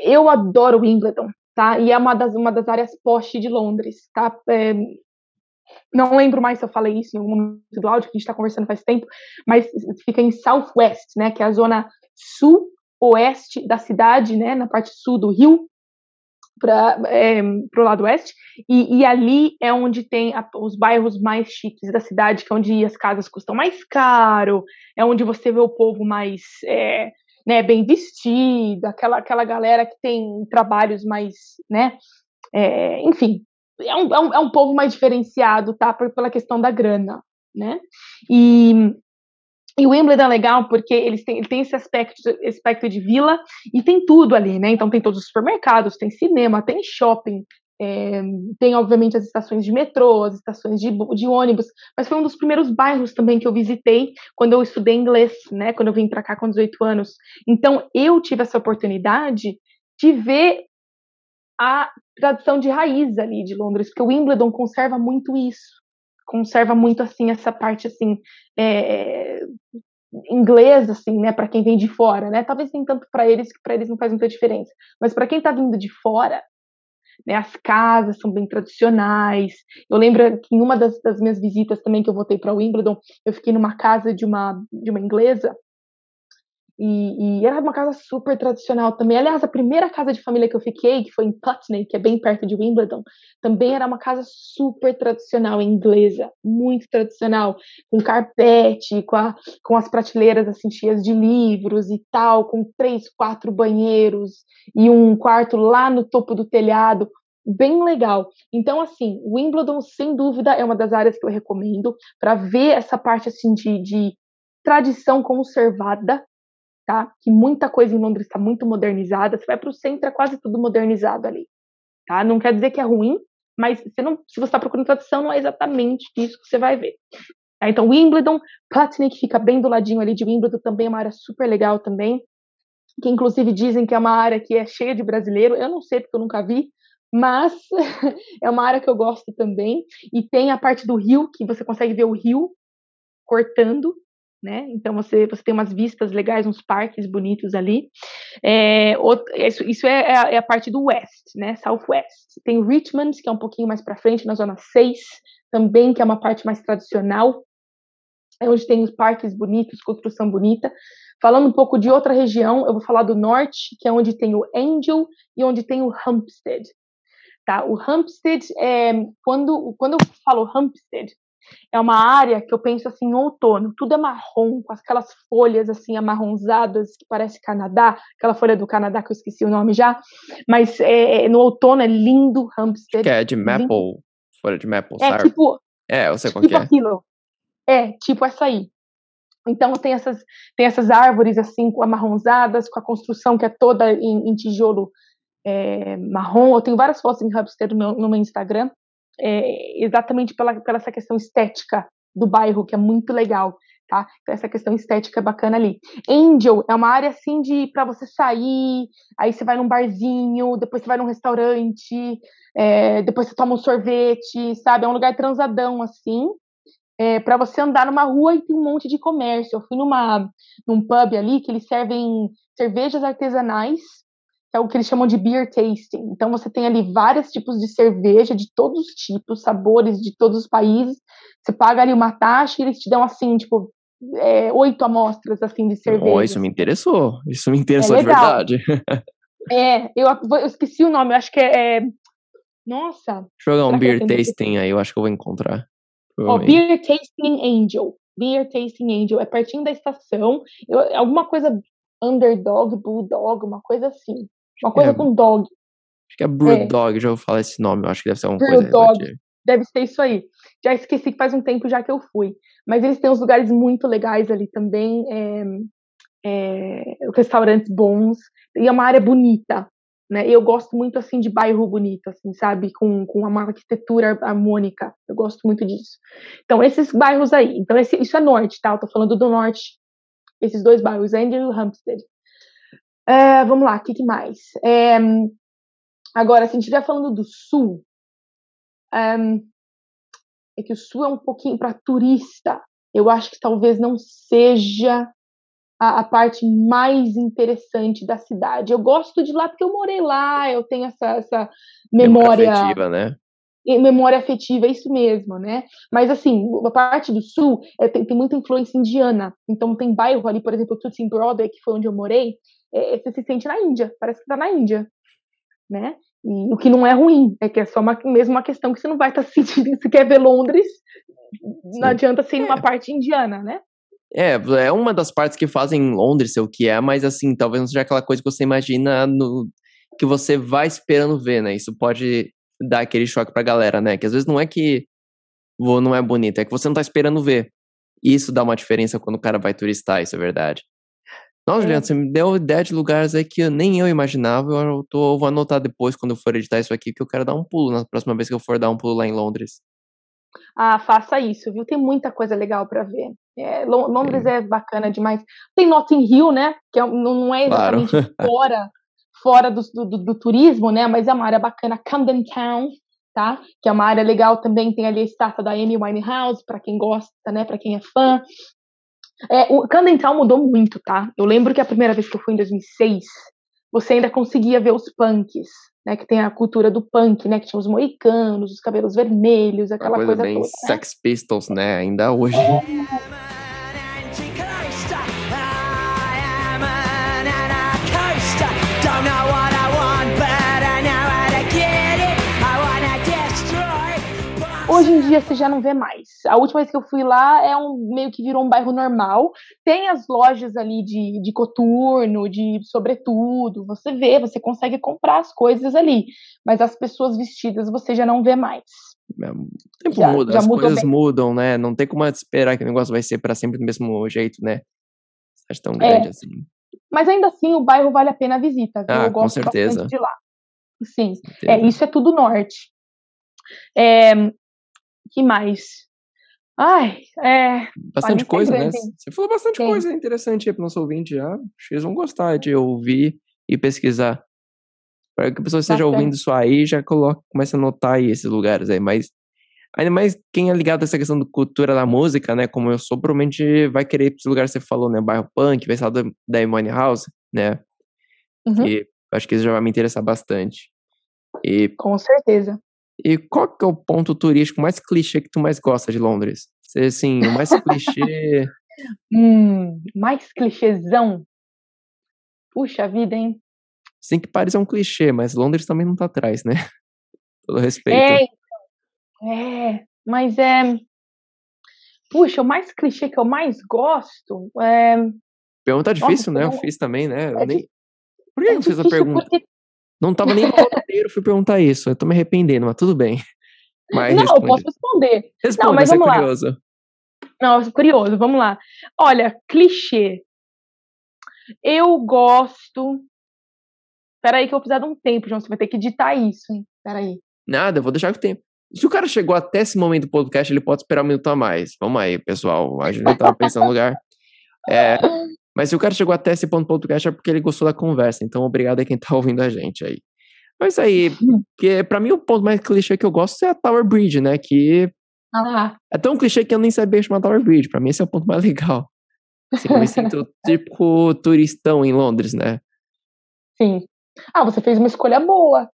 Eu adoro Wimbledon, tá? E é uma das, uma das áreas poste de Londres, tá? É, não lembro mais se eu falei isso em algum momento do áudio, que a gente está conversando faz tempo, mas fica em Southwest, né? Que é a zona sul-oeste da cidade, né? Na parte sul do Rio, para é, o lado oeste, e, e, ali é onde tem a, os bairros mais chiques da cidade, que é onde as casas custam mais caro, é onde você vê o povo mais é, né, bem vestido, aquela, aquela galera que tem trabalhos mais, né, é, enfim, é um, é, um, é um povo mais diferenciado, tá, por, pela questão da grana, né, e e o Wimbledon é legal porque eles têm, ele tem esse aspecto, aspecto de vila e tem tudo ali, né? Então tem todos os supermercados, tem cinema, tem shopping, é, tem obviamente as estações de metrô, as estações de, de, ônibus, mas foi um dos primeiros bairros também que eu visitei quando eu estudei inglês, né? Quando eu vim para cá com 18 anos. Então eu tive essa oportunidade de ver a tradição de raiz ali de Londres, porque o Wimbledon conserva muito isso conserva muito assim essa parte assim é, inglesa assim, né, para quem vem de fora, né? Talvez nem tanto para eles que para eles não faz muita diferença, mas para quem está vindo de fora, né, as casas são bem tradicionais. Eu lembro que em uma das, das minhas visitas também que eu voltei para Wimbledon, eu fiquei numa casa de uma de uma inglesa e, e, era uma casa super tradicional também. Aliás, a primeira casa de família que eu fiquei, que foi em Putney, que é bem perto de Wimbledon, também era uma casa super tradicional inglesa, muito tradicional, com carpete, com, a, com as prateleiras assim cheias de livros e tal, com três, quatro banheiros e um quarto lá no topo do telhado, bem legal. Então, assim, Wimbledon, sem dúvida, é uma das áreas que eu recomendo para ver essa parte assim de, de tradição conservada tá? Que muita coisa em Londres está muito modernizada. Você vai para o centro, é quase tudo modernizado ali, tá? Não quer dizer que é ruim, mas você não, se você está procurando tradição, não é exatamente isso que você vai ver. Tá? Então, Wimbledon, que fica bem do ladinho ali de Wimbledon, também é uma área super legal também, que inclusive dizem que é uma área que é cheia de brasileiro. Eu não sei porque eu nunca vi, mas é uma área que eu gosto também. E tem a parte do rio, que você consegue ver o rio cortando, né? Então você, você tem umas vistas legais, uns parques bonitos ali. É, outro, isso, isso é, é, a, é, a, parte do West, né? Southwest. Tem Richmond, que é um pouquinho mais para frente, na zona 6, também, que é uma parte mais tradicional. É onde tem os parques bonitos, construção bonita. Falando um pouco de outra região, eu vou falar do norte, que é onde tem o Angel e onde tem o Hampstead. Tá? O Hampstead, é, quando, quando eu falo Hampstead, é uma área que eu penso assim, outono, tudo é marrom, com aquelas folhas assim amarronzadas que parece Canadá, aquela folha do Canadá que eu esqueci o nome já, mas é, é no outono é lindo Hampstead. Que é de maple, lindo. folha de maple, é, sabe? Tipo, é, eu sei qual tipo que é. aquilo. É, tipo essa aí. Então tem essas, tem essas árvores assim amarronzadas, com a construção que é toda em, em tijolo é, marrom. Eu tenho várias fotos em Hampstead no no meu Instagram é, exatamente pela, pela essa questão estética do bairro, que é muito legal, tá? Essa questão estética é bacana ali. Angel é uma área assim de para você sair, aí você vai num barzinho, depois você vai num restaurante, é, depois você toma um sorvete, sabe? É um lugar transadão assim. É, para você andar numa rua e tem um monte de comércio. Eu fui numa num pub ali que eles servem cervejas artesanais é o que eles chamam de beer tasting. Então você tem ali vários tipos de cerveja de todos os tipos, sabores de todos os países. Você paga ali uma taxa e eles te dão assim, tipo, é, oito amostras assim de cerveja. Oh, isso me interessou. Isso me interessou é de verdade. é, eu, eu, esqueci o nome, eu acho que é. é nossa. Deixa eu jogar um beer tasting aí, eu acho que eu vou encontrar. Ó, oh, Beer Tasting Angel. Beer Tasting Angel. É pertinho da estação. Eu, alguma coisa underdog, bulldog, uma coisa assim. Uma coisa é, com dog. Acho que é Brewdog, é. já vou falar esse nome, eu acho que deve ser alguma coisa. Brewdog, deve ser isso aí. Já esqueci que faz um tempo já que eu fui. Mas eles têm uns lugares muito legais ali também, é, é, restaurantes bons, e é uma área bonita, né? Eu gosto muito, assim, de bairro bonito, assim, sabe? Com, com uma arquitetura harmônica, eu gosto muito disso. Então, esses bairros aí, então esse, isso é norte, tá? Eu tô falando do norte, esses dois bairros, Angel e Hampstead. É, vamos lá, o que, que, mais? É, agora, se a gente estiver falando do sul, é, é que o sul é um pouquinho para turista. Eu acho que talvez não seja a, a, parte mais interessante da cidade. Eu gosto de lá porque eu morei lá, eu tenho essa, essa memória. Afetiva, né? Memória afetiva, é isso mesmo, né? Mas assim, a parte do sul é, tem, tem, muita influência indiana. Então tem bairro ali, por exemplo, Tooting Broadway, que foi onde eu morei, é, você se sente na Índia, parece que tá na Índia, né? E o que não é ruim, é que é só uma, mesmo uma questão que você não vai estar tá sentindo, se quer ver Londres, Sim. não adianta ser é. parte indiana, né? É, é uma das partes que fazem Londres ser o que é, mas assim, talvez não seja aquela coisa que você imagina no, que você vai esperando ver, né? Isso pode dar aquele choque pra galera, né? Que às vezes não é que não é bonito, é que você não tá esperando ver. Isso dá uma diferença quando o cara vai turistar, isso é verdade. É. Juliana, você me deu ideia de lugares aí que nem eu imaginava. Eu tô, vou anotar depois, quando eu for editar isso aqui, que eu quero dar um pulo na próxima vez que eu for dar um pulo lá em Londres. Ah, faça isso, viu? Tem muita coisa legal para ver. É, Londres é. é. bacana demais. Tem Notting Hill, né? Que é, não é exatamente claro. fora, fora do, do, do, turismo, né? Mas é uma área bacana. Camden Town, tá? Que é uma área legal também. Tem ali a estátua da Amy Winehouse, para quem gosta, né? Para quem é fã. É, o Camden Town mudou muito, tá? Eu lembro que a primeira vez que eu fui em 2006, você ainda conseguia ver os punks, né? Que tem a cultura do punk, né? Que tinha os moicanos, os cabelos vermelhos, aquela Uma coisa, coisa bem toda, né? Sex Pistols, né? Ainda hoje. Hoje em dia você já não vê mais. A última vez que eu fui lá é um meio que virou um bairro normal. Tem as lojas ali de, de coturno, de sobretudo. Você vê, você consegue comprar as coisas ali. Mas as pessoas vestidas você já não vê mais. É, o tempo já, muda, já as coisas bem. mudam, né? Não tem como esperar que o negócio vai ser para sempre do mesmo jeito, né? Acho tão grande é. assim. Mas ainda assim, o bairro vale a pena a visita. Viu? Ah, eu gosto com certeza. de lá. Sim. É, isso é tudo norte. É, que mais? Ai, é. Bastante coisa, né? Você falou bastante Sim. coisa interessante aí para o nosso ouvinte já. Acho que eles vão gostar de ouvir e pesquisar. Para que a pessoa esteja ouvindo isso aí, já coloca, começa a anotar aí esses lugares aí. Mas ainda mais quem é ligado a essa questão da cultura da música, né? Como eu sou, provavelmente vai querer ir para esse lugar que você falou, né? Bairro Punk, vai falar da Imani House, né? Uhum. Que acho que isso já vai me interessar bastante. E, Com certeza. E qual que é o ponto turístico mais clichê que tu mais gosta de Londres? Assim, o mais clichê. hum, mais clichêzão. Puxa vida, hein? Sim, que Paris é um clichê, mas Londres também não tá atrás, né? Todo respeito. É, então. é, mas é. Puxa, o mais clichê que eu mais gosto é. Pergunta difícil, Nossa, né? Eu fiz também, né? É nem... Por que é eu fiz a pergunta? Porque não tava nem no roteiro, fui perguntar isso. Eu tô me arrependendo, mas tudo bem. Mas não, responde. eu posso responder. Responde, não, mas vamos é curioso. Lá. Não, curioso, vamos lá. Olha, clichê. Eu gosto. Peraí, que eu vou precisar de um tempo, João. Você vai ter que editar isso, hein? Peraí. Nada, eu vou deixar o tempo. Se o cara chegou até esse momento do podcast, ele pode esperar um minuto a mais. Vamos aí, pessoal. A gente tava pensando no lugar. É, mas se o cara chegou até esse ponto do podcast é porque ele gostou da conversa. Então, obrigado a quem tá ouvindo a gente aí. Mas aí, que para mim o ponto mais clichê que eu gosto é a Tower Bridge, né? Que ah. é tão clichê que eu nem sabia chamar Tower Bridge. Para mim esse é o ponto mais legal. Assim, eu me sinto tipo turistão em Londres, né? Sim. Ah, você fez uma escolha boa.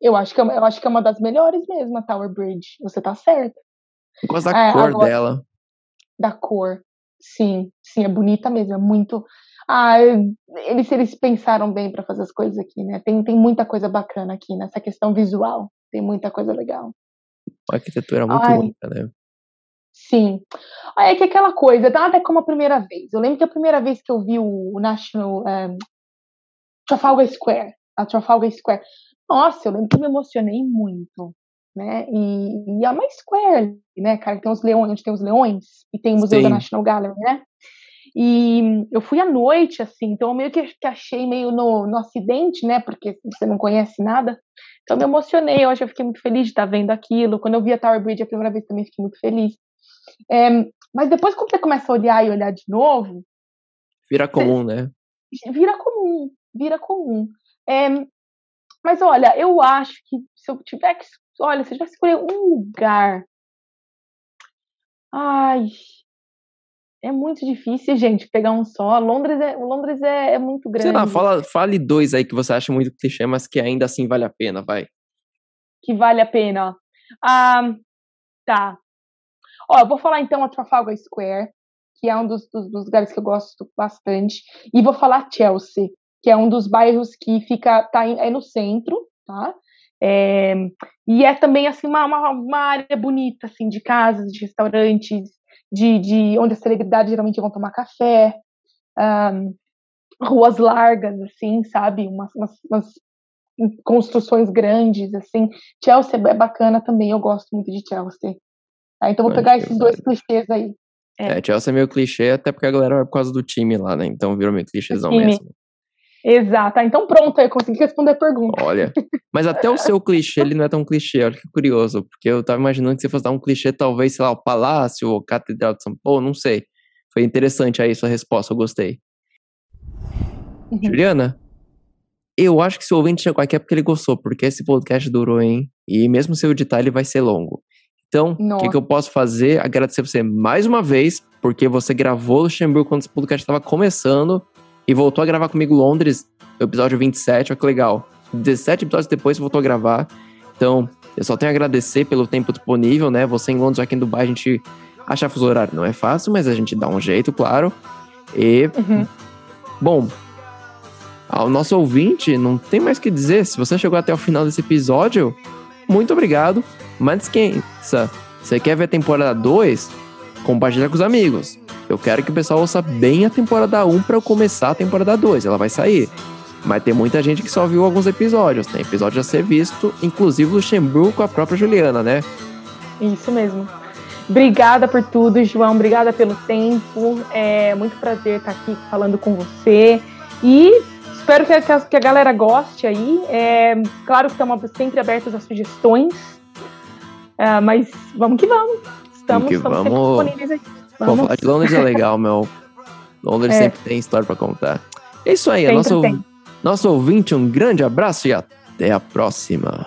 Eu acho que, é eu acho que é uma das melhores mesmo, a Tower Bridge. Você tá certo. Eu gosto da é, cor agora, dela. Da cor. Sim, sim, é bonita mesmo. É muito. Ah, eles, eles pensaram bem para fazer as coisas aqui, né? Tem, tem muita coisa bacana aqui nessa questão visual. Tem muita coisa legal. A arquitetura é muito Ai, bonita, né? Sim. Aí é que aquela coisa, nada é como a primeira vez. Eu lembro que a primeira vez que eu vi o National um, eh, Trafalgar Square, a Trafalgar Square, nossa, eu lembro que eu me emocionei muito, né? E, e a mais Square, né, cara, tem os leões, onde tem os leões, e tem o Museu Sim. da National Gallery, né? E eu fui à noite, assim, então eu meio que, achei meio no, no acidente, né? Porque você não conhece nada. Então eu me emocionei, eu acho que eu fiquei muito feliz de estar vendo aquilo. Quando eu vi a Tower Bridge a primeira vez também fiquei muito feliz. É, mas depois, quando você começa a olhar e olhar de novo. Vira comum, você, né? Vira comum, vira comum. É, mas olha, eu acho que se eu tiver que. Olha, se eu tivesse escolher um lugar. Ai. É muito difícil, gente, pegar um só. Londres é, Londres é, é muito grande. Sei lá, fala, fale dois aí que você acha muito clichê, mas que ainda assim vale a pena, vai. Que vale a pena. Ah, tá. Ó, eu vou falar então a Trafalgar Square, que é um dos, dos, dos, lugares que eu gosto bastante, e vou falar Chelsea, que é um dos bairros que fica tá é no centro, tá? É, e é também assim uma, uma, uma, área bonita assim de casas, de restaurantes, de, de onde as celebridades geralmente vão tomar café, um, ruas largas assim, sabe, umas, umas, umas construções grandes assim. Chelsea é bacana também, eu gosto muito de Chelsea. Ah, então vou pegar esses dois clichês aí. É. é, Chelsea é meio clichê, até porque a galera vai por causa do time lá, né? Então virou meio clichêzão mesmo. Exato. Ah, então pronto, eu consegui responder a pergunta. Olha, mas até o seu clichê, ele não é tão clichê, olha que curioso, porque eu tava imaginando que você fosse dar um clichê, talvez, sei lá, o Palácio, ou Catedral de São Paulo, não sei. Foi interessante aí sua resposta, eu gostei. Uhum. Juliana, eu acho que se o ouvinte chegou aqui é porque ele gostou, porque esse podcast durou, hein? E mesmo se eu editar, ele vai ser longo. Então, o que, que, eu posso fazer? Agradecer você mais uma vez, porque você gravou Luxemburgo quando esse podcast estava começando e voltou a gravar comigo Londres, episódio 27, olha que legal. 17 episódios depois voltou a gravar. Então, eu só tenho a agradecer pelo tempo disponível, né? Você em Londres, aqui em Dubai, a gente achar fuso horário não é fácil, mas a gente dá um jeito, claro. E, uhum. bom, ao nosso ouvinte, não tem mais o que dizer. Se você chegou até o final desse episódio, muito obrigado. Mas quem você quer ver a temporada 2? Compartilha com os amigos. Eu quero que o pessoal ouça bem a temporada 1 para eu começar a temporada 2. Ela vai sair. Mas tem muita gente que só viu alguns episódios. Tem episódio a ser visto, inclusive o Luxemburgo com a própria Juliana, né? Isso mesmo. Obrigada por tudo, João. Obrigada pelo tempo. É muito prazer estar aqui falando com você. E espero que a, que a galera goste aí. É, claro que estamos sempre abertos a sugestões. É, mas vamos que vamos. Estamos, que estamos vamos. Vamos. Pô, falar de Londres é legal, meu. Londres é. sempre tem história para contar. É isso aí, nosso, nosso ouvinte, um grande abraço e até a próxima.